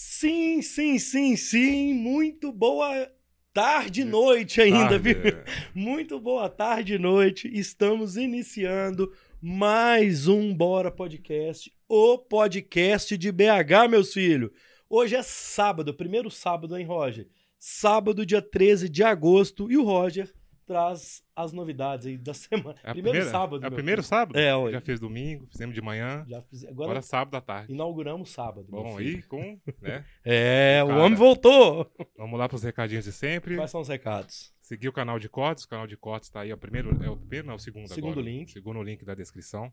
Sim, sim, sim, sim. Muito boa tarde e noite ainda, Tarde, viu? é. Muito boa tarde e noite. Estamos iniciando mais um Bora Podcast, o podcast de BH, meus filhos. Hoje é sábado, primeiro sábado, hein, Roger? Sábado, dia 13 de agosto, e o Roger traz as novidades aí da semana. É primeiro primeira- sábado. É o primeiro filho. sábado? É, hoje. Já fez domingo, fizemos de manhã. Já fiz... Agora, Agora sábado à tarde. inauguramos sábado. Bom, aí com, né? É, o Cara. homem voltou. Vamos lá para os recadinhos de sempre. Quais são os recados? Seguir o canal de cortes. O canal de cortes tá aí. É o primeiro, é o primeiro, não, é o segundo, Segundo agora. link. Segundo link da descrição.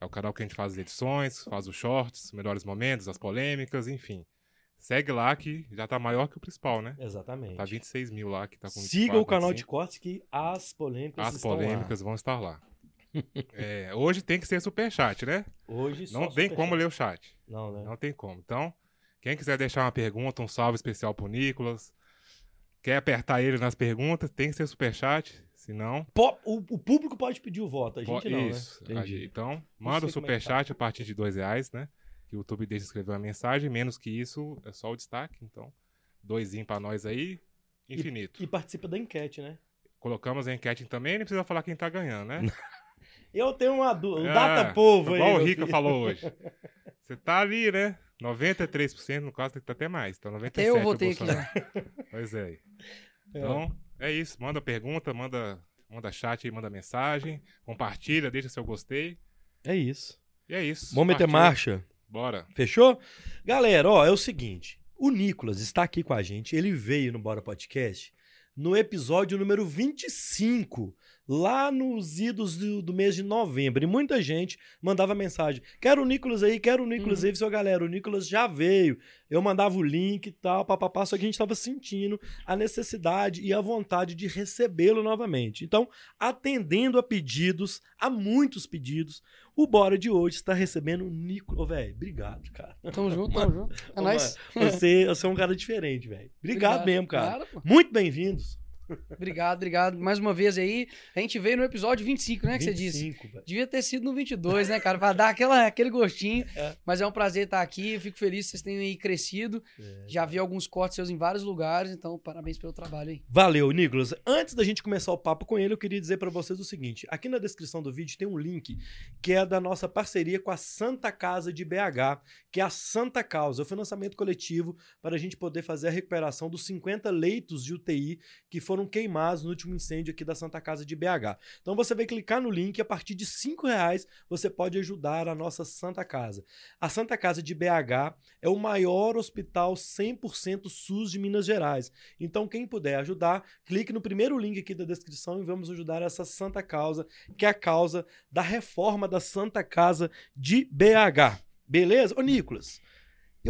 É o canal que a gente faz as edições, faz os shorts, melhores momentos, as polêmicas, enfim. Segue lá que já tá maior que o principal, né? Exatamente. Tá 26 mil lá que tá com Siga 24, o canal de 25. cortes que as polêmicas As estão lá. polêmicas vão estar lá. É, hoje tem que ser superchat, né? Hoje só Não tem como ler o chat. Não, né? Não tem como. Então, quem quiser deixar uma pergunta, um salve especial pro Nicolas, quer apertar ele nas perguntas, tem que ser superchat. Se não, Po- o, o público pode pedir o voto, a gente po- não, isso. né? Entendi. Então, manda o é tá. superchat a partir de dois reais, né? Que o YouTube deixa escrever uma mensagem. Menos que isso, é só o destaque. Então, doisinho pra nós aí, infinito. E participa da enquete, né? Colocamos a enquete também, nem precisa falar quem tá ganhando, né? Eu tenho uma dúvida. Um É, data povo aí. Igual o Rica filho. falou hoje. Você tá ali, né? 93%, no caso, tem que tá até mais. Então, 97% Até eu é votei aqui. Pois é. É. Então, é isso. Manda pergunta, manda, manda chat aí, manda mensagem. Compartilha, deixa seu gostei. É isso. E é isso. Vamos meter marcha? Bora. Fechou? Galera, ó, é o seguinte. O Nicolas está aqui com a gente. Ele veio no Bora Podcast no episódio número 25, lá nos idos do, do mês de novembro. E muita gente mandava mensagem: quero o Nicolas aí, quero o Nicolas Uhum. aí, seu galera. O Nicolas já veio. Eu mandava o link e tal, papapá. Só que a gente estava sentindo a necessidade e a vontade de recebê-lo novamente. Então, atendendo a pedidos, a muitos pedidos, o Bora de hoje está recebendo o Nicolas. Ô, velho, obrigado, cara. Tamo junto, tamo junto. É nóis. Você, você é um cara diferente, velho. Obrigado, mesmo, cara. Claro. Muito bem-vindos. Obrigado, obrigado. Mais uma vez aí. A gente veio no episódio 25, né? Que você disse. 25, velho. Devia ter sido no 22, né, cara? Pra dar aquela, aquele gostinho. É. Mas é um prazer estar aqui. Eu fico feliz que vocês tenham aí crescido. É. Já vi alguns cortes seus em vários lugares. Então, parabéns pelo trabalho aí. Valeu, Nicolas. Antes da gente começar o papo com ele, eu queria dizer pra vocês o seguinte: aqui na descrição do vídeo tem um link que é da nossa parceria com a Santa Casa de BH, que é a Santa Causa, o financiamento coletivo para a gente poder fazer a recuperação dos 50 leitos de UTI que foram queimados no último incêndio aqui da Santa Casa de BH. Então você vai clicar no link e a partir de R$ reais você pode ajudar a nossa Santa Casa. A Santa Casa de BH é o maior hospital 100% SUS de Minas Gerais. Então, quem puder ajudar, clique no primeiro link aqui da descrição e vamos ajudar essa santa causa, que é a causa da reforma da Santa Casa de BH. Beleza? Ô, Nicolas,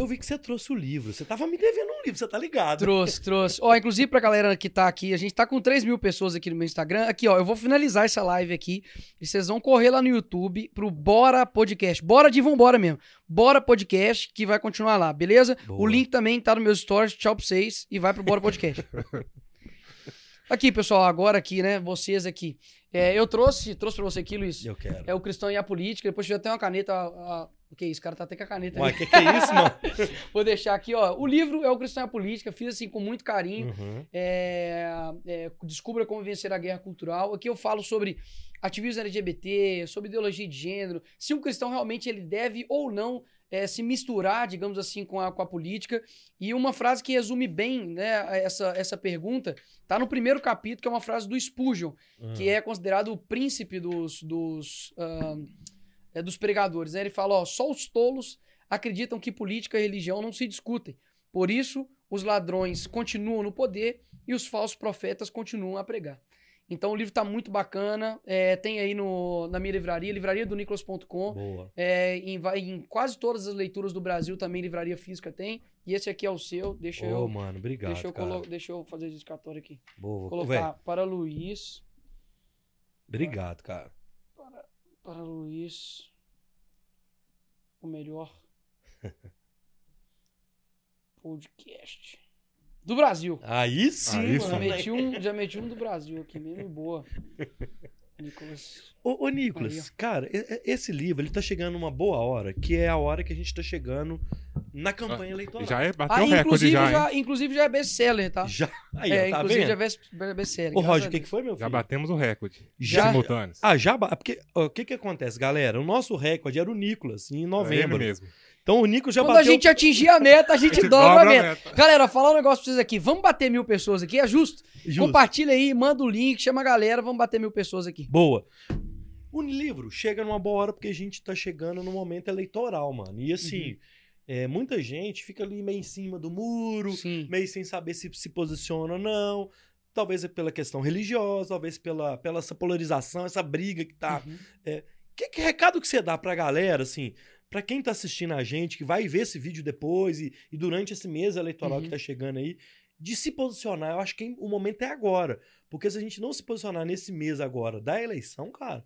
eu vi que você trouxe o livro. Você tava me devendo um livro, você tá ligado? Trouxe, trouxe. Ó, inclusive pra galera que tá aqui, a gente tá com 3 mil pessoas aqui no meu Instagram. Aqui, ó, eu vou finalizar essa live aqui. E vocês vão correr lá no YouTube pro Bora Podcast. Bora de vambora mesmo. Bora Podcast, que vai continuar lá, beleza? Boa. O link também tá no meus stories. Tchau pra vocês e vai pro Bora Podcast. aqui, pessoal, agora aqui, né? Vocês aqui. É, eu trouxe, trouxe pra você aqui, Luiz. Eu quero. É o Cristão e a Política. Depois tiver até uma caneta. a- a- O que é isso? O cara tá até com a caneta Uai, ali. que que é isso, mano? Vou deixar aqui, ó. O livro é o Cristão e a Política. Fiz assim com muito carinho. Uhum. É, é, Descubra como vencer a guerra cultural. Aqui eu falo sobre ativismo LGBT, sobre ideologia de gênero, se um cristão realmente ele deve ou não é, se misturar, digamos assim, com a, com a política. E uma frase que resume bem né, essa, essa pergunta tá no primeiro capítulo, que é uma frase do Spurgeon, que é considerado o príncipe dos, dos, ah, é, dos pregadores. né? Ele fala: ó, só os tolos acreditam que política e religião não se discutem. Por isso, os ladrões continuam no poder e os falsos profetas continuam a pregar. Então o livro tá muito bacana. é, tem aí no, na minha livraria, livraria do Nicolas.com. Boa. É, em, em quase todas as leituras do Brasil também livraria física tem. E esse aqui é o seu. Deixa Ô, eu. mano, obrigado, deixa, eu colo- deixa eu fazer dedicatório aqui. Boa. Véi, Colocar para Luiz. obrigado, cara. Para, Luiz. O melhor podcast do Brasil. Aí sim, Aí Já meti, um, já meti um do Brasil aqui mesmo, boa. Nicolas. Ô, ô Nicolas, cara, esse livro, ele tá chegando numa boa hora, que é a hora que a gente tá chegando na campanha eleitoral. Já é, bateu Ah, o recorde inclusive, já, já, inclusive já é best-seller, tá? Já. Aí, é, ó, tá inclusive vendo? já é best-seller. Ô, Roger, o que, que foi, meu filho? Já batemos o recorde. Já? Simultâneos. Ah, já. Porque o que que acontece, galera? O nosso recorde era o Nicolas, em É ele novembro. mesmo. Então o Nicolas já Quando bateu. a gente atingir a meta, a gente gente dobra a dobra a meta. meta. Galera, falar um negócio pra vocês aqui. Vamos bater mil pessoas aqui, é justo? Justo. Compartilha aí, manda o link, chama a galera, vamos bater mil pessoas aqui. Boa. O livro chega numa boa hora porque a gente tá chegando no momento eleitoral, mano. E assim, Uhum. é, muita gente fica ali meio em cima do muro, Sim. meio sem saber se se posiciona ou não. Talvez é pela questão religiosa, talvez pela, pela essa polarização, essa briga que tá. Uhum. Que, que recado que você dá pra galera, assim, pra quem tá assistindo a gente, que vai ver esse vídeo depois e, e durante esse mês eleitoral Uhum. que tá chegando aí, de se posicionar? Eu acho que o momento é agora. Porque se a gente não se posicionar nesse mês agora da eleição, cara,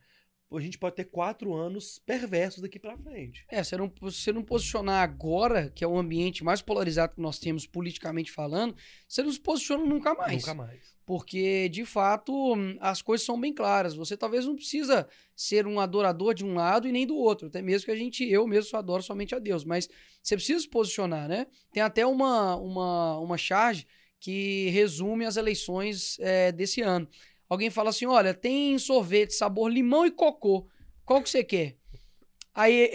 a gente pode ter quatro anos perversos daqui pra frente. É, se não, se você não posicionar agora, que é o ambiente mais polarizado que nós temos politicamente falando, você não se posiciona nunca mais. Nunca mais. Porque, de fato, hum, as coisas são bem claras. Você talvez não precisa ser um adorador de um lado e nem do outro. Até mesmo que a gente, eu mesmo só adoro somente a Deus. Mas você precisa se posicionar, né? Tem até uma, uma, uma charge que resume as eleições é, desse ano. Alguém fala assim: olha, tem sorvete sabor limão e cocô. Qual que você quer? Aí,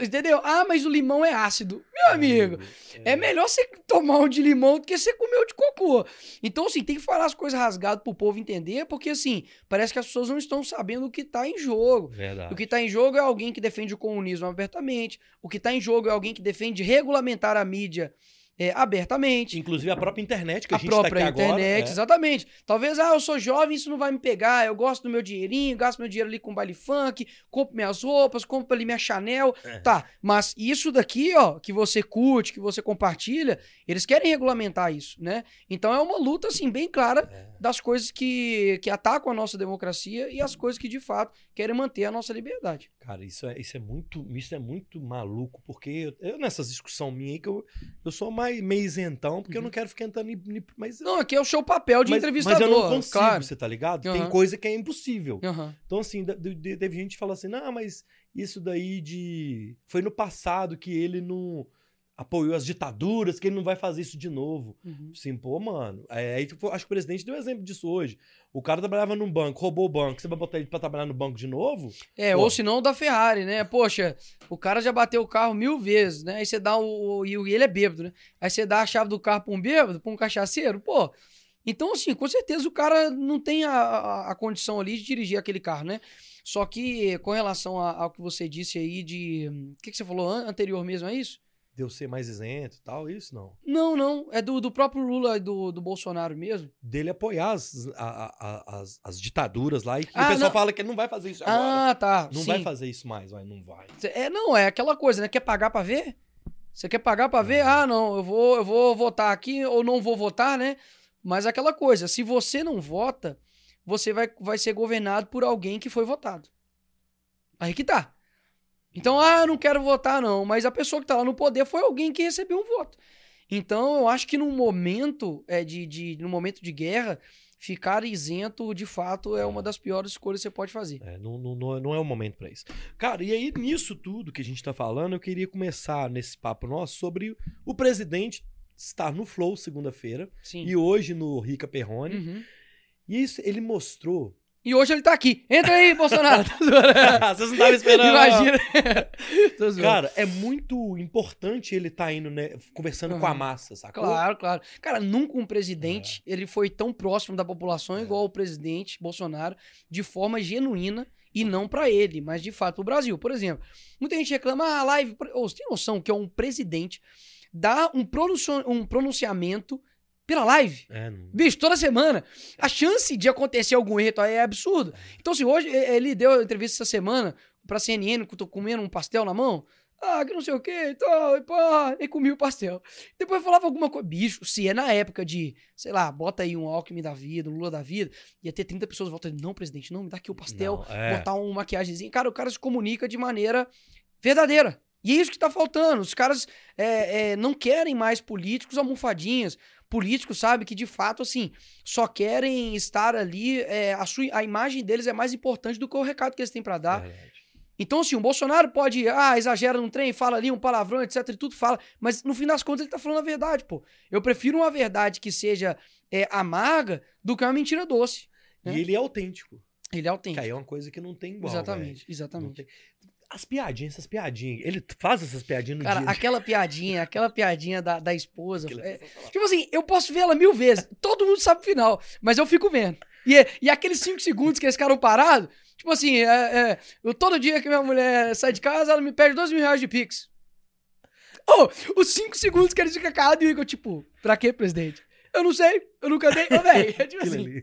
entendeu? Ah, mas o limão é ácido. Meu amigo, é melhor você tomar um de limão do que você comer o de cocô. Então, assim, tem que falar as coisas rasgadas pro povo entender, porque, assim, parece que as pessoas não estão sabendo o que tá em jogo. Verdade. O que tá em jogo é alguém que defende o comunismo abertamente. O que tá em jogo é alguém que defende regulamentar a mídia é, abertamente. Inclusive a própria internet que a, A gente própria tá internet, agora. é. exatamente. Talvez, ah, eu sou jovem, isso não vai me pegar. Eu gosto do meu dinheirinho, gasto meu dinheiro ali com baile funk, compro minhas roupas, compro ali minha Chanel. É. Tá, mas isso daqui, ó, que você curte, que você compartilha, eles querem regulamentar isso, né? Então é uma luta, assim, bem clara É. das coisas que, que atacam a nossa democracia e as coisas que, de fato, querem manter a nossa liberdade. Cara, isso é, isso é muito, isso é muito maluco, porque eu, eu nessas discussão minha aí que eu, eu sou mais meio isentão, porque eu Uhum. não quero ficar entrando em, mas, Não, aqui é o seu papel de mas, entrevistador, mas eu não consigo, claro. você tá ligado? Tem Aham. coisa que é impossível. Aham. Então, assim, teve gente que fala assim, não, mas isso daí de... Foi no passado que ele não apoiou as ditaduras, que ele não vai fazer isso de novo. Uhum. Assim, pô, mano. é, Aí, acho que o presidente deu exemplo disso hoje. O cara trabalhava num banco, roubou o banco. Você vai botar ele pra trabalhar no banco de novo? É, Pô. ou se não da Ferrari, né? Poxa, o cara já bateu o carro mil vezes, né? Aí você dá o. E o- ele é bêbado, né? Aí você dá a chave do carro pra um bêbado, pra um cachaceiro, pô. Então, assim, com certeza o cara não tem a, a, a condição ali de dirigir aquele carro, né? Só que com relação a- ao que você disse aí de. O que, que você falou an- anterior mesmo, é isso? Deu ser mais isento e tal, isso não. Não, não. É do, do próprio Lula e do, do Bolsonaro mesmo. Dele apoiar as, a- a- as, as ditaduras lá e Ah, o pessoal não. fala que ele não vai fazer isso agora. Ah, tá. não sim. vai fazer isso mais, vai, não vai. É, não, é aquela coisa, né? Quer pagar pra ver? Você quer pagar pra ver? É. Ah, não, eu vou, eu vou votar aqui ou não vou votar, né? Mas aquela coisa, se você não vota, você vai, vai ser governado por alguém que foi votado. Aí que tá. Então, ah, eu não quero votar, não. Mas a pessoa que tá lá no poder foi alguém que recebeu um voto. Então, eu acho que num momento é, de, de, num momento de guerra, ficar isento, de fato, é uma das piores escolhas que você pode fazer. É, não, não, não é- é o momento pra isso. Cara, e aí, nisso tudo que a gente tá falando, eu queria começar nesse papo nosso sobre o presidente estar no Flow segunda-feira e hoje no Rica Perrone. Uhum. E isso ele mostrou. E hoje ele tá aqui. Entra aí, Bolsonaro. Tá. Vocês não estavam esperando. Imagina. Cara, é muito importante ele estar indo, né, conversando com a Aham. massa, sacou? Claro, claro. Cara, nunca um presidente ele foi tão próximo da população É. igual o presidente Bolsonaro, de forma genuína e não pra ele, mas de fato pro Brasil. Por exemplo, muita gente reclama, ah, a live. Ô, você tem noção que é um presidente dá um, um pronunciamento pela live? É, não... Bicho, toda semana. A chance de acontecer algum erro é absurda. Então, assim, hoje eh, ele deu entrevista essa semana pra CNN, que eu tô comendo um pastel na mão. Ah, que não sei o que e tal, e pá, e comi o pastel. Depois falava alguma coisa. Bicho, se é na época de, sei lá, bota aí um Alckmin da vida, um Lula da vida, ia ter 30 pessoas voltando. Não, presidente, não, me dá aqui o pastel, Não, é. botar uma maquiagemzinha. Cara, o cara se comunica de maneira verdadeira. E é isso que tá faltando. Os caras é, é, não querem mais políticos almofadinhas. Políticos, sabe, que de fato, assim, só querem estar ali. é, a, sua, a imagem deles é mais importante do que o recado que eles têm pra dar. Verdade. Então, assim, o Bolsonaro pode, ah, exagera num trem, fala ali um palavrão, etc, e tudo fala, mas no fim das contas ele tá falando a verdade, pô. Eu prefiro uma verdade que seja é, amarga do que uma mentira doce. né? E ele é autêntico. Ele é Que autêntico. aí é uma coisa que não tem igual. exatamente, velho. Não exatamente. tem- As piadinhas, essas piadinhas. Ele faz essas piadinhas no Cara, dia. aquela piadinha, aquela piadinha da, da esposa. É- tipo assim, eu posso ver ela mil vezes. Todo mundo sabe o final, mas eu fico vendo. E, e aqueles cinco segundos que eles ficaram parados, tipo assim, é, é, eu, todo dia que minha mulher sai de casa, ela me pede dois mil reais de Pix. Oh, os cinco segundos que eles ficam calados e o Igor, tipo, pra quê, presidente? Eu não sei, eu nunca dei. Ô, velho, é tipo assim.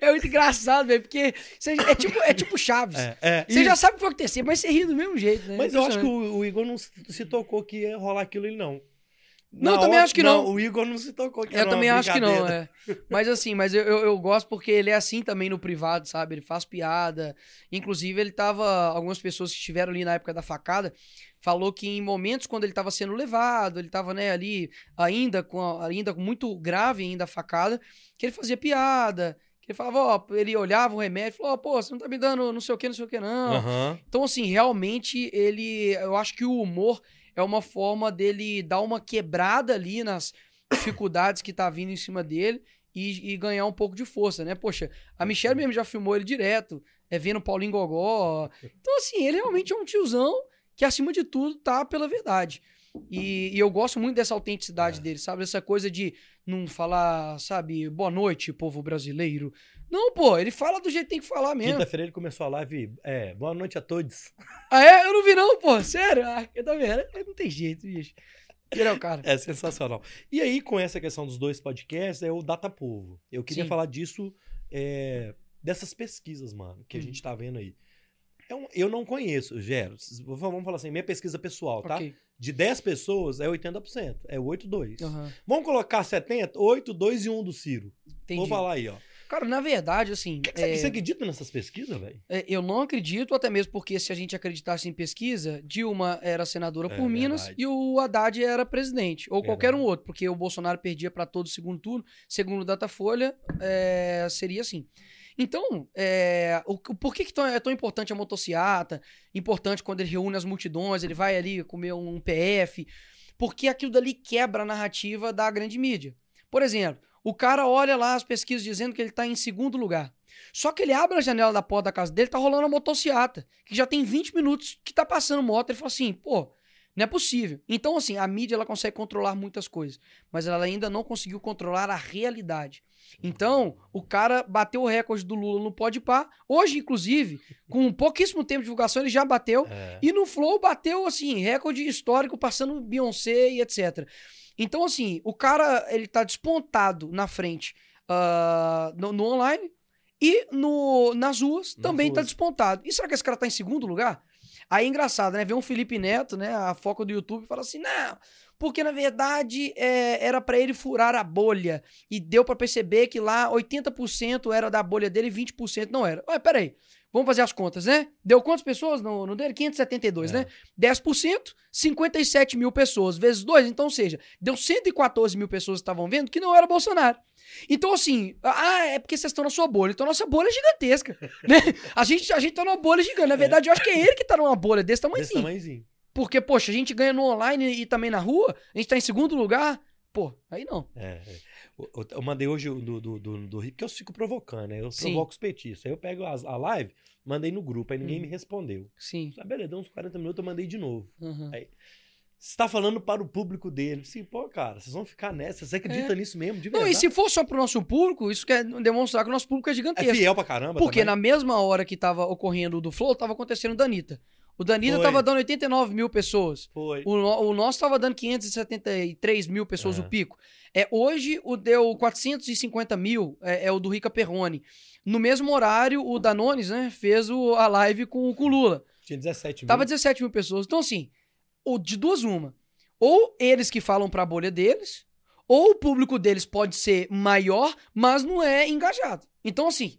É muito engraçado, velho, porque você- é tipo, é tipo Chaves. É, é. Você E- já sabe o que vai acontecer, mas você ri do mesmo jeito, né? Mas eu acho que o, o Igor não se tocou que ia rolar aquilo ali, não. Não, Na eu também hora- acho que não. O Igor não se tocou que Eu também acho que não, é. Mas assim, mas eu, eu, eu gosto porque ele é assim também no privado, sabe? Ele faz piada. Inclusive, ele tava. Algumas pessoas que estiveram ali na época da facada falou que em momentos quando ele tava sendo levado, ele tava, né, ali ainda com, a- ainda com muito grave ainda a facada, que ele fazia piada. Que ele falava, ó, ele olhava o remédio e falou, ó, pô, você não tá me dando não sei o que, não sei o que, não. Aham. Então, assim, realmente ele. Eu acho que o humor é uma forma dele dar uma quebrada ali nas dificuldades que tá vindo em cima dele e, e ganhar um pouco de força, né? Poxa, a Michelle mesmo já filmou ele direto, é vendo o Paulinho Gogó. Então, assim, ele realmente é um tiozão que, acima de tudo, tá pela verdade. E, e eu gosto muito dessa autenticidade É. dele, sabe? Essa coisa de não falar, sabe, boa noite, povo brasileiro. Não, pô, ele fala do jeito que tem que falar mesmo. Quinta-feira ele começou a live. É, boa noite a todos. Ah, é? Eu não vi não, pô. Sério? Ah, eu vendo. Não tem jeito, bicho. Ele é o cara. É sensacional. E aí, com essa questão dos dois podcasts, é o Data Povo. Eu queria Sim. falar disso, é, dessas pesquisas, mano, que a Uhum. gente tá vendo aí. É um- eu não conheço, Gero. Vamos falar assim, minha pesquisa pessoal, tá? Ok. De 10 pessoas, é 80%. É 8-2. Aham. Vamos colocar 70? 8, 2 e 1 do Ciro. Entendi. Vou falar aí, ó. Cara, na verdade, assim. Que que é, você, acredita nessas pesquisas, velho? é, eu não acredito, até mesmo porque se a gente acreditasse em pesquisa, Dilma era senadora É por Minas verdade. e o Haddad era presidente. Ou qualquer um Verdade. outro, porque o Bolsonaro perdia para todo o segundo turno. Segundo o Datafolha, é, seria assim. Então, é, o, por que, que tão- é tão importante a motociata? Importante quando ele reúne as multidões, ele vai ali comer um PF. Porque aquilo dali quebra a narrativa da grande mídia. Por exemplo, o cara olha lá as pesquisas dizendo que ele tá em segundo lugar. Só que ele abre a janela da porta da casa dele, tá rolando a motociata, que já tem 20 minutos que tá passando moto. Ele fala assim, pô, não é possível. Então, assim, a mídia ela consegue controlar muitas coisas, mas ela ainda não conseguiu controlar a realidade. Então, o cara bateu o recorde do Lula no Podpah. Hoje, inclusive, com pouquíssimo tempo de divulgação, ele já bateu. É. E no Flow bateu, assim, recorde histórico, passando Beyoncé e etc. Então, assim, o cara, ele tá despontado na frente ah, no, no online e no, nas ruas Nas também tá ruas. despontado. E será que esse cara tá em segundo lugar? Aí é engraçado, né? Ver um Felipe Neto, né? A foca do YouTube, fala assim: não, porque na verdade é, era pra ele furar a bolha. E deu pra perceber que lá 80% era da bolha dele e 20% não era. Ué, peraí. Vamos fazer as contas, né? Deu quantas pessoas no, no dele? 572, É. né? 10%, 57 mil pessoas, vezes 2. Então, ou seja, deu 114 mil pessoas que estavam vendo que não era Bolsonaro. Então, assim, ah, é porque vocês estão na sua bolha. Então, nossa bolha é gigantesca, né? A gente, a gente tá numa bolha gigante. Na verdade, eu acho que é ele que tá numa bolha desse tamanho. Desse tamanhozinho. Porque, poxa, a gente ganha no online e também na rua, a gente tá em segundo lugar. Pô, aí não. É, é. Eu- mandei hoje o do, do, do, do Rio, porque eu fico provocando, né? Eu Sim. provoco os petistas. Aí eu pego as- a live, mandei no grupo, aí ninguém Hum. me respondeu. Sim. Ah, beleza, deu uns 40 minutos, eu mandei de novo. Uhum. Você tá falando para o público dele. Sim, pô, cara, vocês vão ficar nessa. Você acredita nisso mesmo, de É. Não, verdade? e se for só pro nosso público, isso quer demonstrar que o nosso público é É gigantesco. fiel pra caramba Porque também? na mesma hora que tava ocorrendo o do Flow, tava acontecendo o da Anitta. O da Anitta Foi. tava dando 89 mil pessoas. Foi. O, no- o nosso tava dando 573 mil pessoas É. o pico. É, hoje o deu 450 mil, é, é o do Rica Perrone. No mesmo horário, o Danones, né, fez o- a live com, com o Lula. Tinha 17 mil. Tava 17 mil pessoas. Então, assim, o de duas uma. Ou eles que falam pra bolha deles, ou o público deles pode ser maior, mas não é engajado. Então, assim,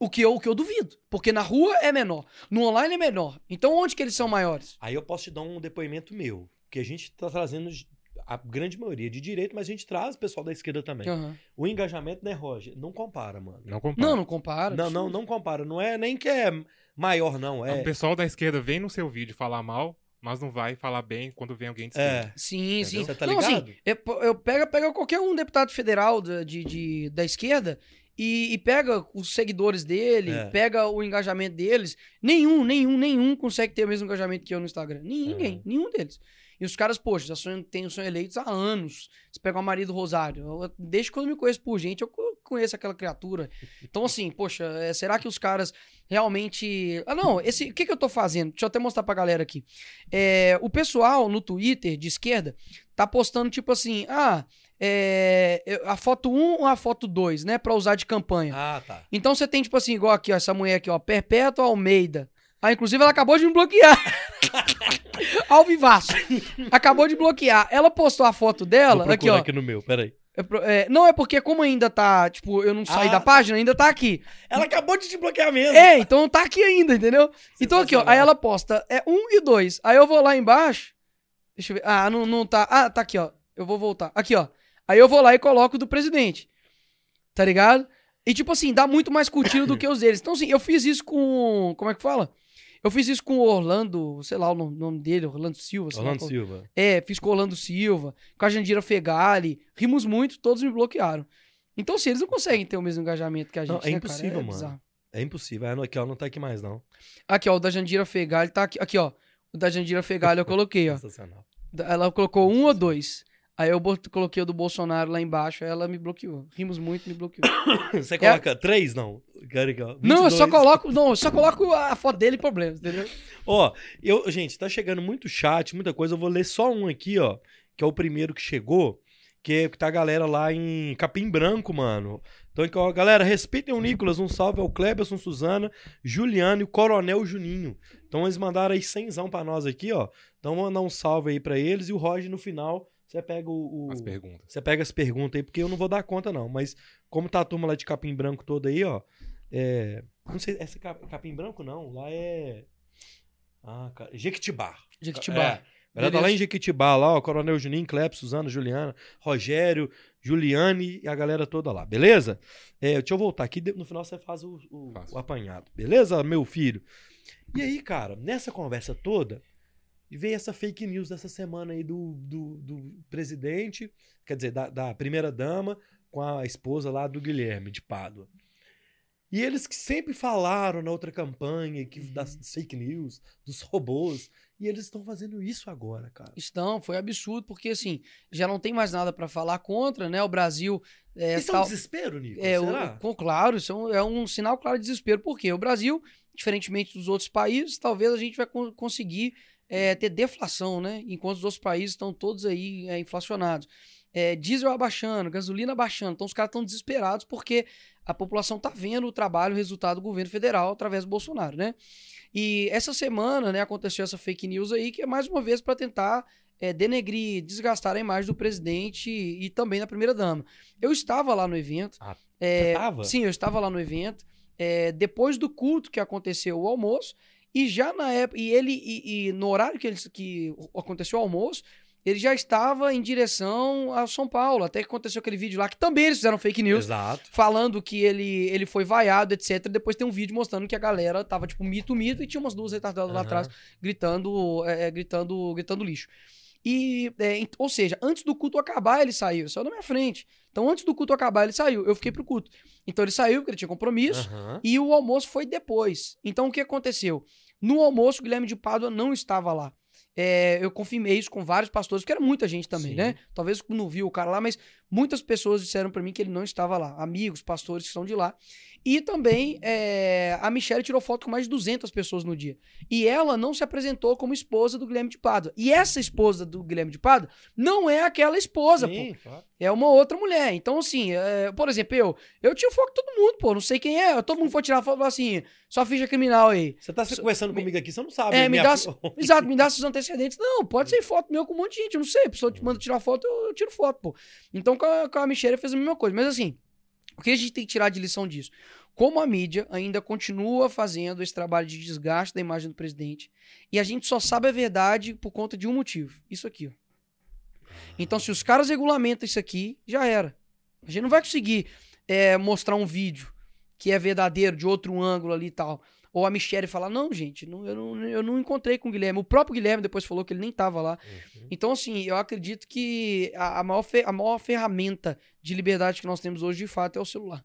o que eu, o que eu duvido. Porque na rua é menor, no online é menor. Então, onde que eles são maiores? Aí eu posso te dar um depoimento meu. Que a gente tá trazendo a grande maioria de direito, mas a gente traz o pessoal da esquerda também. Aham. O engajamento, né, Roger? Não compara, mano. Não compara. Não, não compara. Não, não, não compara. Não é nem que é maior, não. O É. pessoal da esquerda vem no seu vídeo falar mal, mas não vai falar bem quando vem alguém de esquerda. É. Sim, sim. Você tá não, ligado? assim, eu, eu pega, pega qualquer um deputado federal de, de- da esquerda e, e pega os seguidores dele, É. pega o engajamento deles. Nenhum, nenhum, nenhum consegue ter o mesmo engajamento que eu no Instagram. Ninguém, Uhum. nenhum deles. E os caras, poxa, já são, tem, são eleitos há anos. Você pega o marido do Rosário. eu- desde quando eu me conheço por gente, eu co- conheço aquela criatura. Então, assim, poxa, é, será que os caras realmente. Ah, não, esse. O que, que eu tô fazendo? Deixa eu até mostrar pra galera aqui. É, o pessoal no Twitter de esquerda tá postando, tipo assim, ah, é, a foto 1 ou a foto 2, né? Pra usar de campanha. Ah, tá. Então você tem, tipo assim, igual aqui, ó, essa mulher aqui, ó, Perpétua Almeida. Ah, inclusive ela acabou de me bloquear. Ao vivaço. Acabou de bloquear. Ela postou a foto Vou dela, aqui, procurar ó. aqui no meu, peraí. É é, não, é porque como ainda tá, tipo, eu não saí Ah, da tá. página, ainda tá aqui. Ela acabou de te bloquear mesmo. É, então tá aqui ainda, entendeu? Então aqui, ó, aí ela posta é um e dois. Aí eu vou lá embaixo. Deixa eu ver. Ah, não, não tá. Ah, tá aqui, ó. Eu vou voltar. Aqui, ó. Aí eu vou lá e coloco o do presidente. Tá ligado? E tipo assim, dá muito mais curtido do que os deles. Então assim, eu fiz isso com, como é que fala? Eu fiz isso com o Orlando, sei lá o nome- dele, Orlando Silva. lá Orlando qual- Silva. é, fiz com o Orlando Silva, com a Jandira Fegali. Rimos muito, todos me bloquearam. Então, assim, eles não conseguem ter o mesmo engajamento que a gente. Não, é né, impossível, cara? mano. bizarro. É impossível. Ah, não, aqui, ó, não tá aqui mais, não. Aqui, ó, o da Jandira Fegali tá aqui. Aqui, ó. O da Jandira Fegali eu coloquei, ó. Sensacional. Ela colocou um ou dois. Aí eu coloquei o do Bolsonaro lá embaixo, aí ela me bloqueou. Rimos muito, me bloqueou. Você coloca três, não? É. não, eu só 22. coloco, não, eu só coloco a foto dele e problemas, entendeu? Ó, eu, gente, tá chegando muito chat, muita coisa. Eu vou ler só um aqui, ó, que é o primeiro que chegou, que, é, que tá a galera lá em Capim Branco, mano. Então, ó, galera, respeitem o Nicolas. Um salve ao Kleberson, Suzana, Juliano e o Coronel Juninho. Então, eles mandaram aí cenzão pra nós aqui, ó. Então, vou mandar um salve aí pra eles. E o Roger, no final, você pega o... o- As perguntas. Você pega as perguntas aí, porque eu não vou dar conta, não. Mas como tá a turma lá de Capim Branco toda aí, ó. É... Não sei, essa é Cap- Capim Branco não, lá é. Ah, cara. Jequitibá. Jequitibá. É. Ela tá lá em Jequitibá, lá, ó. Coronel Juninho, Cleps, Suzana, Juliana, Rogério, Juliane e a galera toda lá, beleza? É, deixa eu voltar aqui, no final você faz o, o- o apanhado, beleza, meu filho? E aí, cara, nessa conversa toda, veio essa fake news dessa semana aí do, do, do presidente, quer dizer, da, da primeira-dama, com a esposa lá do Guilherme de Pádua. E eles que sempre falaram na outra campanha que das fake news, dos robôs, e eles estão fazendo isso agora, cara. Estão, foi absurdo, porque assim, já não tem mais nada pra falar contra, né? O Brasil. É, Isso é um tal- desespero, Nico? É, o- Será? com- claro, isso é um, é um sinal claro de desespero. Porque o Brasil, diferentemente dos outros países, talvez a gente vai con- conseguir é, ter deflação, né? Enquanto os outros países estão todos aí é, inflacionados. É, diesel abaixando, gasolina abaixando. Então os caras estão desesperados porque a população tá vendo o trabalho, o resultado do governo federal através do Bolsonaro, né? E essa semana, né, aconteceu essa fake news aí, que é mais uma vez para tentar é, denegrir, desgastar a imagem do presidente e, e também da primeira-dama. Eu estava lá no evento. Ah, é? Sim, eu estava lá no evento. é, depois do culto que aconteceu o almoço, e já na época. E ele, e, e no horário que, ele, que aconteceu o almoço, ele já estava em direção a São Paulo. Até que aconteceu aquele vídeo lá que também eles fizeram fake news. Exato. Falando que ele, ele foi vaiado, etc. Depois tem um vídeo mostrando que a galera tava, tipo, mito, mito, e tinha umas duas retardadas lá Aham. atrás gritando, é, é, gritando, gritando lixo. E, é, ou seja, antes do culto acabar, ele saiu. Saiu na minha frente. Então, antes do culto acabar, ele saiu. Eu fiquei pro culto. Então, ele saiu, porque ele tinha compromisso. Aham. E o almoço foi depois. Então, o que aconteceu? No almoço, o Guilherme de Pádua não estava lá. É, eu confirmei isso com vários pastores, porque era muita gente também, Sim. né? Talvez não viu o cara lá, mas muitas pessoas disseram pra mim que ele não estava lá. Amigos, pastores que são de lá. E também é, a Michelle tirou foto com mais de 200 pessoas no dia. E ela não se apresentou como esposa do Guilherme de Pádua. E essa esposa do Guilherme de Pádua não é aquela esposa, pô. Sim, claro. É uma outra mulher. Então, assim, é, por exemplo, eu, eu tiro foto de todo mundo, pô. Não sei quem é. Todo mundo for tirar foto e falar assim, sua ficha criminal aí. Você tá se conversando comigo aqui, você não sabe. É, me minha dá. Exato, me dá seus antecedentes. Não, pode ser foto meu com um monte de gente. Eu não sei. A pessoa te manda tirar foto, eu, eu tiro foto, pô. Então, com a, com a Michelle fez a mesma coisa. Mas, assim, o que a gente tem que tirar de lição disso? Como a mídia ainda continua fazendo esse trabalho de desgaste da imagem do presidente, e a gente só sabe a verdade por conta de um motivo. Isso aqui, ó. Então, se os caras regulamentam isso aqui, já era. A gente não vai conseguir é, mostrar um vídeo que é verdadeiro, de outro ângulo ali e tal. Ou a Michelle falar, não, gente, não, eu, não, eu não encontrei com o Guilherme. O próprio Guilherme depois falou que ele nem tava lá. Uhum. Então, assim, eu acredito que a, a maior, a maior ferramenta de liberdade que nós temos hoje, de fato, é o celular.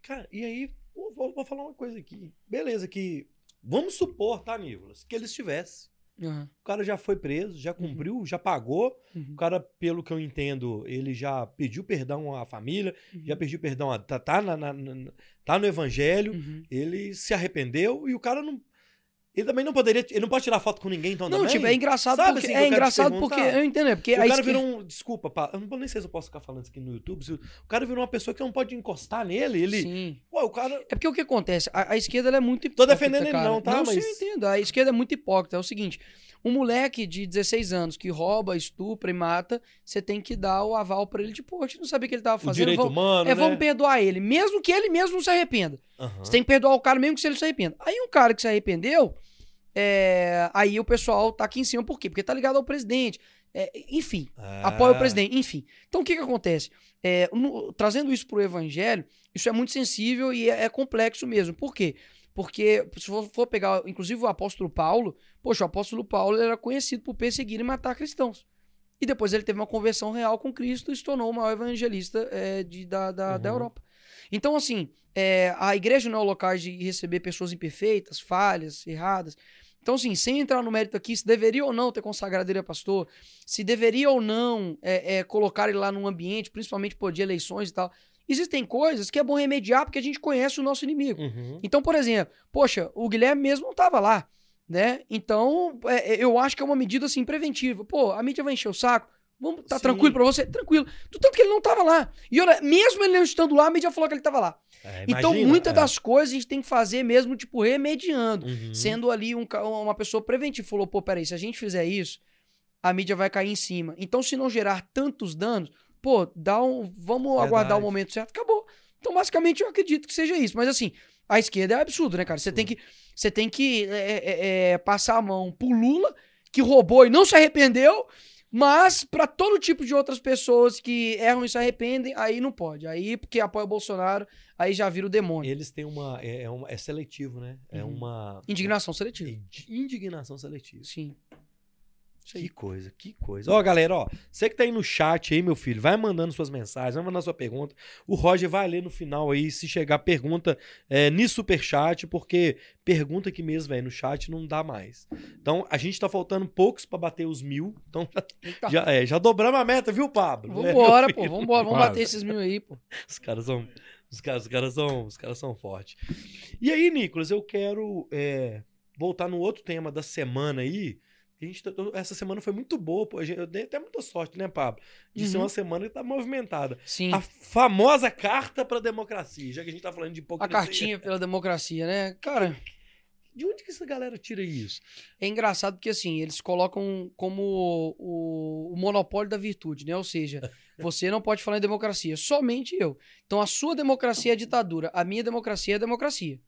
Cara, e aí, vou, vou- vou falar uma coisa aqui. Beleza, que. Vamos supor, tá, Nicolas? Que ele estivesse. Aham, O cara já foi preso, já cumpriu, já pagou. uhum, O cara, pelo que eu entendo, ele já pediu perdão à família, uhum, já pediu perdão a. Tá, tá, na- na- na- tá no evangelho, uhum. ele se arrependeu e o cara não. Ele também não poderia. Ele não pode tirar foto com ninguém, então Não, também? tipo, é engraçado Sabe porque. assim é engraçado porque. Eu entendo, é porque o a cara esquerda- virou um. Desculpa, pá, eu não nem sei se eu posso ficar falando isso aqui no YouTube. se- o cara virou uma pessoa que não pode encostar nele. Ele. Sim. Ué, o cara. É porque o que acontece? A, a esquerda ela é muito Tô hipócrita. defendendo ele cara. não, tá? Não, Mas- sim, eu entendo. A esquerda é muito hipócrita. É o seguinte: um moleque de 16 anos que rouba, estupra e mata, você tem que dar o aval pra ele de, pô, a gente não sabia o que ele tava O fazendo. direito vamos, humano. é, né? vamos perdoar ele. Mesmo que ele mesmo não se arrependa. Aham. Você tem que perdoar o cara mesmo que se ele se arrependa. Aí um cara que se arrependeu, é, aí o pessoal tá aqui em cima. Por quê? Porque tá ligado ao presidente. É, enfim, Ah. apoia o presidente, enfim. Então o que que acontece? É, no- trazendo isso pro evangelho, isso é muito sensível e é, é complexo mesmo. Por quê? Porque se for, for pegar, inclusive o apóstolo Paulo, poxa, o apóstolo Paulo era conhecido por perseguir e matar cristãos. E depois ele teve uma conversão real com Cristo e se tornou o maior evangelista é, de, da, da, da Uhum. Europa. Então, assim, é, a igreja não é o local de receber pessoas imperfeitas, falhas, erradas. Então, assim, sem entrar no mérito aqui, se deveria ou não ter consagrado ele a pastor, se deveria ou não é, é, colocar ele lá num ambiente, principalmente por de eleições e tal. Existem coisas que é bom remediar porque a gente conhece o nosso inimigo. Uhum. Então, por exemplo, poxa, o Guilherme mesmo não estava lá, né? Então, é, é, eu acho que é uma medida assim preventiva. Pô, a mídia vai encher o saco. Vamos, tá Sim. tranquilo pra você? Tranquilo. Do tanto que ele não tava lá. E olha, mesmo ele não estando lá, a mídia falou que ele tava lá. É, então, imagina, muitas é. das coisas a gente tem que fazer mesmo, tipo, remediando. Uhum. Sendo ali um uma pessoa preventiva. Falou, pô, peraí, se a gente fizer isso, a mídia vai cair em cima. Então, se não gerar tantos danos, pô, dá um. Vamos aguardar o Verdade. momento certo, acabou. Então, basicamente, eu acredito que seja isso. Mas assim, a esquerda é absurdo, né, cara? Você tem que, você tem que é, é, é, passar a mão pro Lula, que roubou e não se arrependeu. Mas pra todo tipo de outras pessoas que erram e se arrependem, aí não pode. Aí, porque apoia o Bolsonaro, aí já vira o demônio. Eles têm uma. É, é uma- é seletivo, né? É Uhum. uma. Indignação seletiva. Indignação seletiva. Sim. Que coisa, que coisa. Ó, galera, ó, você que tá aí no chat aí, meu filho, vai mandando suas mensagens, vai mandando sua pergunta. O Roger vai ler no final aí, se chegar pergunta é, no superchat, porque pergunta aqui mesmo, velho, no chat não dá mais. Então, a gente tá faltando poucos pra bater os mil, então Eita. já, é, já dobramos a meta, viu, Pablo? Vambora, meu pô. Vambora. Vamos bater esses mil aí, pô. Os caras são. Os caras, os caras são. Os caras são fortes. E aí, Nicolas, eu quero é, voltar no outro tema da semana aí. A gente, tá- essa semana foi muito boa, pô. A Eu dei até muita sorte, né, Pablo? De ser Uhum. uma semana que tá movimentada. Sim. A famosa carta pra democracia, já que a gente tá falando de A hipocrisia. cartinha pela democracia, né? Cara, De onde que essa galera tira isso? é engraçado porque, assim, eles colocam como o, o monopólio da virtude, né? Ou seja, você não pode falar em democracia, somente eu. Então, a sua democracia é ditadura, a minha democracia é democracia.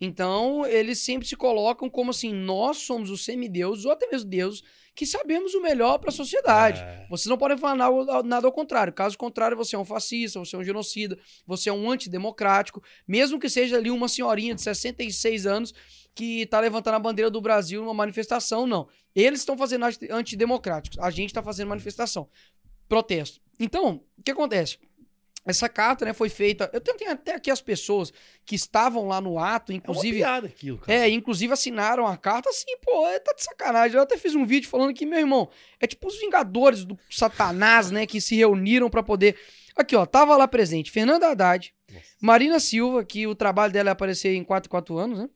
Então, eles sempre se colocam como assim, nós somos os semideuses, ou até mesmo deuses, que sabemos o melhor para a sociedade. É. Vocês não podem falar nada, nada ao contrário. Caso contrário, você é um fascista, você é um genocida, você é um antidemocrático, mesmo que seja ali uma senhorinha de 66 anos que tá levantando a bandeira do Brasil numa manifestação, não. Eles estão fazendo anti- antidemocráticos, a gente tá fazendo manifestação, protesto. Então, o que acontece? Essa carta, né, foi feita. Eu tenho, tenho até aqui as pessoas que estavam lá no ato, É inclusive. uma piada aquilo, cara. É, inclusive assinaram a carta assim, pô, é, tá de sacanagem. Eu até fiz um vídeo falando que, meu irmão, é tipo os Vingadores do Satanás, né, que se reuniram pra poder. Aqui, ó, tava lá presente Fernanda Haddad, Nossa. Marina Silva, que o trabalho dela é aparecer em 4 4 anos, né?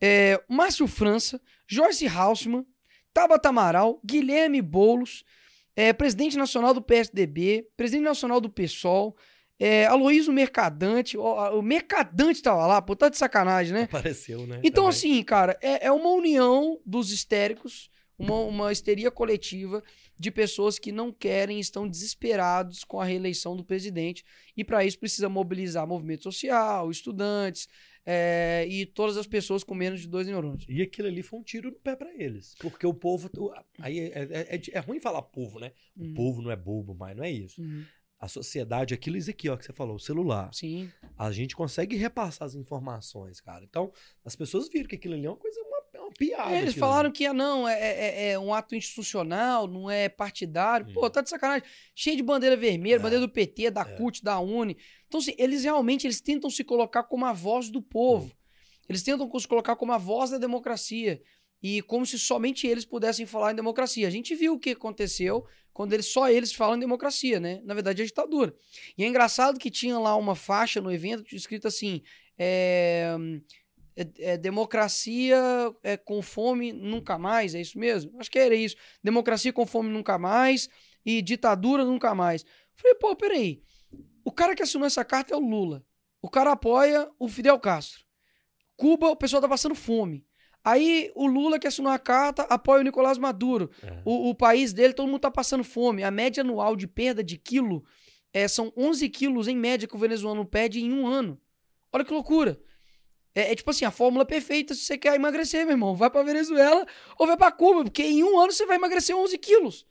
É, Márcio França, Joyce Hausmann, Tabata Amaral, Guilherme Boulos, é, presidente nacional do PSDB, presidente nacional do PSOL, é, Aloysio Mercadante, ó, o Mercadante tava lá, pô, tá de sacanagem, né? Apareceu, né? Então, também. assim, cara, é, é uma união dos histéricos, uma, uma histeria coletiva de pessoas que não querem, estão desesperados com a reeleição do presidente. E para isso precisa mobilizar movimento social, estudantes, é, e todas as pessoas com menos de dois neurônios. E aquilo ali foi um tiro no pé pra eles. Porque o povo. o- Aí é, é- é- é ruim falar povo, né? O Uhum. povo não é bobo, mas não é isso. Uhum. A sociedade, aquilo isso aqui, ó, que você falou, o celular. Sim. A gente consegue repassar as informações, cara. Então, as pessoas viram que aquilo ali é uma coisa, uma, é uma piada. É, eles falaram ali. que ah, não, é, é- é um ato institucional, não é partidário. Pô, tá de sacanagem. Cheio de bandeira vermelha, É. bandeira do PT, da É. CUT, da UNE. Então, assim, eles realmente eles tentam se colocar como a voz do povo. Eles tentam se colocar como a voz da democracia. E como se somente eles pudessem falar em democracia. A gente viu o que aconteceu quando eles, só eles falam em democracia, né? Na verdade, é ditadura. E é engraçado que tinha lá uma faixa no evento escrito assim: é, é- é democracia é, com fome nunca mais, é isso mesmo? Acho que era isso. Democracia com fome nunca mais e ditadura nunca mais. Falei, pô, peraí. O cara que assinou essa carta é o Lula. O cara apoia o Fidel Castro. Cuba, o pessoal tá passando fome. Aí o Lula que assinou a carta apoia o Nicolás Maduro. É. O, o país dele, todo mundo tá passando fome. A média anual de perda de quilo é, são 11 quilos em média que o venezuelano perde em um ano. Olha que loucura. É, é tipo assim, a fórmula perfeita se você quer emagrecer, meu irmão. Vai pra Venezuela ou vai pra Cuba, porque em um ano você vai emagrecer 11 quilos.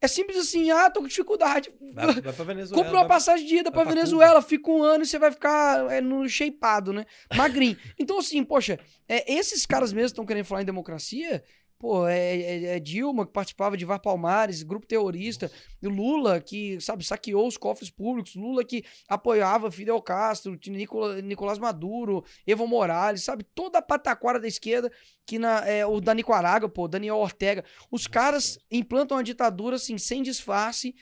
É simples assim, ah, tô com dificuldade. Vai, vai pra Venezuela. Compra uma vai- passagem de ida pra pra Venezuela, fica um ano e você vai ficar é, no shapeado, né? Magrinho. Então, assim, poxa, é, esses caras mesmo estão querendo falar em democracia. Pô, é, é- é Dilma, que participava de Var Palmares, grupo terrorista. E Lula, que, sabe, saqueou os cofres públicos. Lula, que apoiava Fidel Castro, Nicola- Nicolás Maduro, Evo Morales, sabe? Toda a pataquara da esquerda, que na, é, o da Nicarágua, pô, Daniel Ortega. Os caras implantam a ditadura, assim, sem disfarce.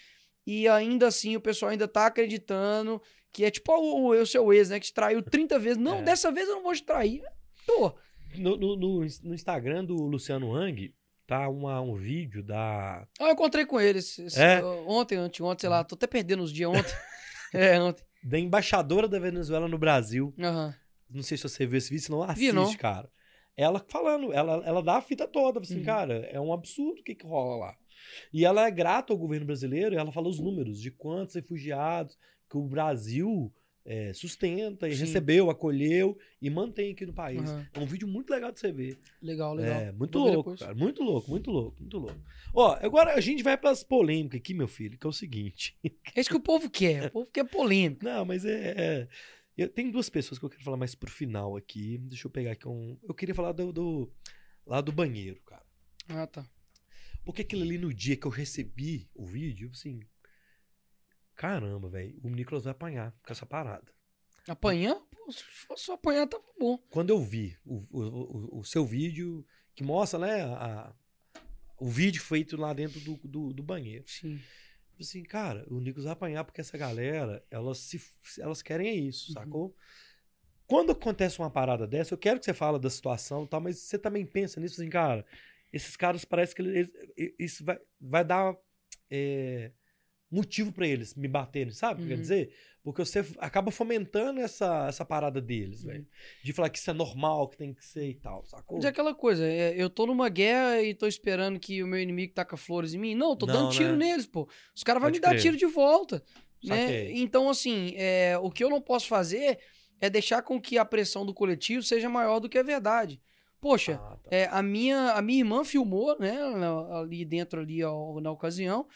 E ainda assim o pessoal ainda tá acreditando que é tipo o, o seu ex, né? Que te traiu 30 vezes. Não, É. dessa vez eu não vou te trair. Pô, No, no, no, Instagram do Luciano Hang, tá uma, um vídeo da. ah, eu encontrei com ele esse- É? ontem, anteontem, sei lá. Tô até perdendo os dias ontem. é, ontem. Da embaixadora da Venezuela no Brasil. Aham. Não sei se você viu esse vídeo, senão assiste, Vi, não. cara. Ela falando, ela, ela dá a fita toda, assim, Uhum. cara, é um absurdo o que, que rola lá. E ela é grata ao governo brasileiro e ela fala os números de quantos refugiados que o Brasil é, sustenta e Sim. recebeu, acolheu e mantém aqui no país. Aham. É um vídeo muito legal de você ver. Legal, legal. É, muito Vou louco, cara. Muito louco, muito louco, muito louco. Ó, agora a gente vai pras polêmicas aqui, meu filho, que é o seguinte. É isso que o povo quer. O povo quer polêmica. Não, mas é. é- eu, tem duas pessoas que eu quero falar mais pro final aqui. Deixa eu pegar aqui um. Eu queria falar do. do- lá do banheiro, cara. Ah, tá. Porque aquilo ali no dia que eu recebi o vídeo, assim. Caramba, velho. O Nicolas vai apanhar com essa parada. Apanhar? Pô, se fosse só apanhar, tava bom. Quando eu vi o, o, o- seu vídeo, que mostra, né, a- o vídeo feito lá dentro do, do, do banheiro. Sim. Assim, cara, o Nicolas vai apanhar porque essa galera, elas, se, elas querem é isso, Uhum. sacou? Quando acontece uma parada dessa, eu quero que você fale da situação e tal, mas você também pensa nisso, assim, cara, esses caras parece que eles- isso vai, vai dar é, motivo pra eles me baterem, sabe o que quer Uhum. dizer? Porque você acaba fomentando essa, essa parada deles, Uhum. velho. De falar que isso é normal, que tem que ser e tal, sacou? Mas é aquela coisa, é, eu tô numa guerra e tô esperando que o meu inimigo taca flores em mim. Não, eu tô Não, dando tiro né? neles, pô. Os caras vão me dar crer. tiro de volta. Né? Então, assim, é, o que eu não posso fazer é deixar com que a pressão do coletivo seja maior do que a verdade. Poxa, Ah, tá. é, a, minha, a minha irmã filmou, né, ali dentro, ali ó, na ocasião,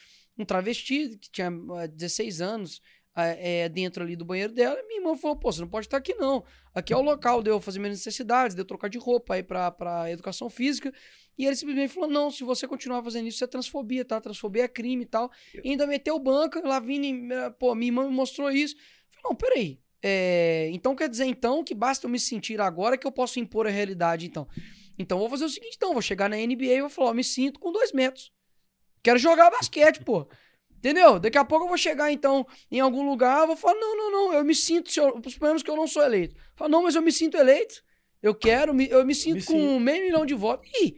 um travesti que tinha ah, 16 anos ah, é, dentro ali do banheiro dela. E minha irmã falou: pô, você não pode estar aqui não. Aqui é o local de eu fazer minhas necessidades, de eu trocar de roupa aí pra, pra educação física. E ele simplesmente falou: não, se você continuar fazendo isso, é transfobia, tá? Transfobia é crime e tal. E ainda meteu banca, lá vindo, pô, minha irmã me mostrou isso. Falei, não, peraí. É, então quer dizer então que basta eu me sentir agora que eu posso impor a realidade, então. Então vou fazer o seguinte, então, vou chegar na NBA e vou falar, me sinto com dois metros. Quero jogar basquete, pô. Entendeu? Daqui a pouco eu vou chegar, então, em algum lugar, eu vou falar, não, não, não, eu me sinto, se eu, suponhamos que eu não sou eleito. Fala, não, mas eu me sinto eleito. Eu quero, me- eu me sinto com sinto. meio milhão de votos. Ih,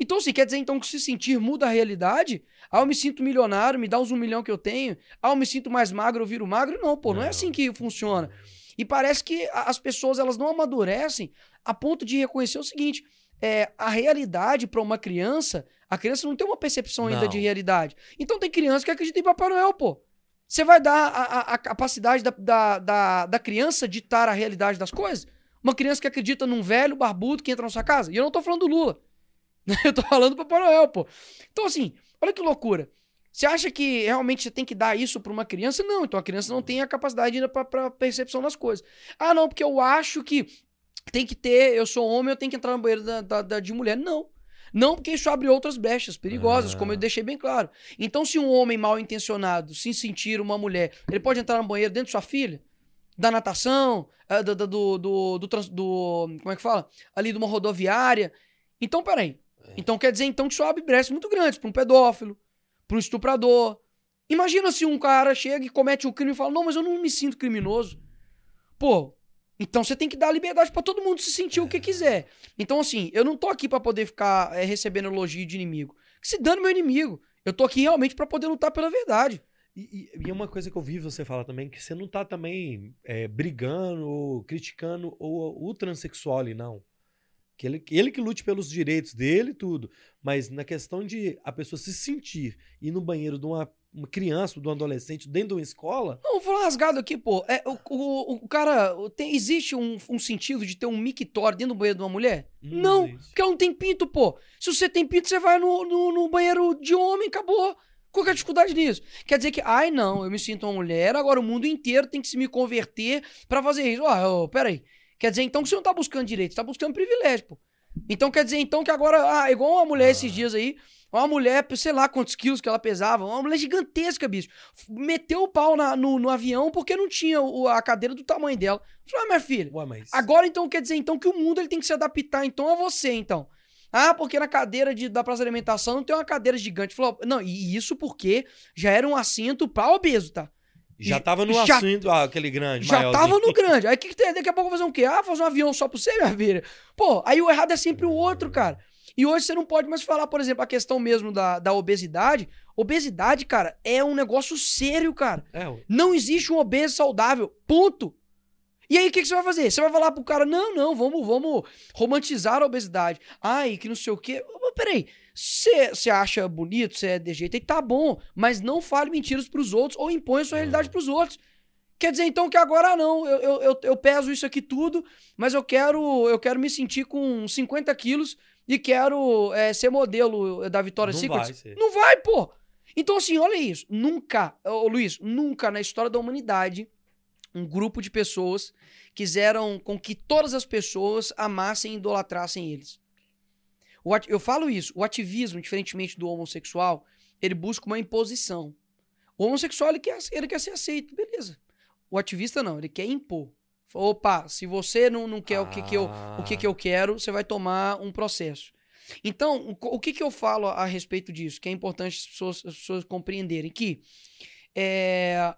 então, assim, quer dizer, então, que se sentir muda a realidade? Ah, eu me sinto milionário, me dá os um milhão que eu tenho. Ah, eu me sinto mais magro, eu viro magro. Não, pô, não, é Não. assim que funciona. E parece que as pessoas, elas não amadurecem a ponto de reconhecer o seguinte, é, a realidade para uma criança, a criança não tem uma percepção ainda Não. de realidade. Então tem criança que acredita em Papai Noel, pô. Você vai dar a, a- a capacidade da, da, da, da criança ditar a realidade das coisas? Uma criança que acredita num velho barbudo que entra na sua casa. E eu não tô falando do Lula. Eu tô falando do Papai Noel, pô. Então, assim, olha que loucura. Você acha que realmente você tem que dar isso pra uma criança? Não, então a criança não tem a capacidade ainda pra percepção das coisas. Ah, não, porque eu acho que tem que ter, eu sou homem, eu tenho que entrar no banheiro da, da- da- de mulher. Não. Não, porque isso abre outras brechas perigosas, Ah. como eu deixei bem claro. Então, se um homem mal intencionado se sentir uma mulher, ele pode entrar no banheiro dentro de sua filha? Da natação, ah, do, do, do, do, do Como é que fala? Ali de uma rodoviária. Então, peraí. Então quer dizer então que isso abre brechas muito grandes para um pedófilo, para um estuprador. Imagina se um cara chega e comete um crime e fala: Não, mas eu não me sinto criminoso. Pô, então você tem que dar liberdade pra todo mundo se sentir o que quiser. Então, assim, eu não tô aqui pra poder ficar eh, recebendo elogio de inimigo. Que se dane meu inimigo. Eu tô aqui realmente pra poder lutar pela verdade. E, e- e uma coisa que eu vi você falar também, que você não tá também é, brigando ou criticando o, o transexual ali, não. Que ele, ele que lute pelos direitos dele e tudo. Mas na questão de a pessoa se sentir ir no banheiro de uma, uma criança, de um adolescente, dentro de uma escola, Não, vou falar rasgado aqui, pô. É, o, o, o cara. Tem, existe um, um sentido de ter um mictório dentro do banheiro de uma mulher? Não, existe. porque ela não tem pinto, pô. Se você tem pinto, você vai no, no, no banheiro de homem, acabou. Qual que é a dificuldade nisso? Quer dizer que, ai não, eu me sinto uma mulher, agora o mundo inteiro tem que se me converter pra fazer isso. Ó, oh, peraí. Quer dizer então que você não tá buscando direito, você tá buscando privilégio, pô. Então quer dizer então que agora, ah, igual uma mulher esses Ah. dias aí, uma mulher, sei lá quantos quilos que ela pesava, uma mulher gigantesca, bicho. Meteu o pau na- no, no avião porque não tinha o- a cadeira do tamanho dela. Falei, ah, minha filha, Ué, mas. Agora, então, quer dizer, então, que o mundo ele tem que se adaptar, então, a você, então. Ah, porque na cadeira de, da praça de alimentação não tem uma cadeira gigante. Falou, não, e isso porque já era um assento pra obeso, tá? já tava no já- assunto, ah, aquele grande, Já maiorzinho. tava no grande. Aí o que, que tem? Daqui a pouco fazer um quê? Ah, fazer um avião só pra você, minha filha? Pô, aí o errado é sempre o outro, cara. E hoje você não pode mais falar, por exemplo, a questão mesmo da, da obesidade. Obesidade, cara, é um negócio sério, cara. É. Não existe um obeso saudável. Ponto. E aí, o que, que você vai fazer? Você vai falar pro cara, não, não, vamos, vamos romantizar a obesidade. Ai, que não sei o quê. Mas peraí, você acha bonito, você é de jeito, aí tá bom. Mas não fale mentiras pros outros ou impõe a sua realidade pros outros. Quer dizer, então, que agora não, eu, eu, eu, eu peso isso aqui tudo, mas eu quero, eu quero me sentir com 50 quilos e quero é, ser modelo da Vitória Não Secret. vai ser. Não vai, pô. Então, assim, olha isso. Nunca, ô Luiz, nunca na história da humanidade um grupo de pessoas quiseram com que todas as pessoas amassem e idolatrassem eles. Eu falo isso. O ativismo, diferentemente do homossexual, ele busca uma imposição. O homossexual, ele quer, ele quer ser aceito, beleza. O ativista, não. Ele quer impor. Opa, se você não, não quer o, que, que, eu, o que, que eu quero, você vai tomar um processo. Então, o, o que, que eu falo a respeito disso? Que é importante as pessoas, as pessoas compreenderem que é,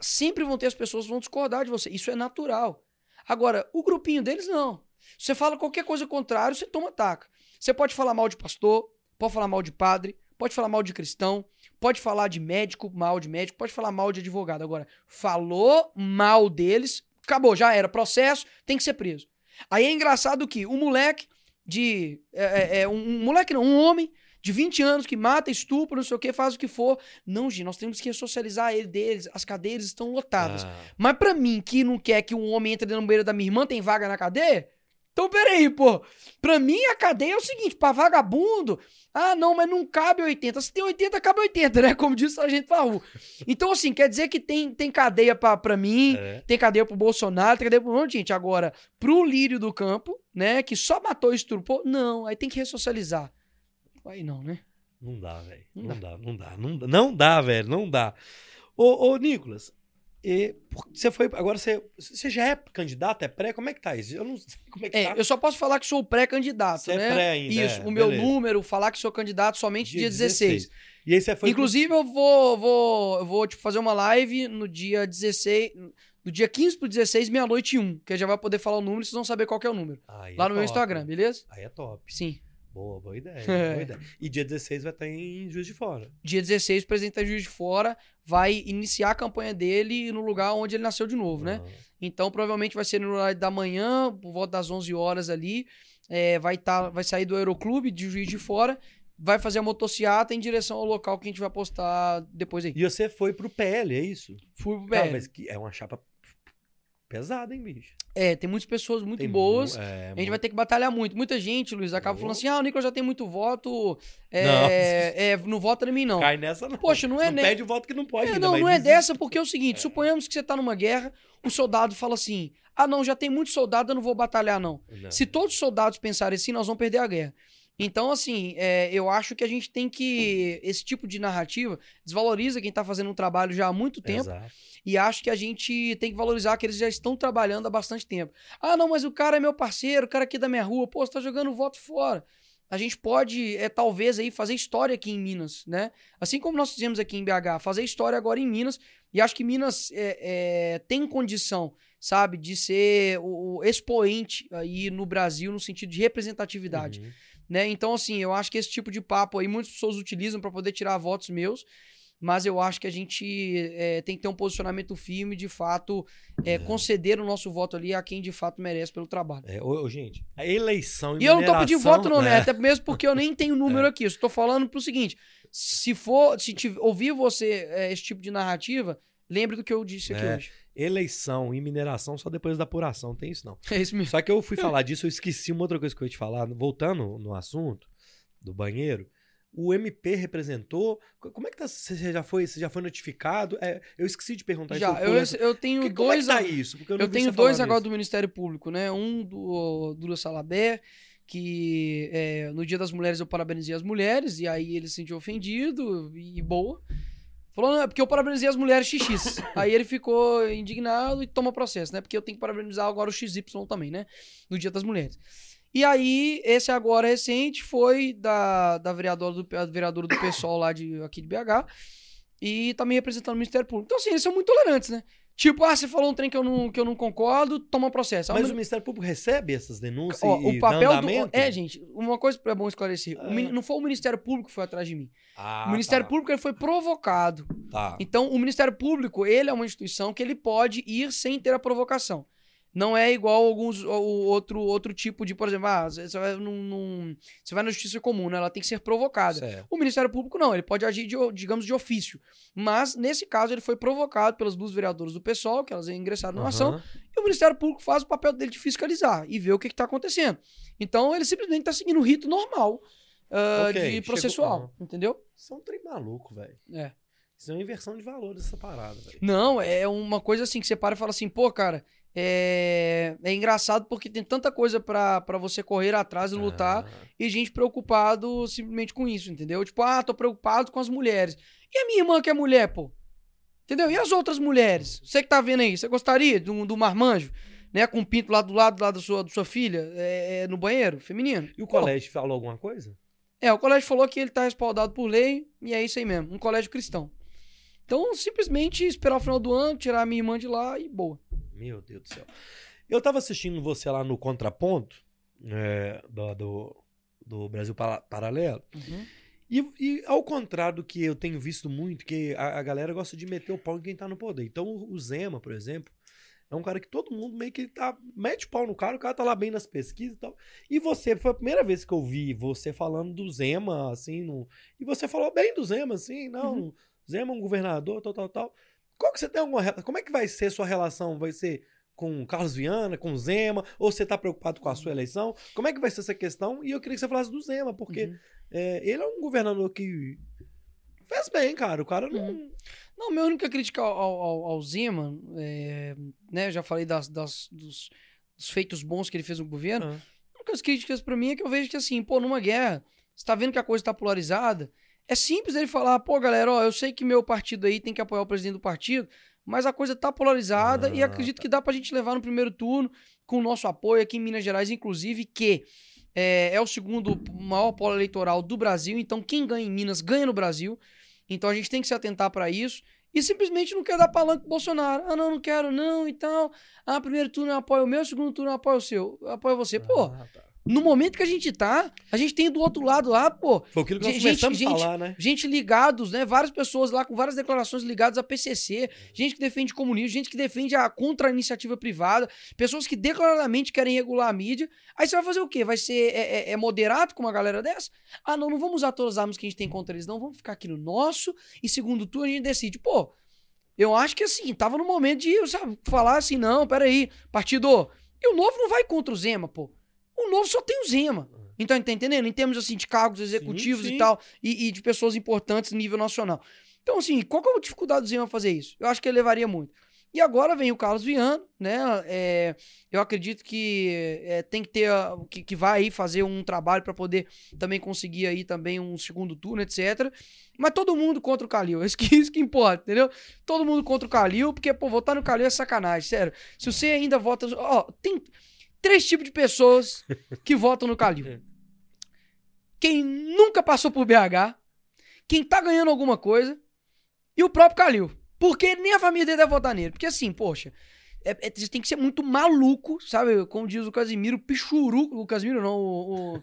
sempre vão ter as pessoas que vão discordar de você. Isso é natural. Agora, o grupinho deles, não. Você fala qualquer coisa contrária, você toma taca. Você pode falar mal de pastor, pode falar mal de padre, pode falar mal de cristão, pode falar de médico, mal de médico, pode falar mal de advogado. Agora, falou mal deles, acabou, já era. Processo, tem que ser preso. Aí é engraçado que o moleque de. É, é, é, um, um moleque não, um homem de 20 anos que mata, estupra, não sei o que, faz o que for. Não, gente, nós temos que ressocializar ele deles. As cadeiras estão lotadas. Ah, Mas pra mim, que não quer que um homem entre no banheiro da minha irmã, tem vaga na cadeia? Então, peraí, pô. Pra mim, a cadeia é o seguinte: pra vagabundo. Ah, não, mas não cabe 80. Se tem 80, cabe 80, né? Como disse a gente Farru. Então, assim, quer dizer que tem, tem cadeia pra, pra mim, é. tem cadeia pro Bolsonaro, tem cadeia pro monte de gente. Agora, pro Lírio do Campo, né, que só matou e estuprou, não, aí tem que ressocializar. Aí não, né? Não dá, velho. Não Não, dá, não dá, não dá. Não dá, velho, não dá. Ô, ô Nicolas, e você foi. Agora você, você já é candidato? É pré? Como é que tá isso? Eu não sei como é que É, tá. eu só posso falar que sou pré-candidato, Você é né? pré ainda, Isso, é, o meu beleza. número, falar que sou candidato somente dia, 16. E aí você foi. pro- Inclusive, eu vou, vou, eu vou tipo, fazer uma live no dia 16. Do dia 15 pro 16, meia-noite e 1. Que aí já vai poder falar o número, vocês vão saber qual que é o número. Aí Lá é no meu top. Instagram, beleza? Aí é top. Sim. Boa, boa ideia. Boa ideia. E dia 16 vai estar em Juiz de Fora. Dia 16, o presidente da Juiz de Fora vai iniciar a campanha dele no lugar onde ele nasceu de novo, né? Então, provavelmente vai ser no horário da manhã, por volta das 11 horas ali. É, vai, tá, vai sair do Aeroclube de Juiz de Fora, vai fazer a motociata em direção ao local que a gente vai postar depois aí. E você foi pro PL, é isso? Fui pro Cara, BL. mas que é uma chapa pesado, hein, bicho? É, tem muitas pessoas muito Tem mu- boas. é, A gente vai ter que batalhar muito. Muita gente, Luiz, acaba Oh. falando assim: ah, o Nicolas já tem muito voto. É, Não. é, não vota em mim, não. Cai nessa não. Poxa, não é, não pede o voto que não pode. É, ainda, não, não é existe. dessa, porque é o seguinte: suponhamos que você tá numa guerra, o soldado fala assim: ah, não, já tem muito soldado, eu não vou batalhar, não. Não. Se todos os soldados pensarem assim, nós vamos perder a guerra. Então, assim, é, eu acho que a gente tem que. Esse tipo de narrativa desvaloriza quem tá fazendo um trabalho já há muito tempo. Exato. E acho que a gente tem que valorizar que eles já estão trabalhando há bastante tempo. Ah, não, mas o cara é meu parceiro, o cara aqui da minha rua, pô, você tá jogando voto fora. A gente pode, é, talvez, aí, fazer história aqui em Minas, né? Assim como nós fizemos aqui em BH, fazer história agora em Minas. E acho que Minas é, é, tem condição, sabe, de ser o, o expoente aí no Brasil no sentido de representatividade Uhum. Né? Então, assim, eu acho que esse tipo de papo aí muitas pessoas utilizam para poder tirar votos meus, mas eu acho que a gente é, tem que ter um posicionamento firme, de fato, é, É. conceder o nosso voto ali a quem de fato merece pelo trabalho. É, ô, gente, a eleição E eu não tô pedindo voto, não, né? é. Até mesmo porque eu nem tenho número aqui. Eu estou falando pro seguinte: se for, se tiv- ouvir você é, esse tipo de narrativa, lembre do que eu disse aqui É. hoje. Eleição e mineração só depois da apuração, tem isso não. É isso mesmo. Só que eu fui falar disso, eu esqueci uma outra coisa que eu ia te falar. Voltando no assunto do banheiro, o MP representou. co- Como é que tá? Você já foi, você já foi notificado? É, eu esqueci de perguntar Já, isso. eu, eu tenho Que- como é dois. tá isso? Porque eu, Eu tenho dois agora nisso. do Ministério Público, né? Um do Dura Salaber, que é, no Dia das Mulheres eu parabenizei as mulheres, e aí ele se sentiu ofendido, e boa. Falou, não, é porque eu parabenizei as mulheres XX. aí ele ficou indignado e toma processo, né? Porque eu tenho que parabenizar agora o XY também, né? No Dia das Mulheres. E aí, esse agora recente foi da, da vereadora do, vereadora do PSOL lá de, aqui de BH, e tá me representando no Ministério Público. Então, assim, eles são muito tolerantes, né? Tipo, ah, você falou um trem que eu não, que eu não concordo, toma processo. Mas mas- o Ministério Público recebe essas denúncias Ó, e o papel do. É, gente, uma coisa é bom esclarecer. O Ah. Não foi o Ministério Público que foi atrás de mim. Ah, o Ministério tá, Público ele foi provocado. Tá. Então, o Ministério Público, ele é uma instituição que ele pode ir sem ter a provocação. Não é igual alguns o outro, outro tipo de, por exemplo, ah, você vai, num, num- você vai na justiça comum, né? Ela tem que ser provocada. Certo. O Ministério Público não, ele pode agir, de, digamos, de ofício. Mas, nesse caso, ele foi provocado pelas duas vereadoras do PSOL, que elas ingressaram na ação, Aham. e o Ministério Público faz o papel dele de fiscalizar e ver o que está acontecendo. Então, ele simplesmente está seguindo o rito normal ah, Ok, de chegou- processual, entendeu? Isso é um trem maluco, velho. É. Isso é uma inversão de valores essa parada, velho. Não, é uma coisa assim que você para e fala assim, pô, cara, é, é engraçado porque tem tanta coisa pra pra você correr atrás e lutar Ah, e gente preocupado simplesmente com isso, entendeu? Tipo, ah, tô preocupado com as mulheres. E a minha irmã que é mulher, pô? Entendeu? E as outras mulheres? Você que tá vendo aí, você gostaria do, do marmanjo, né, com um pinto lá do lado lá da sua, da sua filha, é, é, no banheiro, feminino? E o Pô, colégio falou alguma coisa? É, o colégio falou que ele tá respaldado por lei e é isso aí mesmo, um colégio cristão. Então, simplesmente esperar o final do ano, tirar a minha irmã de lá e boa. Meu Deus do céu. Eu tava assistindo você lá no Contraponto, é, do, do, do Brasil Para- Paralelo, e, e ao contrário do que eu tenho visto muito, que a, a galera gosta de meter o pau em quem tá no poder. Então o Zema, por exemplo, é um cara que todo mundo meio que tá, mete o pau no cara, o cara tá lá bem nas pesquisas e tal. E você, foi a primeira vez que eu vi você falando do Zema, assim, no, e você falou bem do Zema, assim, não, Zema é um governador, tal, tal, tal. Qual que você tem alguma, como é que vai ser sua relação? Vai ser com Carlos Viana, com Zema, ou você tá preocupado com a sua eleição? Como é que vai ser essa questão? E eu queria que você falasse do Zema, porque Uhum. é, ele é um governador que fez bem, cara. O cara não. Não, minha única crítica ao, ao, ao Zema, é, né, eu já falei das, das- dos, dos feitos bons que ele fez no governo. Ah. A única críticas pra mim é que eu vejo que assim, pô, numa guerra, você tá vendo que a coisa tá polarizada, é simples ele falar, pô, galera, ó, eu sei que meu partido aí tem que apoiar o presidente do partido, mas a coisa tá polarizada e Ah, acredito que dá pra gente levar no primeiro turno com o nosso apoio aqui em Minas Gerais, inclusive, que é, é o segundo maior polo eleitoral do Brasil, então quem ganha em Minas ganha no Brasil. Então a gente tem que se atentar pra isso. E simplesmente não quer dar palanque pro Bolsonaro. Ah, não, não quero não e tal. Ah, primeiro turno eu apoio o meu, segundo turno eu apoio o seu. Eu apoio você. Pô, Ah, tá. No momento que a gente tá, a gente tem do outro lado lá, pô, Foi aquilo que nós Gente, começamos gente, falar, né? gente ligados, né? Várias pessoas lá com várias declarações ligadas a PCC, gente que defende comunismo, gente que defende a contra a iniciativa privada, pessoas que declaradamente querem regular a mídia. Aí você vai fazer o quê? Vai ser é, é- é moderado com uma galera dessa? Ah, não, não vamos usar todas as armas que a gente tem contra eles, não. Vamos ficar aqui no nosso e segundo turno a gente decide. Pô, Eu acho que assim, tava no momento de sabe, falar assim, não, peraí, partido. E o novo não vai contra o Zema, pô. O novo só tem o Zema. Então, tá entendendo? Em termos assim de cargos executivos sim. e tal, e, e de pessoas importantes no nível nacional. Então, assim, qual que é a dificuldade do Zema fazer isso? Eu acho que ele levaria muito. E agora vem o Carlos Viano, né? É, eu acredito que é, tem que ter que, que vai aí fazer um trabalho para poder também conseguir aí também um segundo turno, etc. Mas todo mundo contra o Calil, isso que, isso que importa, entendeu? Todo mundo contra o Calil, porque, pô, votar no Calil é sacanagem, sério. Se você ainda vota. Ó, tem três tipos de pessoas que votam no Calil. Quem nunca passou por BH, quem tá ganhando alguma coisa e o próprio Calil. Porque nem a família dele deve votar nele. Porque assim, poxa, é- é- você tem que ser muito maluco, sabe? Como diz o Casimiro, pichuruco. O Casimiro não, o. o-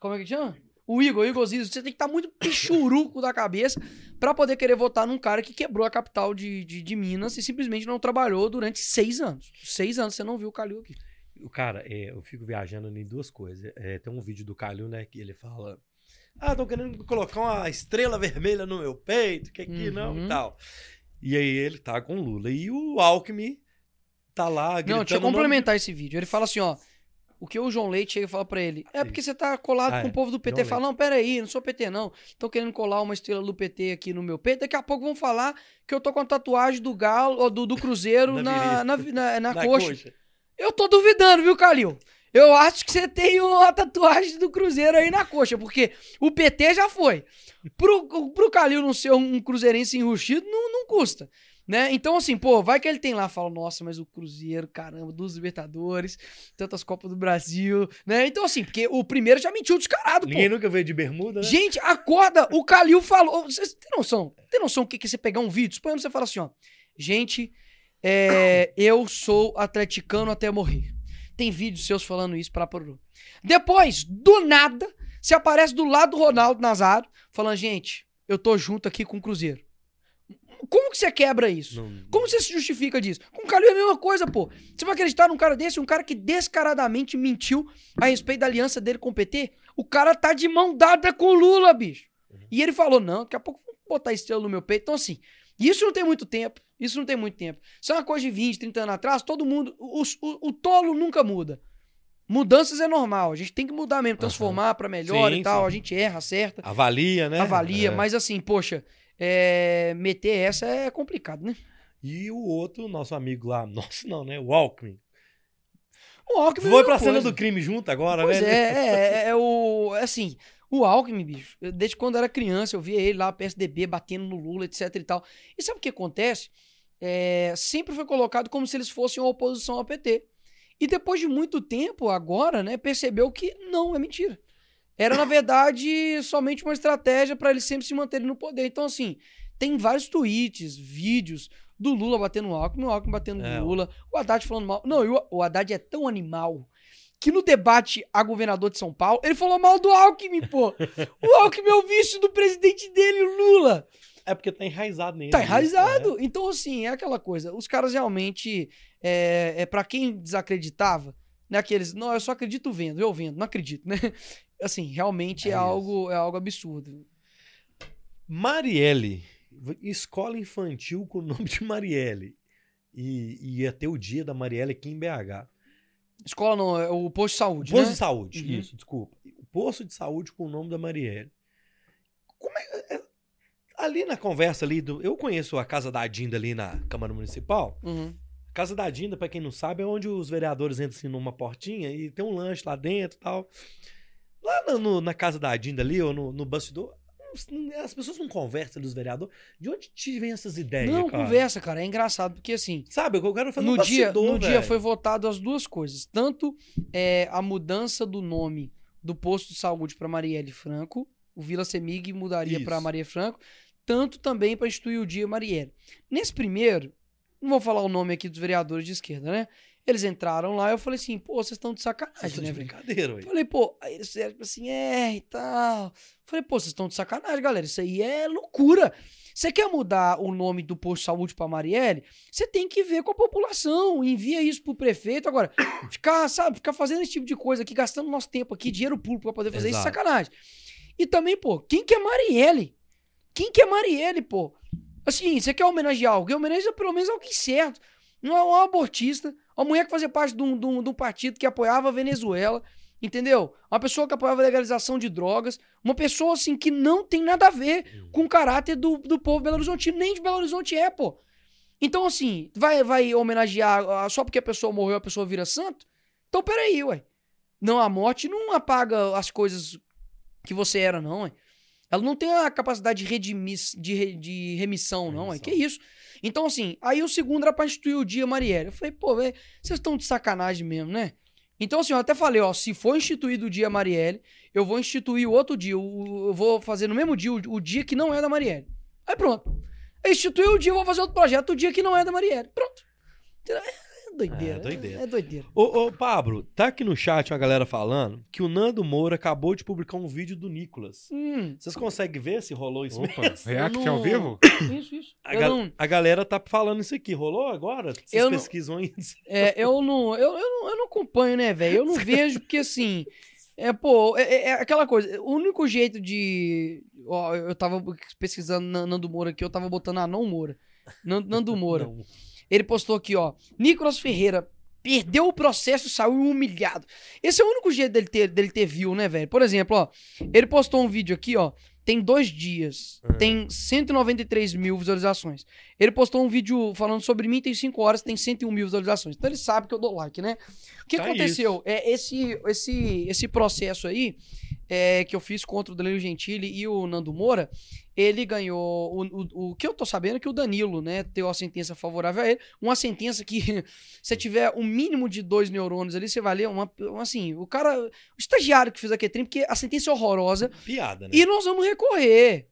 como é que chama? O Igor, o Igor Zizo. Você tem que estar muito pichuruco da cabeça pra poder querer votar num cara que quebrou a capital de, de, de Minas e simplesmente não trabalhou durante seis anos. Seis anos você não viu o Calil aqui. O cara, é, eu fico viajando em duas coisas. É, tem um vídeo do Calil, né, que ele fala: Ah, estão querendo colocar uma estrela vermelha no meu peito, que aqui não Uhum. e tal. E aí ele tá com o Lula. E o Alckmin tá lá. Não, deixa eu complementar esse vídeo. Ele fala assim, ó. O que o João Leite chega e fala pra ele. É porque você tá colado Ah, com é. o povo do PT. João Fala, não, peraí, não sou PT, não. Tô querendo colar uma estrela do PT aqui no meu peito. Daqui a pouco vão falar que eu tô com a tatuagem do Galo, do, do Cruzeiro Na na, na, na, na na coxa. Eu tô duvidando, viu, Calil? Eu acho que você tem uma tatuagem do Cruzeiro aí na coxa, porque o PT já foi. Pro, pro Calil não ser um cruzeirense enrustido, não, não custa. Né? Então, assim, pô, vai que ele tem lá, fala, nossa, mas o Cruzeiro, caramba, dos Libertadores, tantas Copas do Brasil, né? Então, assim, porque o primeiro já mentiu descarado, pô. Ninguém nunca veio de bermuda, né? Gente, acorda, o Calil falou. Vocês têm noção? Tem noção o que que é você pegar um vídeo? Suponhamos você fala assim, ó. Gente, é, eu sou atleticano até morrer. Tem vídeos seus falando isso para por Depois, do nada, você aparece do lado do Ronaldo Nazário, falando, gente, eu tô junto aqui com o Cruzeiro. Como que você quebra isso? Não- Como você se justifica disso? Com o Calil é a mesma coisa, pô. Você vai acreditar num cara desse, um cara que descaradamente mentiu a respeito da aliança dele com o PT? O cara tá de mão dada com o Lula, bicho. E ele falou: não, daqui a pouco vou botar estrela no meu peito. Então, assim, isso não tem muito tempo. Isso não tem muito tempo. Isso é uma coisa de 20, 30 anos atrás, todo mundo. O, o, o tolo nunca muda. Mudanças é normal. A gente tem que mudar mesmo, transformar pra melhor Sim, e tal. sim. A gente erra, acerta, Avalia, né? avalia. É. Mas assim, poxa, é, meter essa é complicado, né? E o outro, nosso amigo lá, nosso não, né? O Alckmin. O Alckmin é Foi mesma pra cena coisa. do crime junto agora, Pois né? é, é, é o. é Assim, o Alckmin, bicho, desde quando eu era criança, eu via ele lá, PSDB, batendo no Lula, etc e tal. E sabe o que acontece? É, sempre foi colocado como se eles fossem uma oposição ao PT. E depois de muito tempo, agora, né, percebeu que não, é mentira. Era, na verdade, somente uma estratégia para eles sempre se manterem no poder. Então, assim, tem vários tweets, vídeos do Lula batendo no Alckmin, o Alckmin batendo É, no Lula, o Haddad falando mal. Não, o, o Haddad é tão animal que no debate a governador de São Paulo, ele falou mal do Alckmin, pô. O Alckmin é o vice do presidente dele, o Lula. É porque tá enraizado nele. Tá né? enraizado. Então, assim, é aquela coisa. Os caras realmente, é, é para quem desacreditava, né? Aqueles, não, eu só acredito vendo, eu vendo, não acredito, né? Assim, realmente É é, algo, é algo absurdo. Marielle, escola infantil com o nome de Marielle. E e ia ter o dia da Marielle aqui em BH. Escola não, é o posto de saúde, Posto né? de saúde, Uhum. isso, desculpa. O posto de saúde com o nome da Marielle. Como é, é- ali na conversa ali do, eu conheço a casa da Dinda ali na Câmara Municipal. Uhum. A casa da Dinda, pra quem não sabe, é onde os vereadores entram assim numa portinha e tem um lanche lá dentro, e tal. Lá no- no- na casa da Dinda ali ou no, no bastidor, as pessoas não conversam dos vereadores. De onde te vem essas ideias, Não, cara? conversa, cara, é engraçado, porque assim, Sabe, eu quero fazer no um dia, bastidor, no dia foi votado as duas coisas. Tanto é, a mudança do nome do posto de saúde para Marielle Franco, o Vila Semig mudaria para. Maria Franco, tanto também para instituir o dia Marielle. Nesse primeiro, não vou falar o nome aqui dos vereadores de esquerda, né? Eles entraram lá, eu falei assim, pô, vocês estão de Vocês sacanagem, estão né, de brincadeira, velho. Falei, pô, aí eles fizeram tipo assim, é e tal. Falei, pô, vocês estão de sacanagem, galera. Isso aí é loucura. Você quer mudar o nome do posto de saúde pra Marielle? Você tem que ver com a população. Envia isso pro prefeito. Agora, ficar, sabe, ficar fazendo esse tipo de coisa aqui, gastando nosso tempo aqui, dinheiro público pra poder fazer isso, é Exato. sacanagem. E também, pô, quem que é Marielle? Quem que é Marielle, pô? Assim, você quer homenagear alguém, homenageia pelo menos alguém certo. Não é um abortista, uma mulher que fazia parte de um, de um- de um partido que apoiava a Venezuela, entendeu? Uma pessoa que apoiava a legalização de drogas, uma pessoa, assim, que não tem nada a ver com o caráter do, do povo Belo Horizonte, nem de Belo Horizonte é, pô. Então, assim, vai, vai homenagear só porque a pessoa morreu, a pessoa vira santo? Então, peraí, ué. Não, a morte não apaga as coisas que você era, não, ué. Ela não tem a capacidade de, redimis, de, re- de remissão, não, ué. Que isso? Então, assim, aí o segundo era pra instituir o dia Marielle. Eu falei, pô, vocês estão de sacanagem mesmo, né? Então, assim, eu até falei, ó, se for instituído o dia Marielle, eu vou instituir o outro dia. o- Eu vou fazer no mesmo dia o, o dia que não é da Marielle. Aí pronto. Instituiu o dia, eu vou fazer outro projeto o dia que não é da Marielle. Pronto. É doideira. É, doideira. É, doideira. Ô, ô, Pablo, tá aqui no chat uma galera falando que o Nando Moura acabou de publicar um vídeo do Nicolas. Hum, Vocês conseguem ver se rolou isso Opa, mesmo? react não- ao vivo? isso, isso. A, ga- não, a galera tá falando isso aqui. Rolou agora? Vocês Eu não- pesquisam ainda? é, eu não, eu, eu não, eu não acompanho, né, velho? Eu não vejo porque assim, é pô, é, é- é aquela coisa. O único jeito de, ó, eu tava pesquisando na- Nando Moura aqui, eu tava botando ah, não Moura, Nan- Nando Moura. Não. Ele postou aqui, ó. Nicolas Ferreira perdeu o processo e saiu humilhado. Esse é o único jeito dele ter, dele ter view, né, velho? Por exemplo, ó. Ele postou um vídeo aqui, ó. Tem dois dias. Ah. Tem 193 mil visualizações. Ele postou um vídeo falando sobre mim, tem 5 horas, tem 101 mil visualizações. Então ele sabe que eu dou like, né? O que Tá aconteceu? É esse, esse, esse processo aí é, que eu fiz contra o Danilo Gentili e o Nando Moura, ele ganhou. O, o, o que eu tô sabendo é que o Danilo, né, deu a sentença favorável a ele. Uma sentença que, se tiver um mínimo de dois neurônios ali, você vai ler uma. uma- Assim, o cara. O estagiário que fez aquele trem, porque a sentença é horrorosa. Piada, né? E nós vamos recorrer.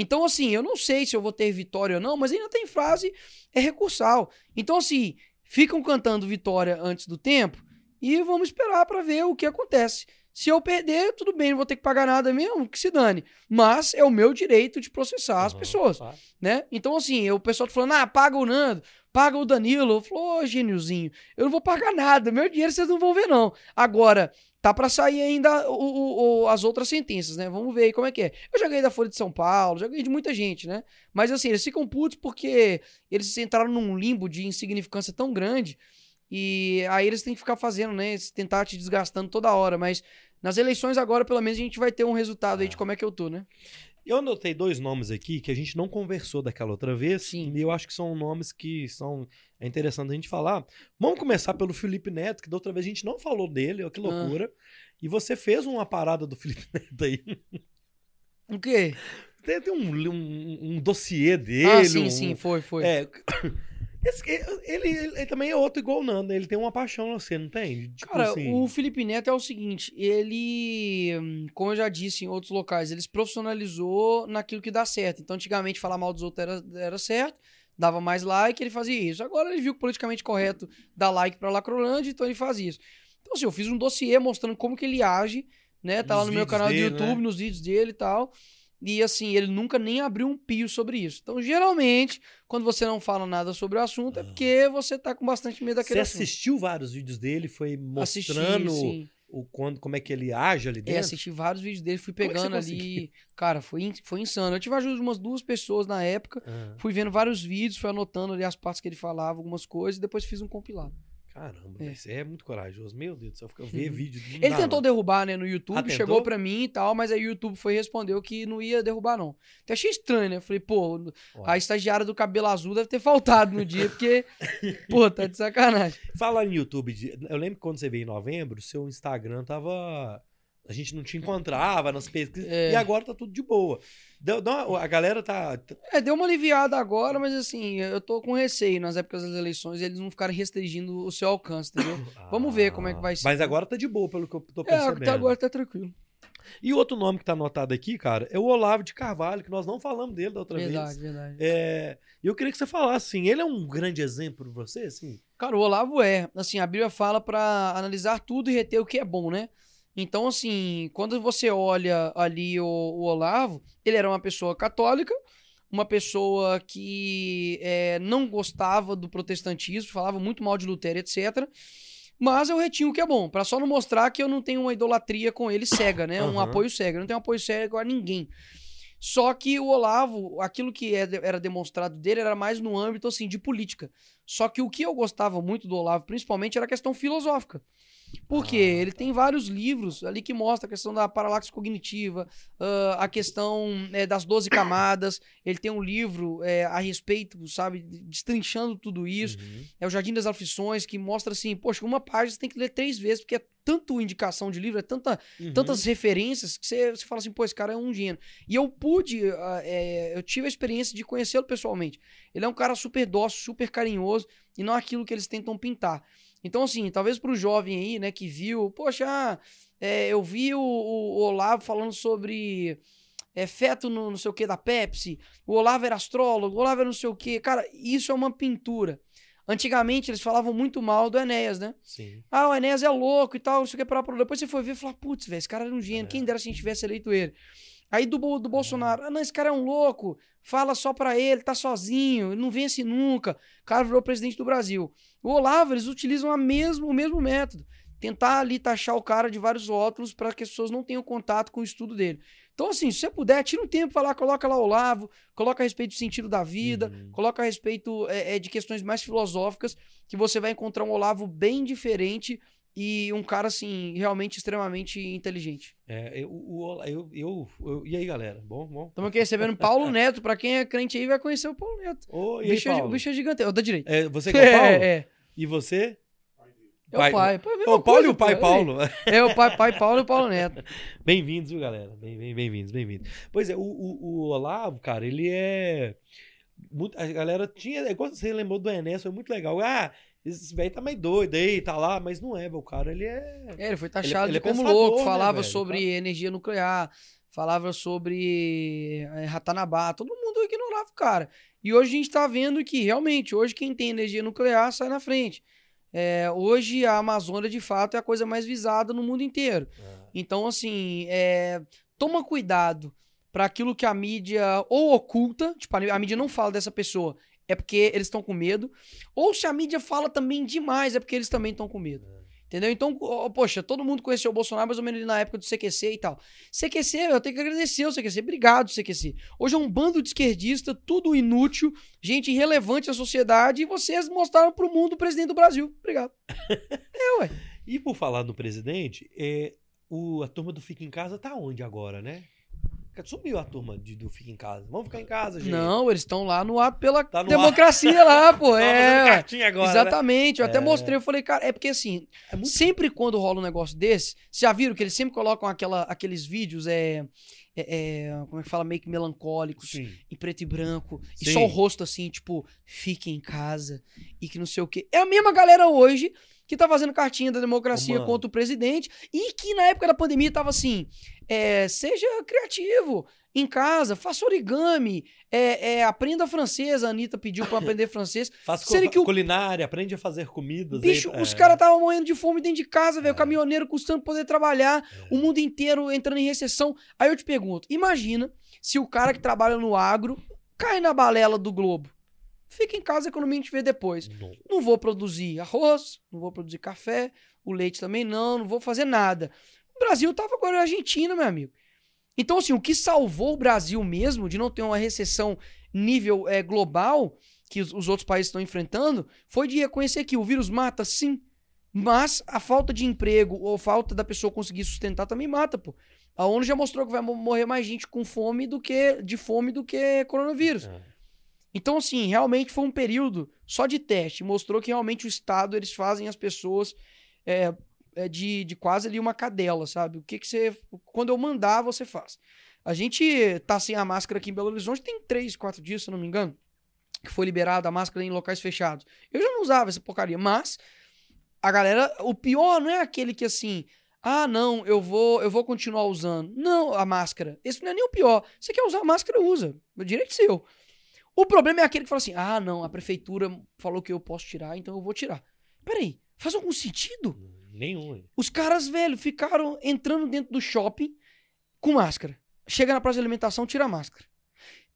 Então, assim, eu não sei se eu vou ter vitória ou não, mas ainda tem frase é recursal. Então, assim, ficam cantando vitória antes do tempo e vamos esperar pra ver o que acontece. Se eu perder, tudo bem, não vou ter que pagar nada mesmo, que se dane. Mas é o meu direito de processar as Aham, pessoas, né? Então, assim, o pessoal tá falando, ah, paga o Nando, paga o Danilo. Eu falo, ô, gêniozinho, eu não vou pagar nada, meu dinheiro vocês não vão ver, não. Agora, tá pra sair ainda o- o- o- as outras sentenças, né? Vamos ver aí como é que é. Eu já ganhei da Folha de São Paulo, já ganhei de muita gente, né? Mas assim, eles ficam putos porque eles entraram num limbo de insignificância tão grande e aí eles têm que ficar fazendo, né? Tentar te desgastando toda hora, mas nas eleições agora, pelo menos, a gente vai ter um resultado aí de como é que eu tô, né? Eu anotei dois nomes aqui que a gente não conversou daquela outra vez. Sim. E eu acho que são nomes que são é interessante a gente falar. Vamos começar pelo Felipe Neto, que da outra vez a gente não falou dele, ó, que loucura. E você fez uma parada do Felipe Neto aí. O quê? Tem, tem um, um, um dossiê dele. ah, sim, um- sim, foi, foi. É. Esse- ele, ele- ele também é outro igual o Nando, ele tem uma paixão, você não tem? Tipo Cara, assim, o Felipe Neto é o seguinte, ele, como eu já disse em outros locais, ele se profissionalizou naquilo que dá certo. Então, antigamente, falar mal dos outros era, era certo, dava mais like, ele fazia isso. Agora ele viu que politicamente correto dar like pra Lacrolândia, então ele faz isso. Então, assim, eu fiz um dossiê mostrando como que ele age, né? Tá Nos lá no meu canal dele, do YouTube, né? nos vídeos dele e tal. E assim, ele nunca nem abriu um pio sobre isso. Então, geralmente, quando você não fala nada sobre o assunto, é Ah. porque você tá com bastante medo daquele Você assunto. assistiu vários vídeos dele, foi Assisti, mostrando sim. o, quando, como é que ele age ali É, dentro? assisti vários vídeos dele, fui é pegando ali. Cara, foi, foi insano. Eu tive a ajuda de umas duas pessoas na época. Ah, Fui vendo vários vídeos, fui anotando ali as partes que ele falava, algumas coisas, e depois fiz um compilado. Caramba, É. mas você é muito corajoso. Meu Deus do céu, eu ver vídeo. Ele tentou não. derrubar, né, no YouTube, Ah, chegou pra mim e tal, mas aí o YouTube foi e respondeu que não ia derrubar, não. Até achei estranho, né? Falei, pô, a estagiária do cabelo azul deve ter faltado no dia, porque, pô, tá de sacanagem. Falar em YouTube, eu lembro que quando você veio em novembro, seu Instagram tava. A gente não te encontrava nas pesquisas. É. E agora tá tudo de boa. Deu- deu a galera tá. É, deu uma aliviada agora, mas assim, eu tô com receio nas épocas das eleições eles não ficarem restringindo o seu alcance, entendeu? Vamos ver como é que vai ser. Mas agora tá de boa, pelo que eu tô É, percebendo. até agora tá tranquilo. E outro nome que tá anotado aqui, cara, é o Olavo de Carvalho, que nós não falamos dele da outra Verdade, vez. verdade. É, E eu queria que você falasse, assim, ele é um grande exemplo pra você, assim? Cara, o Olavo é. Assim, a Bíblia fala pra analisar tudo e reter o que é bom, né? Então, assim, quando você olha ali o, o Olavo, ele era uma pessoa católica, uma pessoa que é, não gostava do protestantismo, falava muito mal de Lutero, etc. Mas eu retinho o que é bom, pra só não mostrar que eu não tenho uma idolatria com ele cega, né? Um Aham. apoio cego. Eu não tenho apoio cego a ninguém. Só que o Olavo, aquilo que é- era demonstrado dele era mais no âmbito assim de política. Só que o que eu gostava muito do Olavo, principalmente, era a questão filosófica. Porque Ah, ele tem vários livros ali que mostram a questão da paralaxe cognitiva, ah, a questão eh, das 12 camadas. Ele tem um livro eh, a respeito, sabe, destrinchando tudo isso. Uhum. É o Jardim das Aflições, que mostra assim, poxa, uma página você tem que ler três vezes, porque é tanto indicação de livro, é tanta Uhum. tantas referências que você, você fala assim, pô, esse cara é um gênio. E eu pude, ah, é, eu tive a experiência de conhecê-lo pessoalmente. Ele é um cara super dócil, super carinhoso, e não aquilo que eles tentam pintar. Então, assim, talvez pro jovem aí, né, que viu, poxa, é, eu vi o, o Olavo falando sobre é, feto no não sei o que da Pepsi, o Olavo era astrólogo, o Olavo era não sei o que. Cara, isso é uma pintura. Antigamente eles falavam muito mal do Enéas, né? Sim. Ah, o Enéas é louco e tal, não sei o que, para Depois você foi ver e falar, putz, velho, esse cara era um gênio, É. quem dera se a gente tivesse eleito ele. Aí do, do Bolsonaro, ah, não, esse cara é um louco, fala só pra ele, tá sozinho, ele não vence nunca. O cara virou presidente do Brasil. O Olavo, eles utilizam a mesmo, o mesmo método. Tentar ali taxar o cara de vários rótulos para que as pessoas não tenham contato com o estudo dele. Então, assim, se você puder, tira um tempo pra lá, coloca lá o Olavo, coloca a respeito do sentido da vida, Uhum. coloca a respeito é, é, de questões mais filosóficas, que você vai encontrar um Olavo bem diferente e um cara, assim, realmente extremamente inteligente. É, eu, o- eu, eu, eu- E aí, galera? Bom, bom. Estamos aqui recebendo Paulo Neto. Pra quem é crente aí, vai conhecer o Paulo Neto. Ô, O e aí, bicho, é, o bicho é gigante. É o da direita. É, você que é o Paulo? É, é. E você? É o pai. Pô, é o Paulo e coisa, o pai. Paulo. É, o pai, pai Paulo e o Paulo Neto. Bem-vindos, viu, galera? Bem, bem, bem-vindos, bem-vindos. Pois é, o, o, o Olavo, cara, ele é. muito- a galera tinha. é igual Você lembrou do Enéas, foi muito legal. Ah, esse velho tá meio doido aí, tá lá, mas não é. O cara, ele é. É, ele foi taxado ele é de como pensador, louco, né, falava velho? sobre energia nuclear, falava sobre é, Ratanabá, todo mundo ignorava o cara. E hoje a gente tá vendo que realmente, hoje quem tem energia nuclear sai na frente. É, hoje a Amazônia, de fato, é a coisa mais visada no mundo inteiro. Então, assim, é, toma cuidado para aquilo que a mídia ou oculta, tipo, a mídia não fala dessa pessoa, é porque eles estão com medo, ou se a mídia fala também demais, é porque eles também estão com medo. Entendeu? Então, ó, poxa, todo mundo conheceu o Bolsonaro mais ou menos ali na época do CQC e tal. CQC, eu tenho que agradecer o CQC. Obrigado, CQC. Hoje é um bando de esquerdista, tudo inútil, gente irrelevante à sociedade, e vocês mostraram pro mundo o presidente do Brasil. Obrigado. é, ué. E por falar no presidente, é, o, a turma do Fica em Casa tá onde agora, né? Sumiu a turma de, do Fica em Casa. Vamos ficar em casa, gente. Não, eles estão lá no ato pela Tá no democracia lá, pô. É, cartinha agora, né? Exatamente, eu até É. mostrei, eu falei, cara, é porque assim, É muito- sempre quando rola um negócio desse, vocês já viram que eles sempre colocam aquela, aqueles vídeos, é, é- é, como é que fala, meio que melancólicos, Sim. em preto e branco, e Sim. só o rosto assim, tipo, fique em casa, e que não sei o quê. É a mesma galera hoje que tá fazendo cartinha da democracia mano. contra o presidente, e que na época da pandemia tava assim, é, seja criativo, em casa, faça origami, é, é, aprenda francês, a Anitta pediu pra aprender francês, Sendo co- que o- culinária, aprende a fazer comidas. Bicho, aí, os é. caras estavam morrendo de fome dentro de casa, velho. É. O caminhoneiro custando poder trabalhar, É. o mundo inteiro entrando em recessão. Aí eu te pergunto: imagina se o cara que trabalha no agro cai na balela do Globo. Fica em casa, a economia a gente vê depois. Não. Não vou produzir arroz, não vou produzir café, o leite também não, não vou fazer nada. O Brasil tava agora na Argentina, meu amigo. Então, assim, o que salvou o Brasil mesmo de não ter uma recessão nível eh, global que os, os outros países estão enfrentando foi de reconhecer que o vírus mata, sim, mas a falta de emprego ou falta da pessoa conseguir sustentar também mata, pô. A ONU já mostrou que vai mo- morrer mais gente com fome do que de fome do que coronavírus. É. Então, assim, realmente foi um período só de teste. Mostrou que realmente o Estado, eles fazem as pessoas é, é, de, de quase ali uma cadela, sabe? O que que você... Quando eu mandar, você faz. A gente tá sem a máscara aqui em Belo Horizonte tem três, quatro dias, se eu não me engano, que foi liberada a máscara em locais fechados. Eu já não usava essa porcaria, mas a galera... O pior não é aquele que, assim... Ah, não, eu vou, eu vou continuar usando. Não, a máscara. Esse não é nem o pior. Você quer usar a máscara, usa. É direito seu. O problema é aquele que fala assim: ah, não, a prefeitura falou que eu posso tirar, então eu vou tirar. Peraí, faz algum sentido? Nenhum. hein? Os caras, velho, ficaram entrando dentro do shopping com máscara. Chega na praça de alimentação, tira a máscara.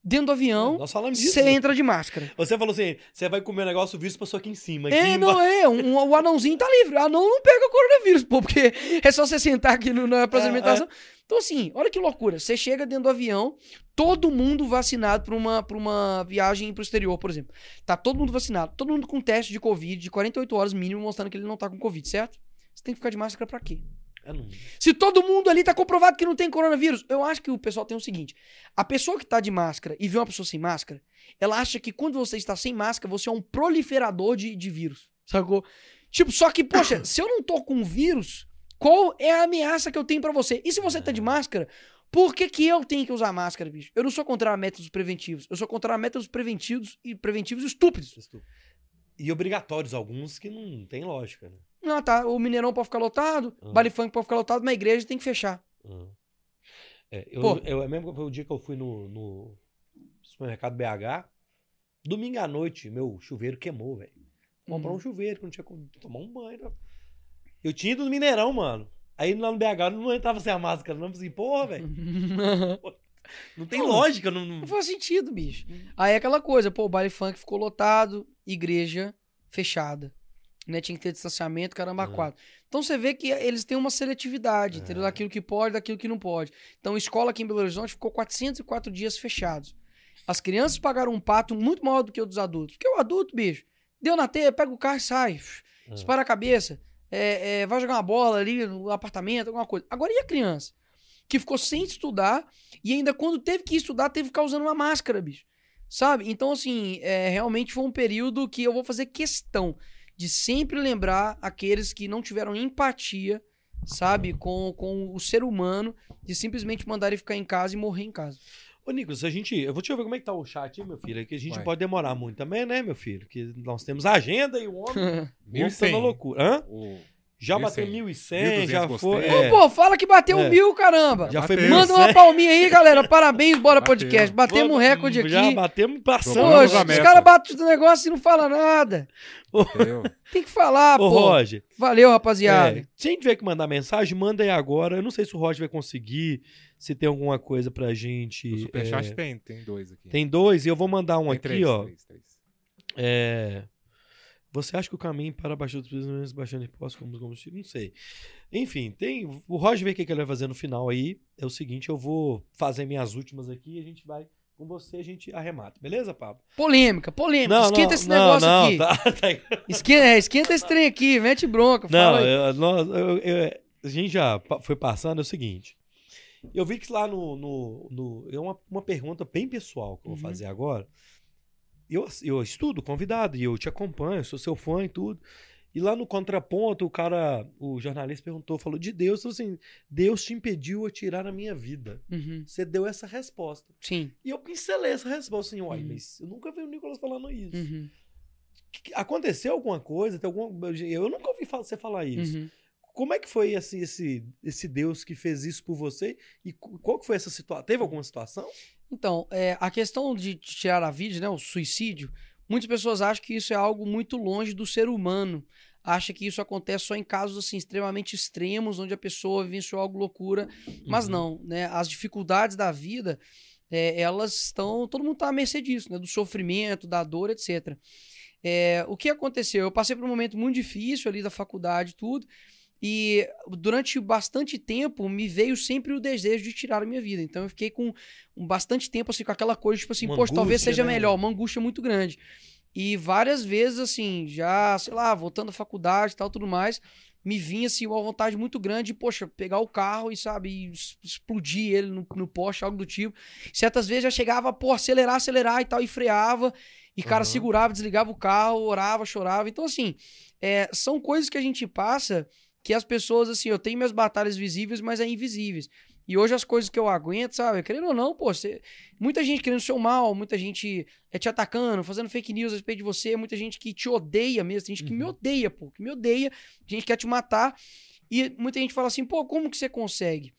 dentro do avião, você entra de máscara. Você falou assim, você vai comer um negócio, o vírus passou aqui em cima. Aqui É, não é. Um, o anãozinho tá livre. O anão não pega coronavírus, pô, porque é só você sentar aqui no, na apresentação. Então, assim, olha que loucura. Você chega dentro do avião, todo mundo vacinado pra uma, pra uma viagem pro exterior, por exemplo. Tá todo mundo vacinado, todo mundo com teste de Covid de 48 horas mínimo, mostrando que ele não tá com Covid, certo? Você tem que ficar de máscara pra quê? Eu não- Se todo mundo ali tá comprovado que não tem coronavírus, eu acho que o pessoal tem o seguinte: a pessoa que tá de máscara e vê uma pessoa sem máscara, ela acha que quando você está sem máscara, você é um proliferador de, de vírus. Sacou? Tipo, só que, poxa, se eu não tô com vírus, qual é a ameaça que eu tenho pra você? E se você tá de máscara, por que, que eu tenho que usar máscara, bicho? Eu não sou contra métodos preventivos. Eu sou contra métodos preventivos e preventivos estúpidos. E obrigatórios alguns que não tem lógica, né? Não, tá. O Mineirão pode ficar lotado, Ah. baile funk pode ficar lotado, mas a igreja tem que fechar. Ah. É, eu, Pô. eu, é mesmo foi o dia que eu fui no, no supermercado BH. Domingo à noite, meu chuveiro queimou, velho. Comprar Uhum. um chuveiro, que não tinha como tomar um banho. não. Eu tinha ido no Mineirão, mano. Aí lá no BH eu não entrava sem a máscara, não. Eu falei assim, porra, velho. Não tem Não. lógica. Não, não- Não faz sentido, bicho. Aí é aquela coisa, pô, o baile funk ficou lotado, igreja fechada. Né? Tinha que ter distanciamento, caramba, Uhum. quatro. Então você vê que eles têm uma seletividade, entendeu? É. Daquilo que pode, daquilo que não pode. Então, a escola aqui em Belo Horizonte ficou 404 dias fechados. As crianças pagaram um pato muito maior do que o dos adultos. Porque o adulto, bicho, deu na teia, pega o carro e sai. Ah. Dispara a cabeça. É, é, vai jogar uma bola ali no apartamento, alguma coisa. Agora, e a criança? Que ficou sem estudar e ainda quando teve que estudar, teve que ficar usando uma máscara, bicho. Sabe? Então, assim, é, realmente foi um período que eu vou fazer questão de sempre lembrar aqueles que não tiveram empatia, sabe, com, com o ser humano, de simplesmente mandar ele ficar em casa e morrer em casa. Ô, Nicolas, a gente. Eu vou te ver como é que tá o chat aí, meu filho. É que a gente Vai. pode demorar muito também, né, meu filho? Que nós temos agenda e o homem. o homem tá 1.100. na loucura. Hã? O... Já 1.100. bateu 1.100, já 1.200 foi. é. Pô, fala que bateu É. mil, caramba. Já foi Bateu. Manda 1.100. uma palminha aí, galera. Parabéns, bora Bateu. podcast. Batemos um recorde aqui. Já batemos passando. Poxa, os caras batem do negócio e não falam nada. Bateu. Tem que falar, Ô, pô. Roger. Valeu, rapaziada. É, se a gente tiver que mandar mensagem, manda aí agora. Eu não sei se o Roger vai conseguir, se tem alguma coisa pra gente. O Superchat é, tem, tem dois aqui. Tem dois e eu vou mandar um Tem aqui, três, ó. três, três. É, Você acha que o caminho para baixar dos preços baixando impostos como combustível? Não sei. Enfim, tem. O Roger vê o que ele vai fazer no final aí. É o seguinte, eu vou fazer minhas últimas aqui e a gente vai. Com você a gente arremata, beleza, Pablo? Polêmica, polêmica. Esquenta esse não, negócio não, aqui. Tá, tá. Esquenta, é, esquenta esse trem aqui, mete bronca. Não, eu- nós- eu- eu- a gente já foi passando, é o seguinte. Eu vi que lá no. no, no- é uma, uma pergunta bem pessoal que eu vou Uhum. fazer agora. Eu, eu estudo convidado e eu te acompanho, sou seu fã e tudo. E lá no contraponto, o cara, o jornalista perguntou, falou de Deus, falou assim: Deus te impediu a tirar a minha vida. Uhum, Você deu essa resposta. Sim. E eu pincelei essa resposta assim, uai, Uhum. mas eu nunca vi o Nicolas falando isso. Uhum, Aconteceu alguma coisa? Tem alguma... Eu nunca ouvi você falar isso. uhum. Como é que foi assim, esse, esse Deus que fez isso por você? E qual que foi essa situação? Teve alguma situação? Então, é, a questão de tirar a vida, né, o suicídio, muitas pessoas acham que isso é algo muito longe do ser humano. Acha que isso acontece só em casos assim extremamente extremos, onde a pessoa vivenciou algo loucura. Mas Uhum. não, né? As dificuldades da vida, é, elas estão. Todo mundo está à mercê disso, né? Do sofrimento, da dor, etc. É, o que aconteceu? Eu passei por um momento muito difícil ali da faculdade e tudo. E durante bastante tempo me veio sempre o desejo de tirar a minha vida. Então eu fiquei com um bastante tempo assim, com aquela coisa, tipo assim, Uma poxa, talvez seja né? melhor, uma angústia muito grande. E várias vezes, assim, já, sei lá, voltando à faculdade e tal, tudo mais, me vinha, assim, uma vontade muito grande de, poxa, pegar o carro e, sabe, explodir ele no, no poste, algo do tipo. Certas vezes já chegava, pô, acelerar, acelerar e tal, e freava, e, cara, Aham. segurava, desligava o carro, orava, chorava. Então, assim, é, são coisas que a gente passa que as pessoas, assim, eu tenho minhas batalhas visíveis, mas é invisíveis. E hoje as coisas que eu aguento, sabe? Querendo ou não, pô, você... muita gente querendo o seu mal, muita gente é te atacando, fazendo fake news a respeito de você, muita gente que te odeia mesmo, tem gente que me Uhum. odeia, pô, que me odeia, gente que quer te matar. E muita gente fala assim, pô, como que você consegue?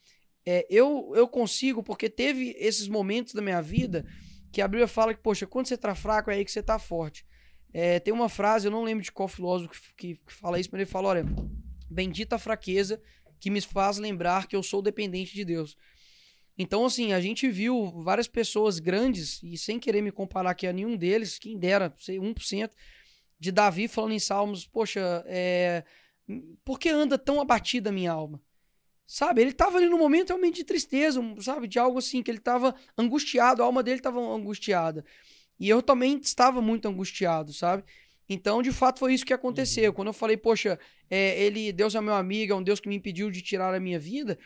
É, eu, eu consigo porque teve esses momentos da minha vida que a Bíblia fala que, poxa, quando você tá fraco é aí que você tá forte. É, tem uma frase, eu não lembro de qual filósofo que, que fala isso, mas ele fala, olha, bendita fraqueza que me faz lembrar que eu sou dependente de Deus. Então, assim, a gente viu várias pessoas grandes, e sem querer me comparar aqui a nenhum deles, quem dera, sei, 1%, de Davi falando em Salmos, poxa, é, por que anda tão abatida a minha alma? Sabe, ele estava ali no momento realmente de tristeza, sabe, de algo assim, que ele estava angustiado, a alma dele estava angustiada. E eu também estava muito angustiado, sabe? Então, de fato, foi isso que aconteceu. Uhum. Quando eu falei, poxa, é, ele, Deus é meu amigo, é um Deus que me impediu de tirar a minha vida,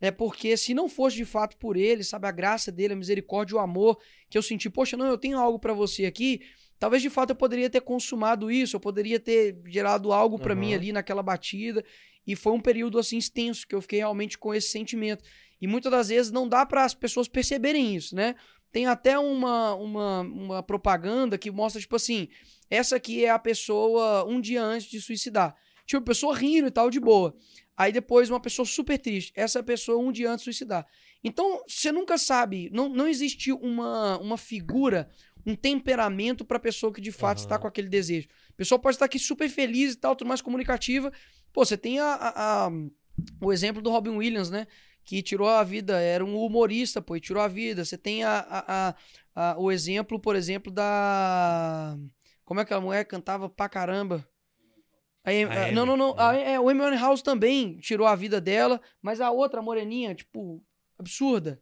é porque se não fosse de fato por ele, sabe, a graça dele, a misericórdia, o amor que eu senti, poxa, não, eu tenho algo para você aqui, talvez de fato eu poderia ter consumado isso, eu poderia ter gerado algo para uhum. mim ali naquela batida. E foi um período assim extenso que eu fiquei realmente com esse sentimento. E muitas das vezes não dá para as pessoas perceberem isso, né? Tem até uma, uma, uma propaganda que mostra, tipo assim, essa aqui é a pessoa um dia antes de suicidar. Tipo, a pessoa rindo e tal, de boa. Aí depois uma pessoa super triste. Essa pessoa um dia antes de suicidar. Então, você nunca sabe, não, não existe uma, uma figura, um temperamento para a pessoa que de fato uhum. está com aquele desejo. A pessoa pode estar aqui super feliz e tal, tudo mais comunicativa. Pô, você tem a, a, a, o exemplo do Robin Williams, né? Que tirou a vida, era um humorista, pô, e tirou a vida. Você tem a, a, o exemplo, por exemplo, da. Como é que a mulher cantava pra caramba? A, não, não, não. A, é, o Amy House também tirou a vida dela, mas a outra, a moreninha, tipo, absurda.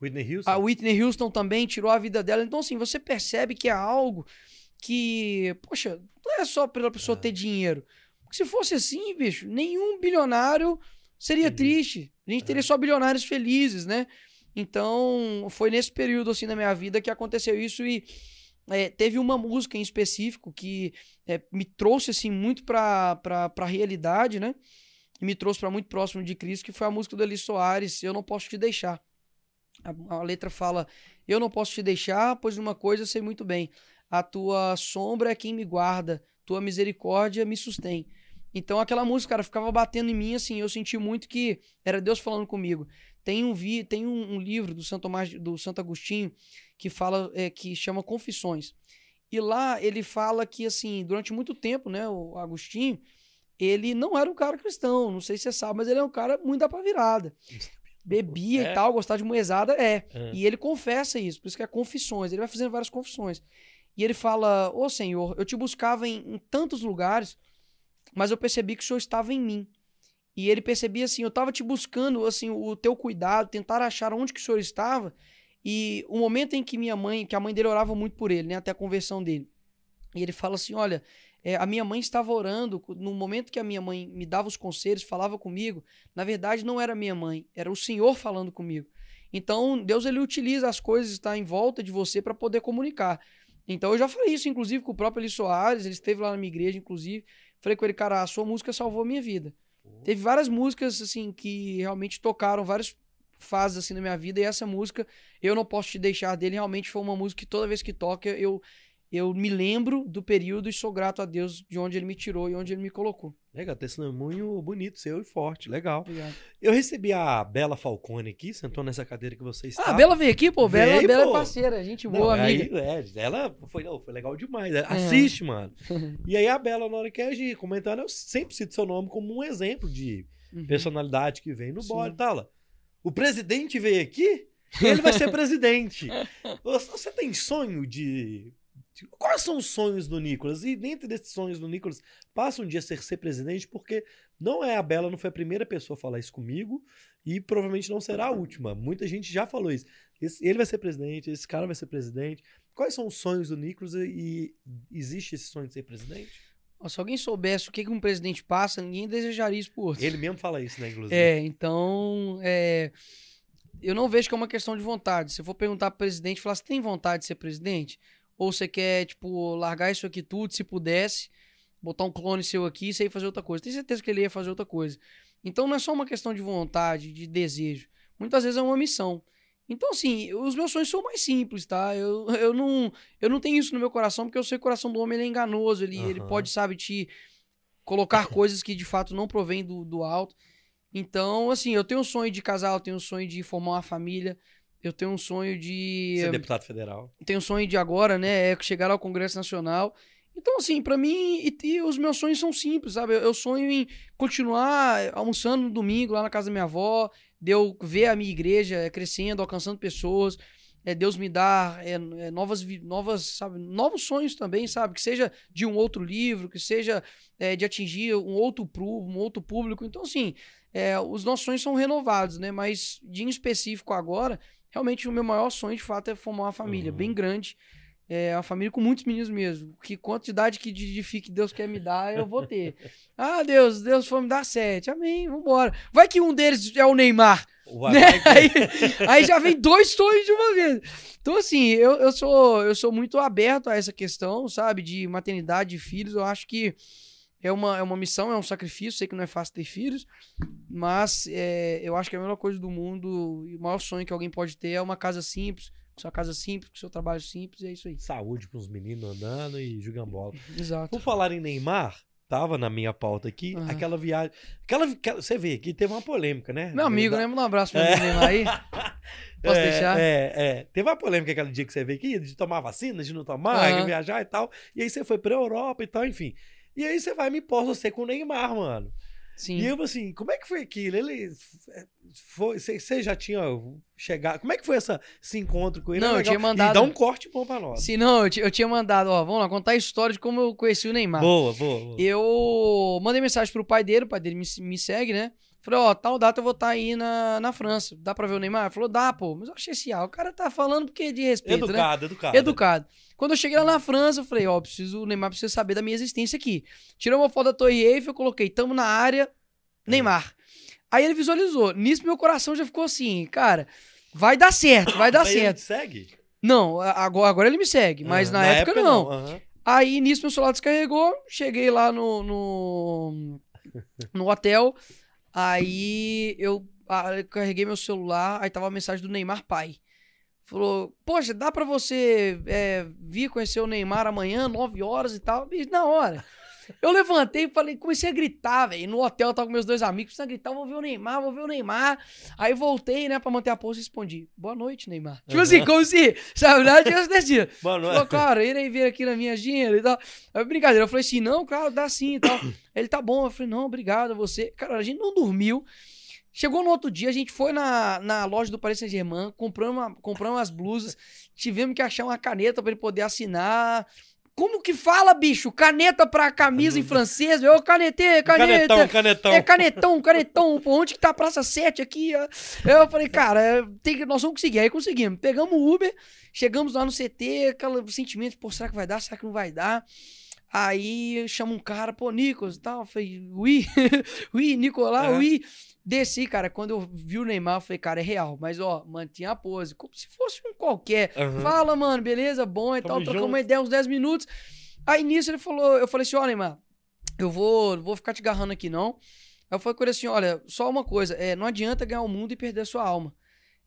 Whitney Houston? A Whitney Houston também tirou a vida dela. Então, assim, você percebe que é algo que, poxa, não é só pela pessoa é. ter dinheiro. Porque se fosse assim, bicho, nenhum bilionário seria triste. A gente teria é. só bilionários felizes, né? Então, foi nesse período, assim, da minha vida que aconteceu isso e é, teve uma música em específico que é, me trouxe assim muito para a realidade, né? E me trouxe para muito próximo de Cristo, que foi a música do Eli Soares, Eu Não Posso Te Deixar. A, a, letra fala: Eu não posso te deixar, pois uma coisa sei muito bem. A tua sombra é quem me guarda, tua misericórdia me sustém. Então aquela música, cara, ficava batendo em mim assim, eu senti muito que era Deus falando comigo. Tem um vi, tem um, um livro do Santo Tomás, do Santo Agostinho que fala é, que chama Confissões. E lá ele fala que assim, durante muito tempo, né, o Agostinho, ele não era um cara cristão, não sei se você sabe, mas ele é um cara muito da pra virada. Bebia é. e tal, gostava de moezada, é. é. E ele confessa isso, por isso que é confissões. Ele vai fazendo várias confissões. E ele fala: Ô Senhor, eu te buscava em, em tantos lugares, mas eu percebi que o Senhor estava em mim. E ele percebia assim, eu estava te buscando assim o teu cuidado, tentar achar onde que o Senhor estava, e o momento em que minha mãe, que a mãe dele orava muito por ele, né, até a conversão dele. E ele fala assim: Olha, é, a minha mãe estava orando, no momento que a minha mãe me dava os conselhos, falava comigo, na verdade não era minha mãe, era o Senhor falando comigo. Então, Deus ele utiliza as coisas que estão em volta de você para poder comunicar. Então, eu já falei isso, inclusive, com o próprio Eli Soares, ele esteve lá na minha igreja, inclusive. Falei com ele, cara, a sua música salvou a minha vida. Teve várias músicas, assim, que realmente tocaram vários fases assim na minha vida e essa música eu não posso te deixar dele realmente foi uma música que toda vez que toca eu eu me lembro do período e sou grato a Deus de onde ele me tirou e onde ele me colocou. Legal, testemunho bonito seu e forte, legal. Obrigado. Eu recebi a Bela Falcone aqui, sentou nessa cadeira que você está. Ah, a Bela veio aqui, pô, Bela, veio, Bela é pô. é parceira, gente boa, não, amiga. Aí, é, ela foi, foi legal demais, é. assiste, mano. e aí a Bela, na hora que a gente comentando, eu sempre cito seu nome como um exemplo de uhum. personalidade que vem no bode, tá O presidente veio aqui, ele vai ser presidente. Você tem sonho de Quais são os sonhos do Nicolas? E dentro desses sonhos do Nicolas, passa um dia ser, ser presidente, porque não é a Bela, não foi a primeira pessoa a falar isso comigo e provavelmente não será a última. Muita gente já falou isso. Esse, ele vai ser presidente, esse cara vai ser presidente. Quais são os sonhos do Nicolas e, e existe esse sonho de ser presidente? Se alguém soubesse o que, que um presidente passa, ninguém desejaria isso por outro. Ele mesmo fala isso, né, inclusive? É, então. É... Eu não vejo que é uma questão de vontade. Se eu for perguntar para o presidente, falar: você tem vontade de ser presidente? Ou você quer, tipo, largar isso aqui tudo, se pudesse, botar um clone seu aqui e sair fazer outra coisa. Tenho certeza que ele ia fazer outra coisa. Então não é só uma questão de vontade, de desejo. Muitas vezes é uma missão. Então, assim, os meus sonhos são mais simples, tá? Eu, eu, não, eu não tenho isso no meu coração, porque eu sei que o coração do homem ele é enganoso. Ele, uhum. ele pode, sabe, te colocar coisas que de fato não provêm do, do alto. Então, assim, eu tenho um sonho de casar, eu tenho um sonho de formar uma família, eu tenho um sonho de. Ser deputado federal. Tenho um sonho de agora, né? É chegar ao Congresso Nacional Então, assim, pra mim, e, e os meus sonhos são simples, sabe? Eu, eu sonho em continuar almoçando no domingo lá na casa da minha avó, de eu ver a minha igreja crescendo, alcançando pessoas, é, Deus me dar é, é, novas, novas, sabe, novos sonhos também, sabe? Que seja de um outro livro, que seja é, de atingir um outro, um outro público. Então, assim, é, os nossos sonhos são renovados, né? Mas, de em específico agora, realmente o meu maior sonho, de fato, é formar uma família Uhum. bem grande. É, uma família com muitos meninos mesmo. Que quantidade que de, de que Deus quer me dar, eu vou ter. ah, Deus, Deus foi me dar sete. Amém, vambora. Vai que um deles é o Neymar. Né? que- Aí, aí já vem dois sonhos de uma vez. Então, assim, eu, eu, sou, eu sou muito aberto a essa questão, sabe? De maternidade, de filhos. Eu acho que é uma, é uma missão, é um sacrifício. Sei que não é fácil ter filhos, mas é, eu acho que é a melhor coisa do mundo e o maior sonho que alguém pode ter é uma casa simples, sua casa simples, com seu trabalho simples, e é isso aí. Saúde pros meninos andando e jogando bola. Exato. Por falar em Neymar, tava na minha pauta aqui, Aham. aquela viagem. Aquela, você vê que teve uma polêmica, né? Meu amigo, né? Manda um abraço pra É. mim aí. Posso é, deixar? É, é. Teve uma polêmica aquele dia que você veio aqui, de tomar vacina, de não tomar, Aham. de viajar e tal. E aí você foi pra Europa e tal, enfim. E aí você vai me pôr você com o Neymar, mano. Sim. E eu, assim, como é que foi aquilo? Ele foi. Você já tinha chegado. Como é que foi essa, esse encontro com ele? Não, É eu tinha mandado- E dá um corte bom pra nós. Se não, eu, eu tinha mandado, ó, vamos lá, contar a história de como eu conheci o Neymar. Boa, boa, boa. Eu mandei mensagem pro pai dele, o pai dele me, me segue, né? Falei, ó, tal data eu vou estar aí na, na França. Dá pra ver o Neymar? Ele falou, dá, pô. Mas eu achei assim, ah, o cara tá falando porque de respeito, né? Educado, educado. Educado. Quando eu cheguei lá na França, eu falei, ó, preciso, o Neymar precisa saber da minha existência aqui. Tirei uma foto da Torre Eiffel, coloquei, tamo na área, Neymar. Aí ele visualizou. Nisso meu coração já ficou assim, cara, vai dar certo, vai dar ele certo. te segue? Não, agora, agora ele me segue, mas Ah, na, época, não. Aham. Aí nisso meu celular descarregou, cheguei lá no, no, no hotel, aí eu, carreguei meu celular, aí tava a mensagem do Neymar pai. Falou, poxa, dá pra você é, vir conhecer o Neymar amanhã, 9 horas e tal? E na hora. Eu levantei e falei, comecei a gritar, velho. No hotel eu tava com meus dois amigos, a gritar, vou ver o Neymar, vou ver o Neymar. Aí voltei, né, pra manter a pose e respondi, boa noite, Neymar. Tipo assim, como se, sabe, nada tivesse decidido. Mano, Falou, cara, ele aí vir aqui na minha agenda e tal. Aí, brincadeira. Eu falei assim, não, cara, dá sim e tal. Ele tá bom. Eu falei, não, obrigado a você. Cara, a gente não dormiu. Chegou no outro dia, a gente foi na, na loja do Paris Saint-Germain, compramos, uma, compramos as blusas, tivemos que achar uma caneta pra ele poder assinar. Como que fala, bicho? Caneta pra camisa em francês? Eu canetei, caneta. canetão, canetão. É canetão, canetão. Pô, onde que tá a Praça 7 aqui? Eu falei, cara, é, tem que, nós vamos conseguir. Aí conseguimos. Pegamos o Uber, chegamos lá no CT, aquele sentimento, pô, será que vai dar? Será que não vai dar? Aí chama um cara, pô, Nicolas e tal. Eu falei, ui, ui, Nicolás, Aham. ui. Desci, cara. Quando eu vi o Neymar, eu falei, cara, é real. Mas, ó, mantinha a pose, como se fosse um qualquer. Aham. Fala, mano, beleza, bom e Tamo tal. Trocamos uma ideia uns 10 minutos. Aí nisso ele falou, eu falei assim, ó, Neymar, eu vou, vou ficar te agarrando aqui não. Aí eu falei com ele assim, olha, só uma coisa, é, não adianta ganhar o mundo e perder a sua alma.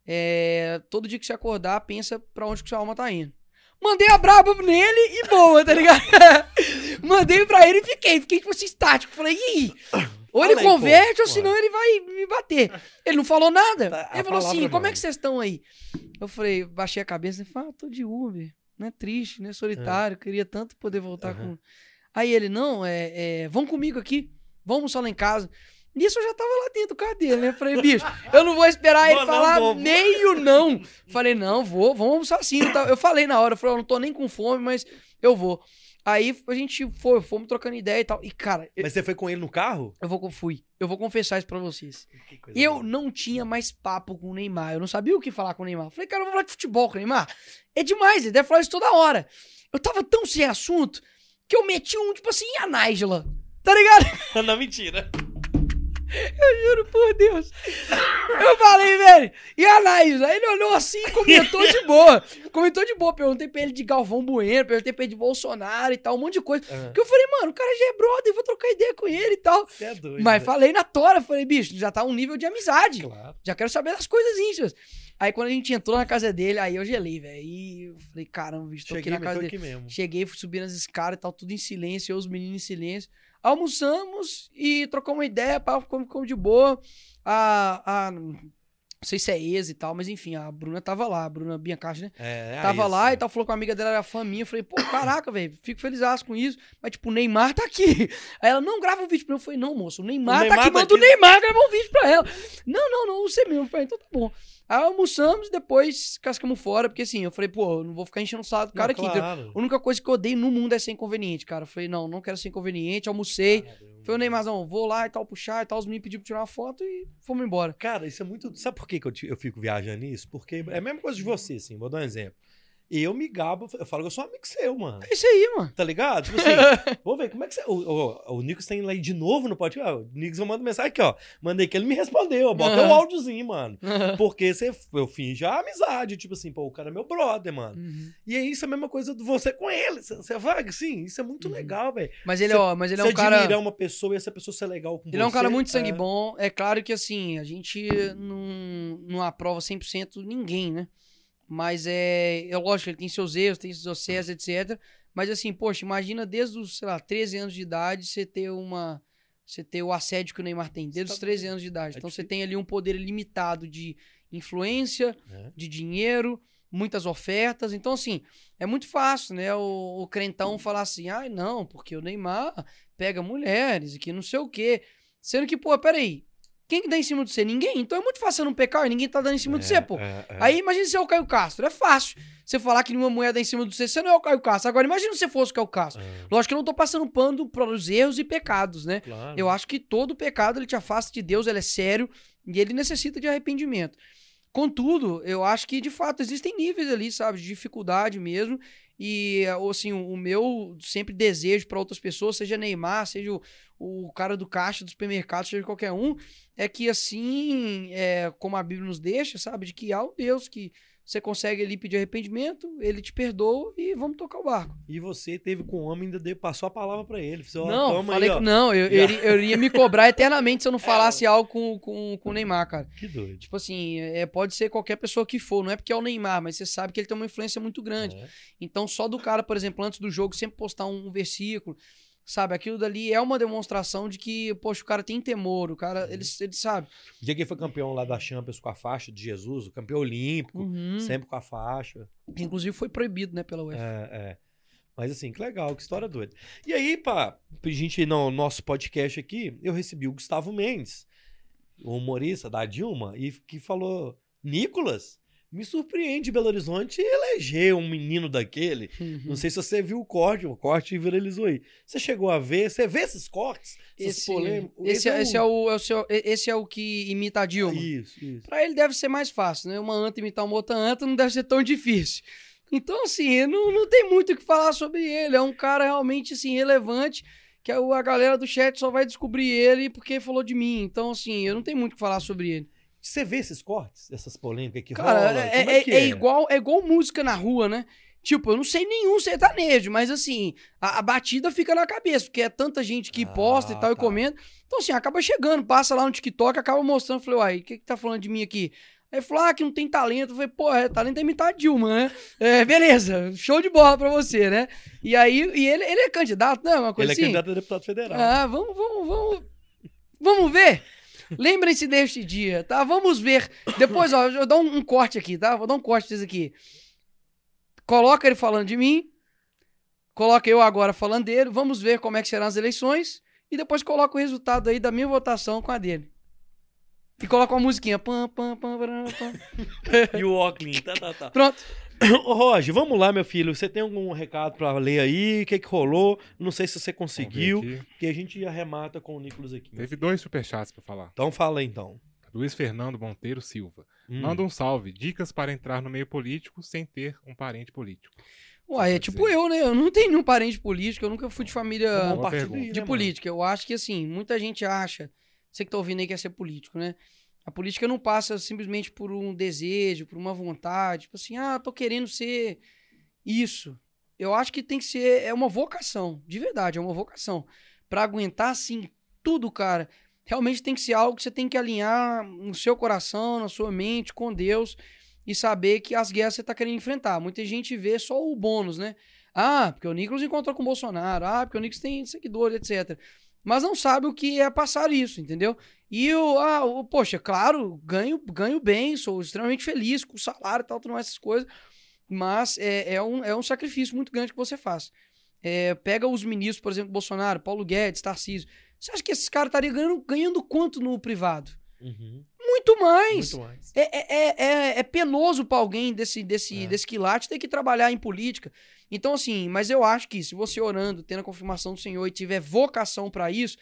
É, todo dia que você acordar, pensa pra onde que sua alma tá indo. Mandei a braba nele e boa, tá ligado? Mandei pra ele e fiquei, fiquei tipo assim, estático. Falei, e aí? Ou ele aí, pô. converte, ou Pô. senão ele vai me bater. Ele não falou nada. Tá, ele falou assim, como é não. que vocês estão aí? Eu falei, baixei a cabeça e falei, ah, tô de Uber. Não é triste, né? Solitário, queria tanto poder voltar Aham. com. Aí ele, não, é, é, vão comigo aqui, vamos só lá em casa. Nisso eu já tava lá dentro do carro dele, né? Falei, bicho, eu não vou esperar ele não, falar vou. meio não. Falei, não, vou, vamos almoçar sim. Eu tava- Eu falei na hora, eu falei, eu não tô nem com fome, mas eu vou. Aí a gente foi, fomos trocando ideia e tal. E, cara, eu, Mas você foi com ele no carro? eu vou, fui. Eu vou confessar isso pra vocês. Eu boa. não tinha mais papo com o Neymar. Eu não sabia o que falar com o Neymar. Falei, cara, eu vou falar de futebol com o Neymar. É demais, ele deve falar isso toda hora. Eu tava tão sem assunto que eu meti um, tipo assim, a Nájila. Tá ligado? Não, mentira. Juro por Deus. Eu falei, velho, e a? Aí ele olhou assim e comentou de boa. Comentou de boa. Perguntei pra ele de Galvão Bueno, perguntei pra ele de Bolsonaro e tal, um monte de coisa. Aham. Porque eu falei, mano, o cara já é brother, vou trocar ideia com ele e tal. Você é doido. Mas né? falei na tora, falei, bicho, já tá um nível de amizade. Claro. Já quero saber das coisas íntimas. Aí quando a gente entrou na casa dele, aí eu gelei, velho. Aí eu falei, caramba, bicho, tô Cheguei, aqui na casa dele. aqui mesmo. Cheguei, fui subir nas escadas e tal, tudo em silêncio, eu os meninos em silêncio. Almoçamos e trocamos uma ideia, pá, ficamos, ficamos de boa. A, a Não sei se é ex e tal, mas enfim, a Bruna tava lá, a Bruna Biancachi, né? É, é Tava isso. lá e tal, falou que uma amiga dela era fã minha. Eu falei, pô, caraca, velho, fico feliz com isso. Mas, tipo, o Neymar tá aqui. Aí ela, não, grava um vídeo pra mim. Eu falei, não, moço, o Neymar, O tá Neymar aqui, tá manda o aqui. Neymar gravar um vídeo pra ela. Não, não, não, você mesmo. Eu falei, então tá bom. Aí almoçamos e depois cascamos fora, porque assim, eu falei, pô, eu não vou ficar enchendo o saco do Não, cara aqui. entendeu? claro. A única coisa que eu odeio no mundo é ser inconveniente, cara. Eu falei, não, não quero ser inconveniente, almocei. Falei, o Neymarzão, vou lá e tal, puxar e tal. Os meninos pediram pra tirar uma foto e fomos embora. Cara, isso é muito. Sabe por que, que eu, te- eu fico viajando nisso? Porque é a mesma coisa de você, assim. Vou dar um exemplo. Eu me gabo, eu falo que eu sou um amigo seu, mano. É isso aí, mano. Tá ligado? Tipo assim, vou ver, como é que você. O, o, o tem lá de novo no podcast. Ah, O Nicos eu mando mensagem aqui, ó. Mandei que ele me respondeu. Bota o Aham. áudiozinho, mano. Porque você, eu finjo a amizade. Tipo assim, pô, o cara é meu brother, mano. Uhum. E é isso a mesma coisa de você com ele. Você, você vai, sim, isso é muito Uhum. legal, velho. Mas ele, Você- ó, mas ele é Você um cara. admirar uma pessoa e essa pessoa ser legal com você. Ele é um cara muito sangue é. bom. É claro que, assim, a gente não, não aprova 100% ninguém, né? Mas é, é lógico, ele tem seus erros, tem seus sucessos, etc. Mas, assim, poxa, imagina desde os, sei lá, 13 anos de idade você ter uma. Você ter o assédio que o Neymar tem, desde Tá os 13 doido. anos de idade. É então você tem ali um poder limitado de influência, É. de dinheiro, muitas ofertas. Então, assim, é muito fácil, né? O, o crentão falar assim, ai, não, porque o Neymar pega mulheres e que não sei o quê. Sendo que, pô, peraí, quem que dá em cima de você? Ninguém. Então é muito fácil você não pecar e ninguém tá dando em cima de você, pô. É, é. Aí imagina se é o Caio Castro. É fácil você falar que nenhuma mulher dá em cima de você, você não é o Caio Castro. Agora imagina se você fosse o Caio Castro. É, Lógico que eu não tô passando pano pros erros e pecados, né? claro. Eu acho que todo pecado ele te afasta de Deus, ele é sério e ele necessita de arrependimento. Contudo, eu acho que de fato existem níveis ali, sabe, de dificuldade mesmo. E assim, o o meu sempre desejo para outras pessoas, seja Neymar, seja o, o cara do caixa do supermercado, seja qualquer um, é que assim, é, como a Bíblia nos deixa, sabe, de que há um Deus que você consegue ali pedir arrependimento, ele te perdoa e vamos tocar o barco. E você teve com o homem, ainda deu- passou a palavra pra ele. Não, falei aí, que não, eu, eu, iria- eu iria me cobrar eternamente se eu não falasse algo com, com, com o Neymar, cara. Que doido. Tipo assim, é, pode ser qualquer pessoa que for, não é porque é o Neymar, mas você sabe que ele tem uma influência muito grande. É. Então, só do cara, por exemplo, antes do jogo, sempre postar um, versículo, sabe? Aquilo dali é uma demonstração de que, poxa, o cara tem temor, o cara, ele, ele sabe. O dia que ele foi campeão lá da Champions com a faixa de Jesus, o campeão olímpico, Uhum. sempre com a faixa. Inclusive foi proibido, né, pela UEFA. É, é. Mas assim, que legal, que história doida. E aí, pá, pra gente ir no nosso podcast aqui, eu recebi o Gustavo Mendes, o humorista da Dilma, e que falou: Nicolas, me surpreende Belo Horizonte eleger um menino daquele. Uhum. Não sei se você viu o corte, o corte viralizou aí. Você chegou a ver? Você vê esses cortes? Esse, é, esse é o, é o seu- esse é o que imita a Dilma. Isso, isso. Pra ele deve ser mais fácil, né? Uma anta imitar uma outra anta não deve ser tão difícil. Então, assim, não, não tem muito o que falar sobre ele. É um cara realmente, assim, relevante, que a, a galera do chat só vai descobrir ele porque falou de mim. Então, assim, eu não tenho muito o que falar sobre ele. Você vê esses cortes, essas polêmicas que Cara, rolam? é, Como é- que é igual, é igual música na rua, né? Tipo, eu não sei nenhum sertanejo, mas assim, a, a batida fica na cabeça, porque é tanta gente que Ah, posta e tal e tá. comenta. Então, assim, acaba chegando, passa lá no TikTok, acaba mostrando. Falei, uai, o que, que tá falando de mim aqui? Aí falou, ah, que não tem talento. Eu falei, pô, é, talento é imitar a Dilma, né? É, beleza, show de bola pra você, né? E aí, e ele, ele é candidato, né? Uma coisa Ele é assim. candidato a deputado federal. Ah, vamos, vamos, vamos. Vamos ver. Lembrem-se deste dia, tá? Vamos ver. Depois, ó, eu dou um, um corte aqui, tá? Vou dar um corte aqui. Coloca ele falando de mim. Coloca eu agora falando dele. Vamos ver como é que serão as eleições. E depois coloca o resultado aí da minha votação com a dele. E coloca uma musiquinha. Pam, pam, pam, pam, pam. E o óculos. Tá, tá, tá. Pronto. Ô, Roger, vamos lá, meu filho. Você tem algum recado pra ler aí? O que, que rolou? Não sei se você conseguiu, que a gente arremata com o Nicolas aqui. Teve dois superchats pra falar. Então fala aí, então. Luiz Fernando Monteiro Silva. Hum. Manda um salve. Dicas para entrar no meio político sem ter um parente político. Uai, é tipo dizer. eu, né? Eu não tenho nenhum parente político. Eu nunca fui de família. É um aí, de né, política. Eu acho que, assim, muita gente acha. Você que tá ouvindo aí quer ser político, né? A política não passa simplesmente por um desejo, por uma vontade. Tipo assim, ah, tô querendo ser isso. Eu acho que tem que ser. É uma vocação. De verdade, é uma vocação. Pra aguentar, assim, tudo, cara. Realmente tem que ser algo que você tem que alinhar no seu coração, na sua mente, com Deus. E saber que as guerras você tá querendo enfrentar. Muita gente vê só o bônus, né? Ah, porque o Nicolas encontrou com o Bolsonaro. Ah, porque o Nicolas tem seguidores, etc. mas não sabe o que é passar isso, entendeu? E eu, ah, poxa, claro, ganho, ganho bem, sou extremamente feliz com o salário e tal, tudo mais essas coisas, mas é, é, um, é um sacrifício muito grande que você faz. É, pega os ministros, por exemplo, Bolsonaro, Paulo Guedes, Tarcísio. Você acha que esses caras estariam ganhando, ganhando quanto no privado? Uhum. Muito mais. Muito mais. É, é, é, é- é penoso pra alguém desse, desse, É. desse quilate ter que trabalhar em política. Então, assim, mas eu acho que se você orando, tendo a confirmação do Senhor e tiver vocação pra isso,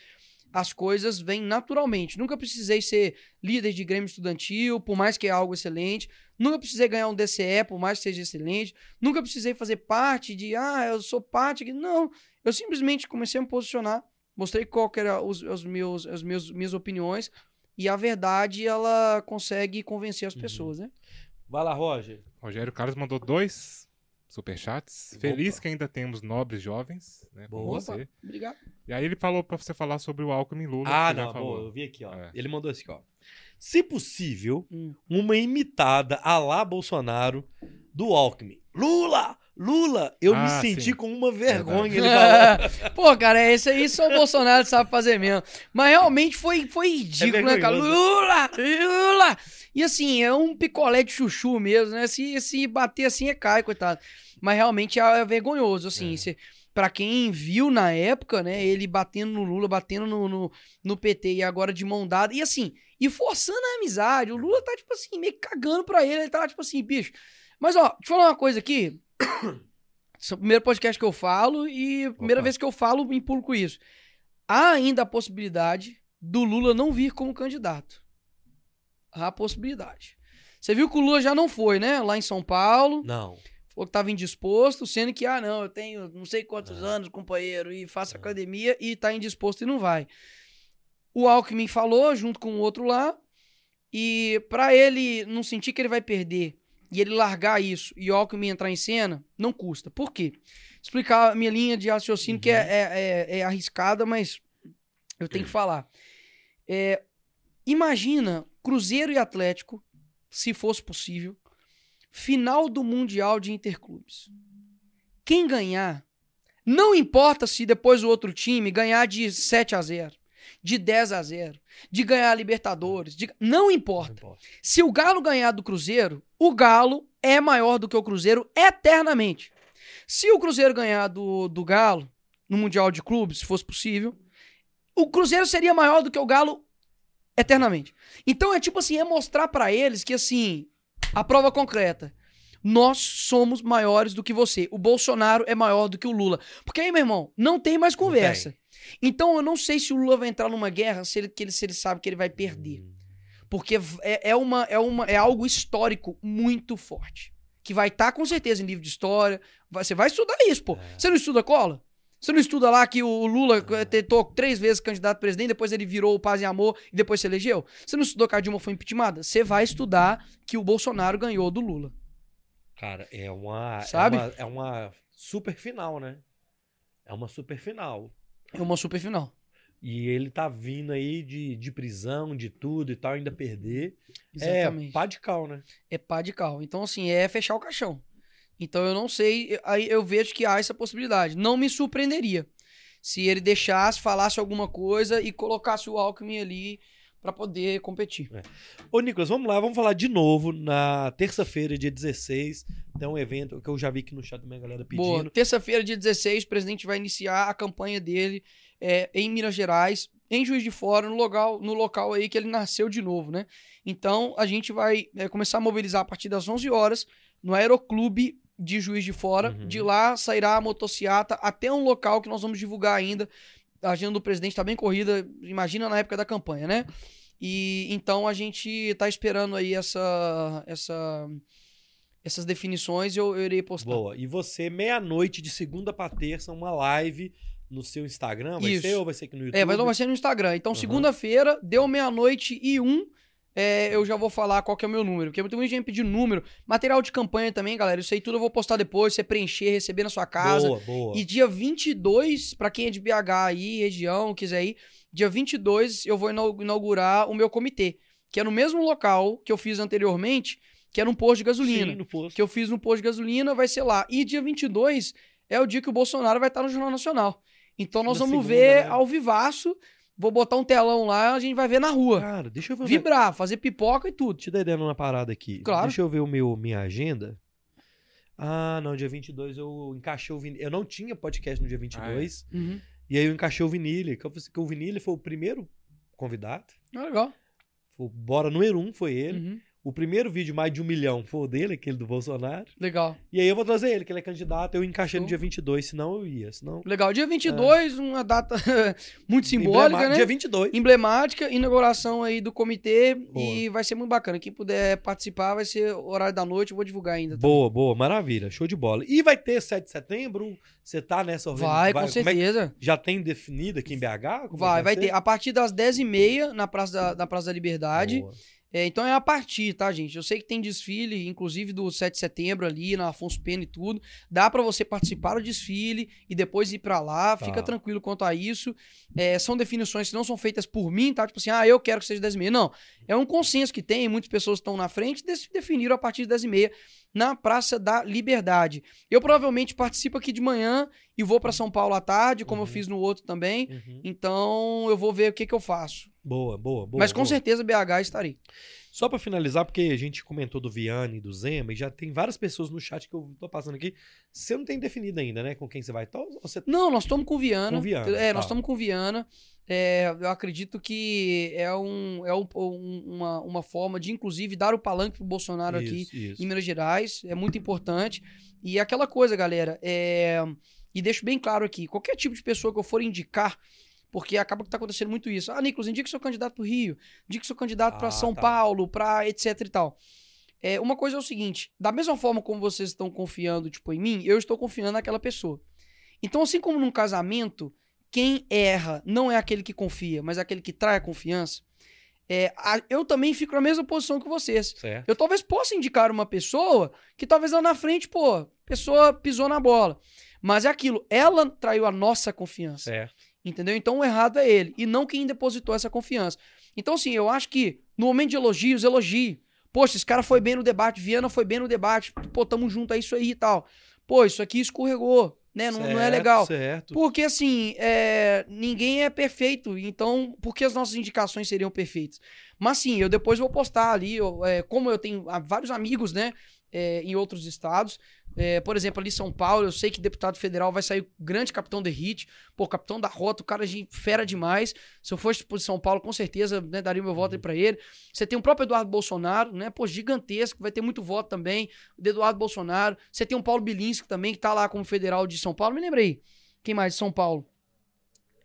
as coisas vêm naturalmente. Nunca precisei ser líder de grêmio estudantil, por mais que é algo excelente. Nunca precisei ganhar um DCE, por mais que seja excelente. Nunca precisei fazer parte de, ah, eu sou parte. Não. Eu simplesmente comecei a me posicionar, mostrei qual que era os, os meus, as meus, minhas opiniões. E a verdade, ela consegue convencer as Uhum. pessoas, né? Vai lá, Roger. Rogério Carlos mandou dois superchats. Feliz Opa. que ainda temos nobres jovens, né? Boa. você. Obrigado. E aí ele falou pra você falar sobre o Alckmin Lula. Ah, não, falou. boa, eu vi aqui, ó. É. Ele mandou assim, ó. Se possível, Hum. uma imitada a lá Bolsonaro do Alckmin. Lula! Lula! Eu me Ah, senti sim. com uma vergonha. Ele falou. Pô, cara, esse aí só o Bolsonaro sabe fazer mesmo. Mas realmente foi, foi ridículo, né, cara? Lula! Lula! E assim, é um picolé de chuchu mesmo, né? Se, se bater assim, é cai, coitado. Mas realmente é, é vergonhoso, assim. É. Pra quem viu na época, né? Ele batendo no Lula, batendo no, no, no PT e agora de mão dada. E assim, e forçando a amizade. O Lula tá, tipo assim, meio que cagando pra ele. Ele tá, tipo assim, bicho. Mas, ó, deixa eu falar uma coisa aqui. Esse é o primeiro podcast que eu falo e a primeira Opa. vez que eu falo em público isso. Há ainda a possibilidade do Lula não vir como candidato. Há a possibilidade. Você viu que o Lula já não foi, né? Lá em São Paulo. Não. Falou que estava indisposto, sendo que, ah, não, eu tenho não sei quantos É. anos, companheiro, e faço É. academia e tá indisposto e não vai. O Alckmin falou, junto com o outro lá, e pra ele não sentir que ele vai perder e ele largar isso e o Alckmin entrar em cena, não custa. Por quê? Explicar a minha linha de raciocínio, que é, Uhum. é, é- é arriscada, mas eu tenho que falar. É, imagina Cruzeiro e Atlético, se fosse possível, final do Mundial de Interclubes. Quem ganhar, não importa se depois o outro time ganhar de 7 a 0, de 10 a 0, de ganhar a Libertadores, de- não Não importa. importa. Se o Galo ganhar do Cruzeiro, o Galo é maior do que o Cruzeiro eternamente. Se o Cruzeiro ganhar do, do Galo no Mundial de Clubes, se fosse possível, o Cruzeiro seria maior do que o Galo eternamente. Então é tipo assim, é mostrar pra eles que assim, a prova concreta. Nós somos maiores do que você. O Bolsonaro é maior do que o Lula. Porque aí, meu irmão, não tem mais conversa. Então eu não sei se o Lula vai entrar numa guerra se ele, que ele, se ele sabe que ele vai perder. Hum. Porque é, é, uma, é, uma, é algo histórico muito forte. Que vai estar com certeza em livro de história. Você vai estudar isso, pô. É. Você não estuda cola? Você não estuda lá que o Lula eh, tentou três vezes candidato a presidente, depois ele virou o paz e amor e depois se elegeu? Você não estudou que a Dilma foi impeachmentada? Você vai estudar que o Bolsonaro ganhou do Lula. Cara, é uma, Sabe? É uma, é uma super final, né? É uma super final. É uma super final. E ele tá vindo aí de, de prisão, de tudo e tal, ainda perder. Exatamente. É pá de cal, né? é pá de cal. Então, assim, é fechar o caixão. Então, eu não sei, aí eu vejo que há essa possibilidade. Não me surpreenderia se ele deixasse, falasse alguma coisa e colocasse o Alckmin ali pra poder competir. Ô, Nicolas, vamos lá, vamos falar de novo. Na terça-feira, dia 16, tem um evento que eu já vi aqui no chat também a galera Boa. pedindo. Terça-feira, dia 16, o presidente vai iniciar a campanha dele é, em Minas Gerais, em Juiz de Fora, no local, no local aí que ele nasceu de novo, né? Então, a gente vai é, começar a mobilizar a partir das 11 horas no Aeroclube de Juiz de Fora. Uhum. De lá sairá a motociata até um local que nós vamos divulgar ainda. A agenda do presidente está bem corrida, imagina na época da campanha, né? E então a gente tá esperando aí essa, essa, essas definições e eu, eu irei postar. Boa. E você, meia-noite de segunda pra terça, uma live no seu Instagram, vai Isso. ser ou vai ser aqui no YouTube? É, vai, vai ser no Instagram. Então, Uhum. segunda-feira, deu meia-noite e um. É, eu já vou falar qual que é o meu número. Porque muita gente me pedindo número. Material de campanha também, galera. Isso aí tudo eu vou postar depois. Você preencher, receber na sua casa. Boa, boa. E dia 22, pra quem é de BH aí, região, quiser ir, dia 22 eu vou inau- inaugurar o meu comitê. Que é no mesmo local que eu fiz anteriormente, que era um posto de gasolina Sim, no posto. que eu fiz no posto de gasolina vai ser lá. E dia 22 é o dia que o Bolsonaro vai estar no Jornal Nacional. Então nós Na vamos segunda, ver né? ao vivaço. Vou botar um telão lá, a gente vai ver na rua. Cara, deixa eu ver. Vibrar, fazer pipoca e tudo. Te dar ideia numa parada aqui. Claro. Deixa eu ver o meu, minha agenda. Ah, não, dia 22 eu encaixei o Vinílius. Eu não tinha podcast no dia 22. Uhum. E aí eu encaixei o Vinílius. Que, o Vinílius foi o primeiro convidado. Ah, legal. Foi o Bora número um foi ele. Uhum. O primeiro vídeo, mais de um milhão, foi o dele, aquele do Bolsonaro. Legal. E aí eu vou trazer ele, que ele é candidato. Eu encaixei no dia 22, senão eu ia. Senão... Legal. Dia 22, uma data muito simbólica, É. Emblema- né? Dia 22. Emblemática, inauguração aí do comitê Boa. e vai ser muito bacana. Quem puder participar vai ser horário da noite, eu vou divulgar ainda. tá? Boa, boa, maravilha, show de bola. E vai ter 7 de setembro? Você tá nessa organização? Vai, com como é certeza. já tem definido aqui em BH? É Vai, vai ser? ter. A partir das 10h30 na Praça da, na Praça da Liberdade. Boa. É, então é a partir, tá, gente? Eu sei que tem desfile, inclusive do 7 de setembro ali, na Afonso Pena e tudo. Dá pra você participar do desfile e depois ir pra lá. Tá. Fica tranquilo quanto a isso. É, são definições que não são feitas por mim, tá? Tipo assim, ah, eu quero que seja 10 e meia. Não. É um consenso que tem, muitas pessoas estão na frente e definiram a partir de 10 e meia na Praça da Liberdade. Eu provavelmente participo aqui de manhã e vou pra São Paulo à tarde, como Uhum. eu fiz no outro também. Uhum. Então eu vou ver o que, que eu faço. Boa, boa, boa. Mas com boa. certeza BH estarei. Só pra finalizar, porque a gente comentou do Viane e do Zema, e já tem várias pessoas no chat que eu tô passando aqui. Você não tem definido ainda, né? Com quem você vai. Então, você... Não, nós estamos com Viana. Com Viana, É, tá. nós estamos com Viana. É, eu acredito que é, um, é um- um- uma, uma forma de, inclusive, dar o palanque pro Bolsonaro aqui Isso, isso. em Minas Gerais. É muito importante. E é aquela coisa, galera, é, e deixo bem claro aqui: qualquer tipo de pessoa que eu for indicar, porque acaba que tá acontecendo muito isso. Ah, Nicolas, indica seu candidato pro Rio, indica seu candidato para Ah, São tá. Paulo, para etc e tal. É, uma coisa é o seguinte: da mesma forma como vocês estão confiando, tipo, em mim, eu estou confiando naquela pessoa. Então, assim como num casamento, quem erra não é aquele que confia, mas é aquele que trai a confiança. é, a- eu também fico na mesma posição que vocês. Certo. Eu talvez possa indicar uma pessoa que talvez lá na frente, pô, pessoa pisou na bola. Mas é aquilo, ela traiu a nossa confiança. Certo. Entendeu? Então o errado é ele, e não quem depositou essa confiança. Então, assim, eu acho que no momento de elogios, elogie. Poxa, esse cara foi bem no debate, Viana foi bem no debate, pô, tamo junto, é isso aí e tal. Pô, isso aqui escorregou, né? Não, não é Certo, legal. Certo. Porque, assim, é, ninguém é perfeito. Então, por que as nossas indicações seriam perfeitas? Mas, sim, eu depois vou postar ali, eu, é, como eu tenho ah, vários amigos, né, é, em outros estados. É, por exemplo, ali em São Paulo, eu sei que deputado federal vai sair grande capitão de hit, pô, capitão da rota, o cara de fera demais. Se eu fosse por São Paulo, com certeza, né, daria meu voto pra ele. Você tem o próprio Eduardo Bolsonaro, né, pô, gigantesco, vai ter muito voto também, do Eduardo Bolsonaro. Você tem o Paulo Bilinski também, que tá lá como federal de São Paulo, me lembrei. Quem mais de São Paulo?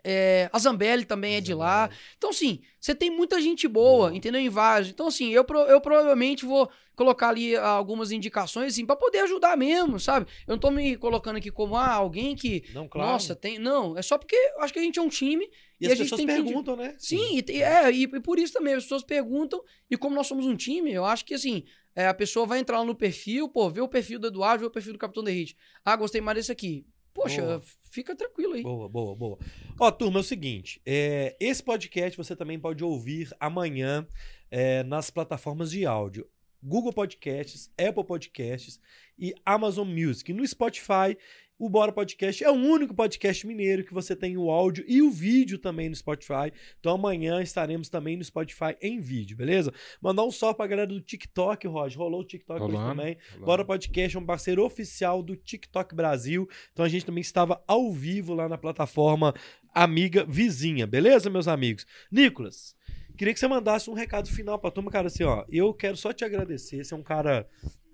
É, a Zambelli também é de lá. Então, assim, você tem muita gente boa, entendeu? Em vários. Então, assim, eu, eu provavelmente vou colocar ali algumas indicações, assim, pra poder ajudar mesmo, sabe? Eu não tô me colocando aqui como, ah, alguém que. Não, claro. Nossa, tem. Não, é só porque eu acho que a gente é um time. e, e as pessoas tem que- perguntam, né? Sim, e, te- é, e, e por isso também, as pessoas perguntam, e como nós somos um time, eu acho que assim, é, a pessoa vai entrar lá no perfil, pô, vê o perfil do Eduardo, vê o perfil do Capitão Derrite. Ah, gostei mais desse aqui. Poxa, Boa. fica tranquilo aí. Boa, boa, boa. Ó, turma, é o seguinte: é, esse podcast você também pode ouvir amanhã é, nas plataformas de áudio. Google Podcasts, Apple Podcasts e Amazon Music. No Spotify, o Bora Podcast é o único podcast mineiro que você tem o áudio e o vídeo também no Spotify. Então amanhã estaremos também no Spotify em vídeo, beleza? Mandar um salve pra galera do TikTok, Roger. Rolou o TikTok hoje Rolando, também. rolando. Bora Podcast é um parceiro oficial do TikTok Brasil. Então a gente também estava ao vivo lá na plataforma amiga vizinha, beleza, meus amigos? Nicolas, queria que você mandasse um recado final pra turma, cara, assim, ó, eu quero só te agradecer, você é um cara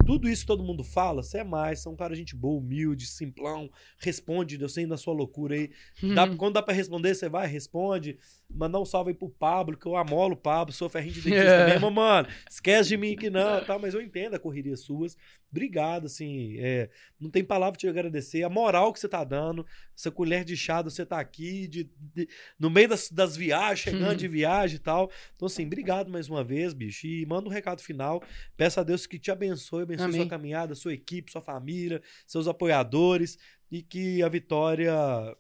tudo isso que todo mundo fala, você é mais, você é um cara gente boa, humilde, simplão, responde, eu sei da sua loucura aí. Dá- quando dá pra responder, você vai, responde. Mandar um salve aí pro Pablo, que eu amolo o Pablo, sou ferrinho de dentista É. mesmo, mano. Esquece de mim que não, tá? Mas eu entendo a correria suas. Obrigado, assim. é, não tem palavra pra te agradecer. A moral que você tá dando, essa colher de chá, você tá aqui de, de- no meio das, das viagens, chegando Hum. de viagem e tal. Então, assim, obrigado mais uma vez, bicho. E manda um recado final. Peço a Deus que te abençoe, abençoe Amém. sua caminhada, sua equipe, sua família, seus apoiadores. E que a vitória,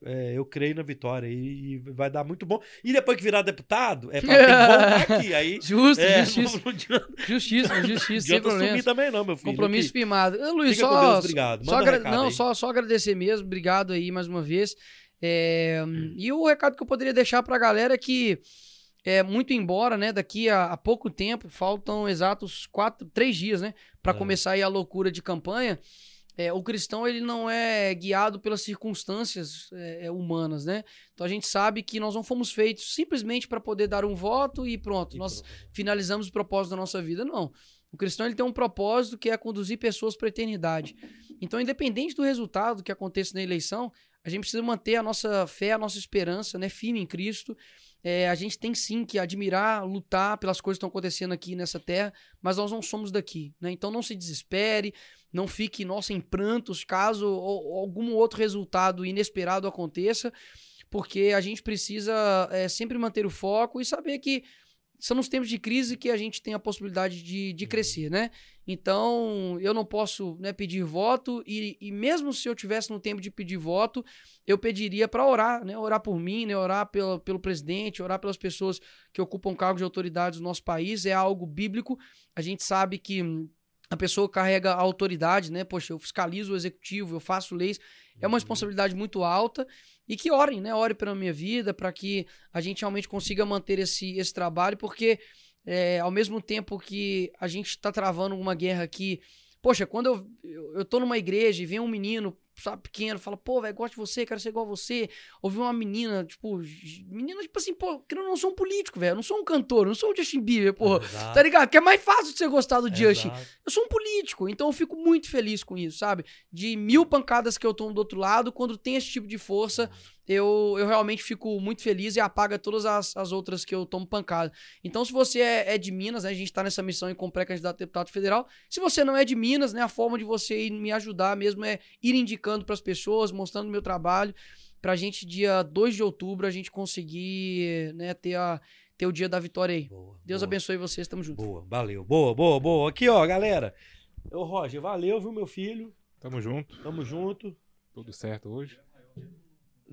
é, eu creio na vitória e vai dar muito bom. E depois que virar deputado, é pra ter que voltar aqui. Aí, Justo, é, justiça. não, não adianta, não justiça, sem problema. também não, meu filho. Compromisso firmado. Luiz, só, Deus, obrigado. só um não, aí. só, só agradecer mesmo. Obrigado aí mais uma vez. É, e o recado que eu poderia deixar pra galera é que, é, muito embora, né, daqui a, a pouco tempo, faltam exatos quatro, três dias, né, pra É. começar aí a loucura de campanha, é, o cristão ele não é guiado pelas circunstâncias é, é, humanas, né? Então a gente sabe que nós não fomos feitos simplesmente para poder dar um voto e pronto, nós finalizamos o propósito da nossa vida. Não. O cristão ele tem um propósito que é conduzir pessoas para a eternidade. Então, independente do resultado que aconteça na eleição, a gente precisa manter a nossa fé, a nossa esperança, né, firme em Cristo. É, a gente tem sim que admirar, lutar pelas coisas que estão acontecendo aqui nessa terra, mas nós não somos daqui, né? Então não se desespere, não fique, nossa, em prantos caso ou- algum outro resultado inesperado aconteça, porque a gente precisa é, sempre manter o foco e saber que são nos tempos de crise que a gente tem a possibilidade de, de crescer, né? Então, eu não posso né, pedir voto, e, e mesmo se eu tivesse no tempo de pedir voto, eu pediria para orar, né? Orar por mim, né? Orar pelo, pelo presidente, orar pelas pessoas que ocupam cargos de autoridade do nosso país, é algo bíblico. A gente sabe que a pessoa carrega a autoridade, né? Poxa, eu fiscalizo o executivo, eu faço leis, é uma responsabilidade muito alta e que orem, né? Ore pela minha vida para que a gente realmente consiga manter esse, esse trabalho, porque é, ao mesmo tempo que a gente está travando uma guerra aqui, poxa, quando eu, eu, eu tô numa igreja e vem um menino sabe, pequeno, fala, pô, velho, gosto de você, quero ser igual a você. Ouvi uma menina, tipo, menina, tipo assim, pô, que eu não sou um político, velho, eu não sou um cantor, eu não sou o Justin Bieber, porra. Exato, Tá ligado? Que é mais fácil de você gostar do Justin. exato. Eu sou um político, então eu fico muito feliz com isso, sabe? De mil pancadas que eu tomo do outro lado, quando tem esse tipo de força, eu, eu realmente fico muito feliz e apaga todas as, as outras que eu tomo pancada. Então, se você é, é de Minas, né? A gente tá nessa missão aí como pré-candidato a deputado federal. Se você não é de Minas, né? A forma de você ir me ajudar mesmo é ir indicando pras pessoas, mostrando o meu trabalho, pra gente, dia 2 de outubro, a gente conseguir, né, ter, a, ter o dia da vitória aí. Boa, Deus boa. abençoe vocês, tamo junto. Boa, valeu. Boa, boa, boa. Aqui, ó, galera. Ô, Roger, valeu, viu, meu filho? Tamo junto. Tamo junto. Tudo certo hoje.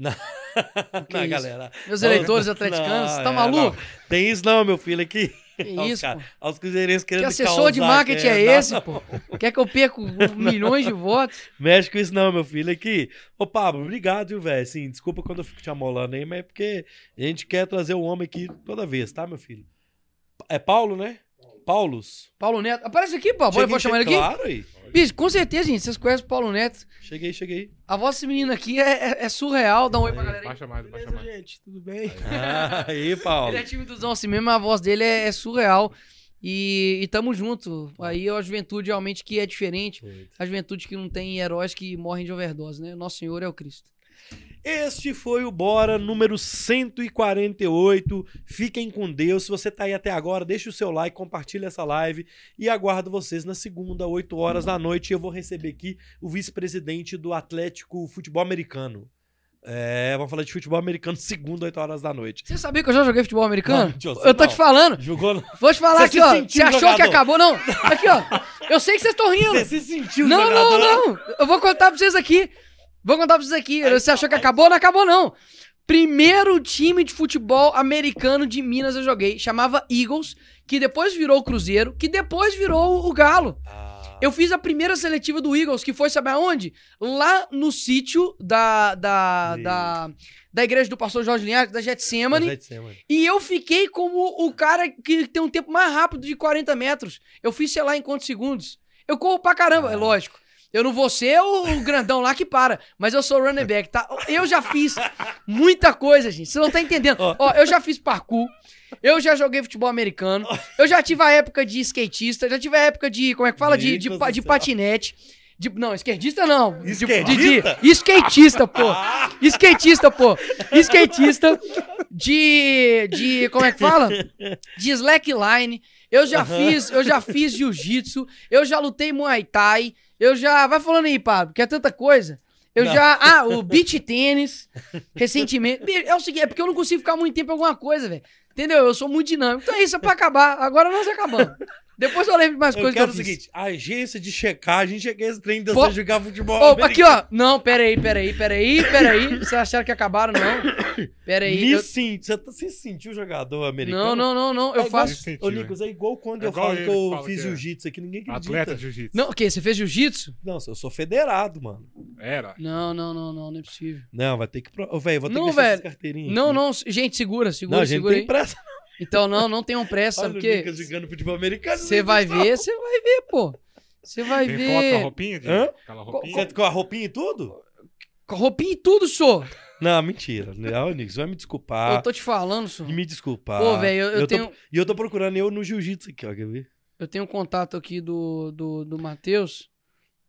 Não, é isso? galera. Meus Não, eleitores não, atleticanos, é, tá maluco? Tem isso não, meu filho, aqui. Que isso, cara- pô? Olha os cruzeirenses querendo Que assessor de causar, marketing é não, esse, pô? Quer que eu perca milhões de votos? Mexe com isso não, meu filho. Aqui. Ô, Pablo, obrigado, viu, velho? Assim, desculpa quando eu fico te amolando aí, mas é porque a gente quer trazer o homem aqui toda vez, tá, meu filho? É Paulo, né? Paulos. Paulo Neto. Aparece aqui. Pode, Cheguei, pode chamar ele aqui? Claro aí. Bicho, com certeza, gente. Vocês conhecem o Paulo Neto. Cheguei, cheguei. A voz desse menino aqui é, é- é surreal. Dá um oi pra galera aí. Baixa mais, baixa mais. gente? Tudo bem? Ah, aí, Paulo. Ele é timidozão assim mesmo, mas a voz dele é, é surreal. E, e tamo junto. Aí é a juventude realmente que é diferente. A juventude que não tem heróis que morrem de overdose, né? Nosso Senhor é o Cristo. Este foi o Bora número 148. Fiquem com Deus. Se você tá aí até agora, deixa o seu like, compartilha essa live e aguardo vocês na segunda, 8 horas da noite. Eu vou receber aqui o vice-presidente do Atlético Futebol Americano. É, vamos falar de futebol americano segunda, 8 horas da noite. Você sabia que eu já joguei futebol americano? Não, tio, eu tô não. te falando. Jogou. Vou te falar Você aqui, se ó. Você achou que jogador? acabou? Não. Aqui, ó. Eu sei que vocês estão rindo. Você se sentiu Não, jogador? não, não. Eu vou contar pra vocês aqui. Vou contar pra vocês aqui. Aí, Você achou que aí. acabou? Não acabou, não. Primeiro time de futebol americano de Minas eu joguei. Chamava Eagles, que depois virou o Cruzeiro, que depois virou o Galo. Ah, Eu fiz a primeira seletiva do Eagles, que foi, sabe aonde? Lá no sítio da, da, da, da igreja do pastor Jorge Linhares, da Getsemane. Getsemane. E eu fiquei como o cara que tem um tempo mais rápido de 40 metros. Eu fiz, sei lá, em quantos segundos. Eu corro pra caramba, Ah. é lógico. Eu não vou ser o, o grandão lá que para, mas eu sou running back, tá? Eu já fiz muita coisa, gente. Você não tá entendendo. Ó. Ó, eu já fiz parkour, eu já joguei futebol americano, eu já tive a época de skatista, já tive a época de, como é que fala? De, de, de patinete. De, não, esquerdista não. De- De, Esquerdista? de, skatista, pô. Skatista, pô. Skatista. De. De. Como é que fala? De slackline. Eu já fiz, eu já fiz jiu-jitsu. Eu já lutei Muay Thai. Eu já. Vai falando aí, Pablo, que é tanta coisa. Eu Não. já. Ah, o beach tênis. Recentemente. É o seguinte, é porque eu não consigo ficar muito tempo em alguma coisa, velho. Entendeu? Eu sou muito dinâmico. Então é isso, é pra acabar. Agora nós acabamos. Depois eu lembro de mais Eu coisas que quero eu o fiz. seguinte, a agência de checagem, cheguei esse trem de Pô- você jogar futebol Ô, aqui, ó. Não, pera aí, pera aí, pera aí, pera aí. Vocês acharam que acabaram, não? Pera aí. Me eu- sim, você, tá- você sentiu jogador americano? Não, não, não, não. Eu É igual- faço. Sentiu, Ô? Nicolas, é igual quando É eu igual falo ele que que eu fala fiz que é jiu-jitsu aqui, ninguém acredita. Atleta de jiu-jitsu. Não, o quê? Você fez jiu-jitsu? Não, eu sou federado, mano. Era. Não, não, não, não, não é possível. Não, vai ter que... pro- Ô, velho, vou ter Não, que deixar velho. essas carteirinhas Não, aqui. não, gente, segura, segura, Não, a gente segura tem aí. pressa. Então, não, não tenham pressa, Olha sabe o jogando futebol americano. Você vai ver, você vai ver, pô. Você vai Tem foto com a ver. roupinha? De... Hã? Aquela roupinha? Com a roupinha e tudo? Com roupinha e tudo, sou. Não, mentira. Não, Nicolas, vai me desculpar. Eu tô te falando, sou. Me desculpar. Pô, velho, eu, eu tô- tenho, E eu tô procurando eu no jiu-jitsu aqui, ó. Quer ver? eu tenho um contato aqui do, do, do Matheus.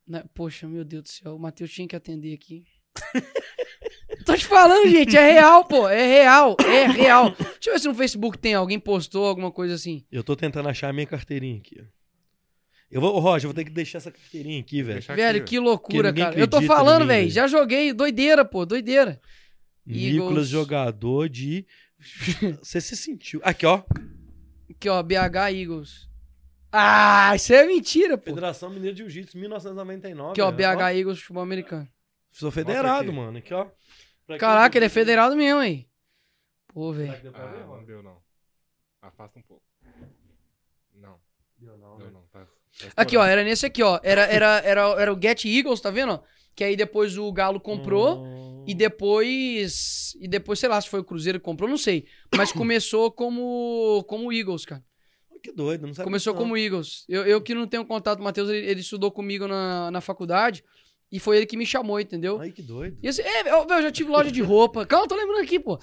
Né? Poxa, meu Deus do céu, o Matheus tinha que atender aqui. tô te falando, gente, é real, pô. É real, é real. Deixa eu ver se no Facebook tem alguém postou alguma coisa assim. Eu tô tentando achar a minha carteirinha aqui, ó. Eu vou, ô, Roger, eu vou ter que deixar essa carteirinha aqui, velho. Deixa Velho, aqui, que loucura, cara. Eu tô falando, mim, velho. Já joguei, doideira, pô, doideira. Nicolas, Eagles. jogador de. Você se sentiu. Aqui, ó. Aqui, ó, BH Eagles. Ah, isso é mentira, pô. Federação Mineira de Jiu-Jitsu, 1999. Aqui, ó. BH Eagles Futebol Americano. Sou federado, mano. Aqui, ó. Pra Caraca, ele é federado mesmo, aí. Pô, velho. Ah, não deu não. Afasta um pouco. Não, Deu não, deu né? não. Tá, tá Aqui, ó, era nesse aqui, ó. Era, era, era, era o Get Eagles, tá vendo? ó? Que aí depois o Galo comprou. Hum. E depois. E depois, sei lá, se foi o Cruzeiro que comprou, não sei. Mas começou como. como Eagles, cara. Que doido, não sabe Começou como Eagles. Eu, eu que não tenho contato, o Matheus, ele, ele estudou comigo na, na faculdade. E foi ele que me chamou, entendeu? Ai, que doido. E assim, é, eu, eu já tive loja de roupa. Calma, tô lembrando aqui, pô.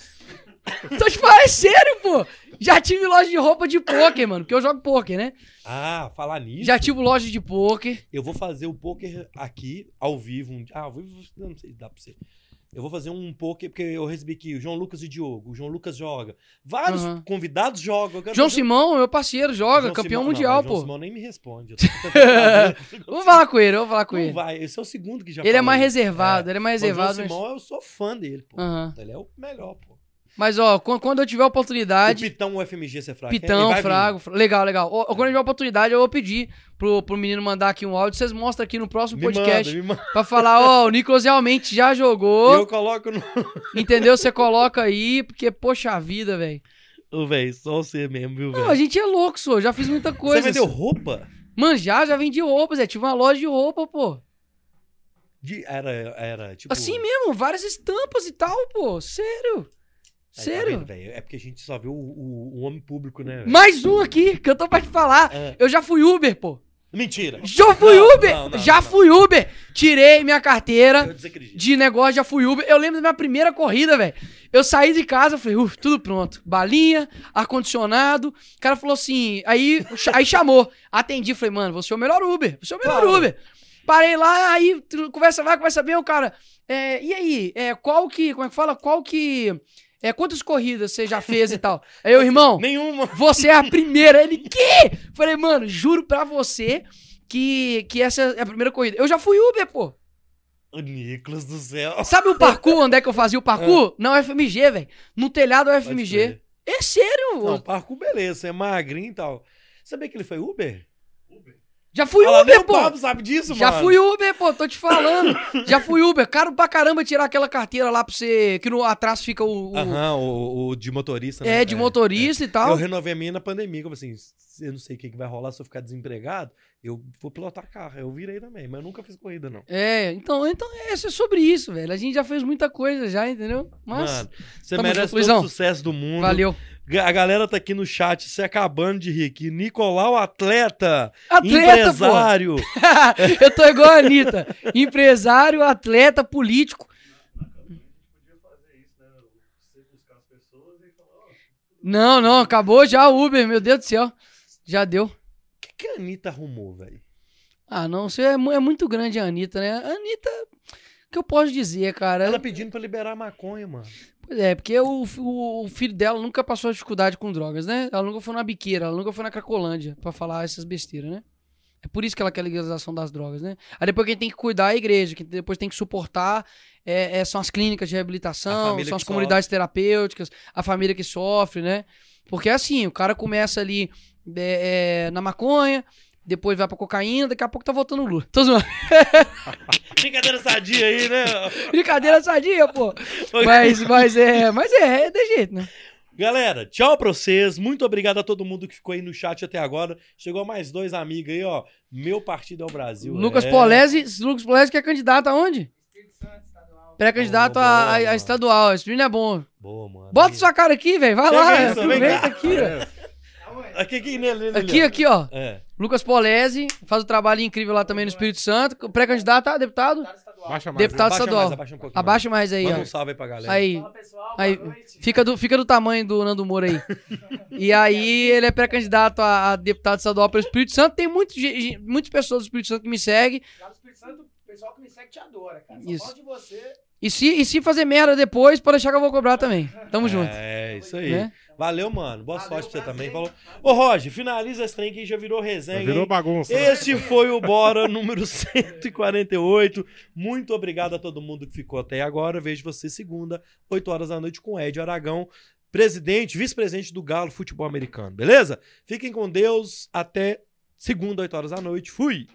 Tô te falando, é sério, pô. Já tive loja de roupa de poker, mano. Porque eu jogo poker, né? Ah, falar nisso. Já tive loja de poker. Eu vou fazer o poker aqui, ao vivo. Um... Ah, ao vivo, eu não sei se dá pra você. Eu vou fazer um poker, porque eu recebi aqui o João Lucas e Diogo. O João Lucas joga. Vários Aham. convidados jogam. João fazer- Simão, meu parceiro, joga, João campeão Simão- mundial, não, mas João pô. Simão nem me responde. Vou falar com ele, eu vou falar com Não ele. vai, esse é o segundo que já Ele é mais reservado, ele é mais Mas O João reservado. Mas... Simão, eu sou fã dele, pô. Aham. Ele é o melhor, pô. Mas, ó, quan- quando eu tiver O oportunidade. Pitão, o FMG, você é fraco. Pitão, vir. Frago, Fra- legal, legal. Ó, quando eu tiver oportunidade, eu vou pedir pro, pro menino mandar aqui um áudio. Vocês mostram aqui no próximo Me podcast. manda, manda. Pra falar, ó, o Nicolas realmente já jogou. eu coloco no... Entendeu? Você coloca aí, porque, poxa vida, velho. Ô, velho, só você mesmo, viu, Não, a velho? gente é louco, só. Já fiz muita coisa. Você vendeu roupa? Mano, já, já vendi roupa, Zé. Tive uma loja de roupa, pô. De... Era, era, tipo... Assim mesmo, várias estampas e tal, pô. Sério. Tá Sério. vendo, velho? é porque a gente só vê o, o, o homem público, né? velho? Mais um aqui, que eu tô pra te falar. É. Eu já fui Uber, pô. Mentira. Já fui Não, Uber! não, não, já fui Uber! Tirei minha carteira de negócio, já fui Uber. Eu lembro da minha primeira corrida, velho. Eu saí de casa, falei, uff, tudo pronto. Balinha, ar-condicionado. O cara falou assim, aí, aí chamou. Atendi, falei, mano, você é o melhor Uber. Você é o melhor Claro. Uber. Parei lá, aí conversa vai, conversa bem, o cara. é, e aí, é, qual que, como é que fala? Qual que. É, quantas corridas você já fez e tal? Aí eu, irmão, Nenhuma. você é a primeira. Ele, que? Falei, mano, juro pra você que, que essa é a primeira corrida. Eu já fui Uber, pô. O Nicolas do céu. Sabe o parkour, onde é que eu fazia o parkour? Não, FMG, velho. No telhado é Pode FMG. crer. É sério? Não, parkour, beleza. Você é magrinho e tal. Sabia que ele foi Uber? Já fui Uber, o pô. Pablo sabe disso, Já mano. fui Uber, pô, tô te falando. Já fui Uber. Caro pra caramba tirar aquela carteira lá pra você. Que no atrás fica o. o- Aham, o, o de motorista, né? é, de motorista e Eu tal. renovei a minha na pandemia, como assim, eu não sei o que, que vai rolar se eu ficar desempregado, eu vou pilotar carro. Eu virei também, mas eu nunca fiz corrida, não. É, então, então é, é sobre isso, velho. A gente já fez muita coisa já, entendeu? Mas. Mano, você merece todo o sucesso do mundo. valeu. A galera tá aqui no chat se acabando de rir aqui. Nicolau, atleta, Atleta, empresário. Eu tô igual a Anitta. Empresário, atleta, político. Não, não, acabou já o Uber, meu Deus do céu. Já deu. O que, a Anitta arrumou, velho? Ah, não, você é, é muito grande a Anitta, né? A Anitta, o que eu posso dizer, cara? Ela pedindo pra liberar maconha, mano. Pois é, porque o, o, o filho dela nunca passou dificuldade com drogas, né? Ela nunca foi na biqueira, ela nunca foi na Cracolândia pra falar essas besteiras, né? É por isso que ela quer a legalização das drogas, né? Aí depois quem tem que cuidar é a igreja, quem depois tem que suportar é, é, são as clínicas de reabilitação, são as comunidades terapêuticas, a família que sofre, né? Porque é assim, o cara começa ali é, é, na maconha, depois vai pra cocaína, daqui a pouco tá voltando o Lula. Tô zoando. Brincadeira sadia aí, né? Brincadeira sadia, pô. Mas, mas é, mas é, é de jeito, né? Galera, tchau pra vocês. Muito obrigado a todo mundo que ficou aí no chat até agora. Chegou mais dois amigos aí, ó. Meu partido é o Brasil. Lucas é. Polese, Lucas Polese que é candidato aonde? Pré-candidato a, estadual. Esse menino é bom. Boa, mano. Bota Aí. sua cara aqui, velho. Vai Chega lá. vem aproveita aqui, ó. Aqui, aqui, nele, nele, Aqui, aqui, ó. É. Lucas Polese faz um trabalho incrível lá também no Espírito Santo. Pré-candidato a deputado? Baixa mais. Deputado Abaixa estadual. mais, abaixa um. Abaixa mais aí, Manda ó. um salve aí pra galera. Aí, Fala pessoal, aí fica do, fica do tamanho do Nando Moura aí. E aí ele é pré-candidato a, a deputado estadual pelo Espírito Santo. Tem muito, muitas pessoas do Espírito Santo que me seguem. Lá no Espírito Santo, o pessoal que me segue te adora, cara. Só Isso. de você. E se, e se fazer merda depois, pode deixar que eu vou cobrar também. Tamo junto. É, isso aí. Né? Valeu, mano. Boa Valeu, sorte pra você também. Falou. Ô, Roger, finaliza esse trem que já virou resenha. Virou hein? bagunça. né? Esse foi o Bora número 148. Muito obrigado a todo mundo que ficou até agora. Vejo você segunda, 8 horas da noite, com Ed Aragão, presidente, vice-presidente do Galo Futebol Americano. Beleza? Fiquem com Deus. Até segunda, 8 horas da noite. Fui!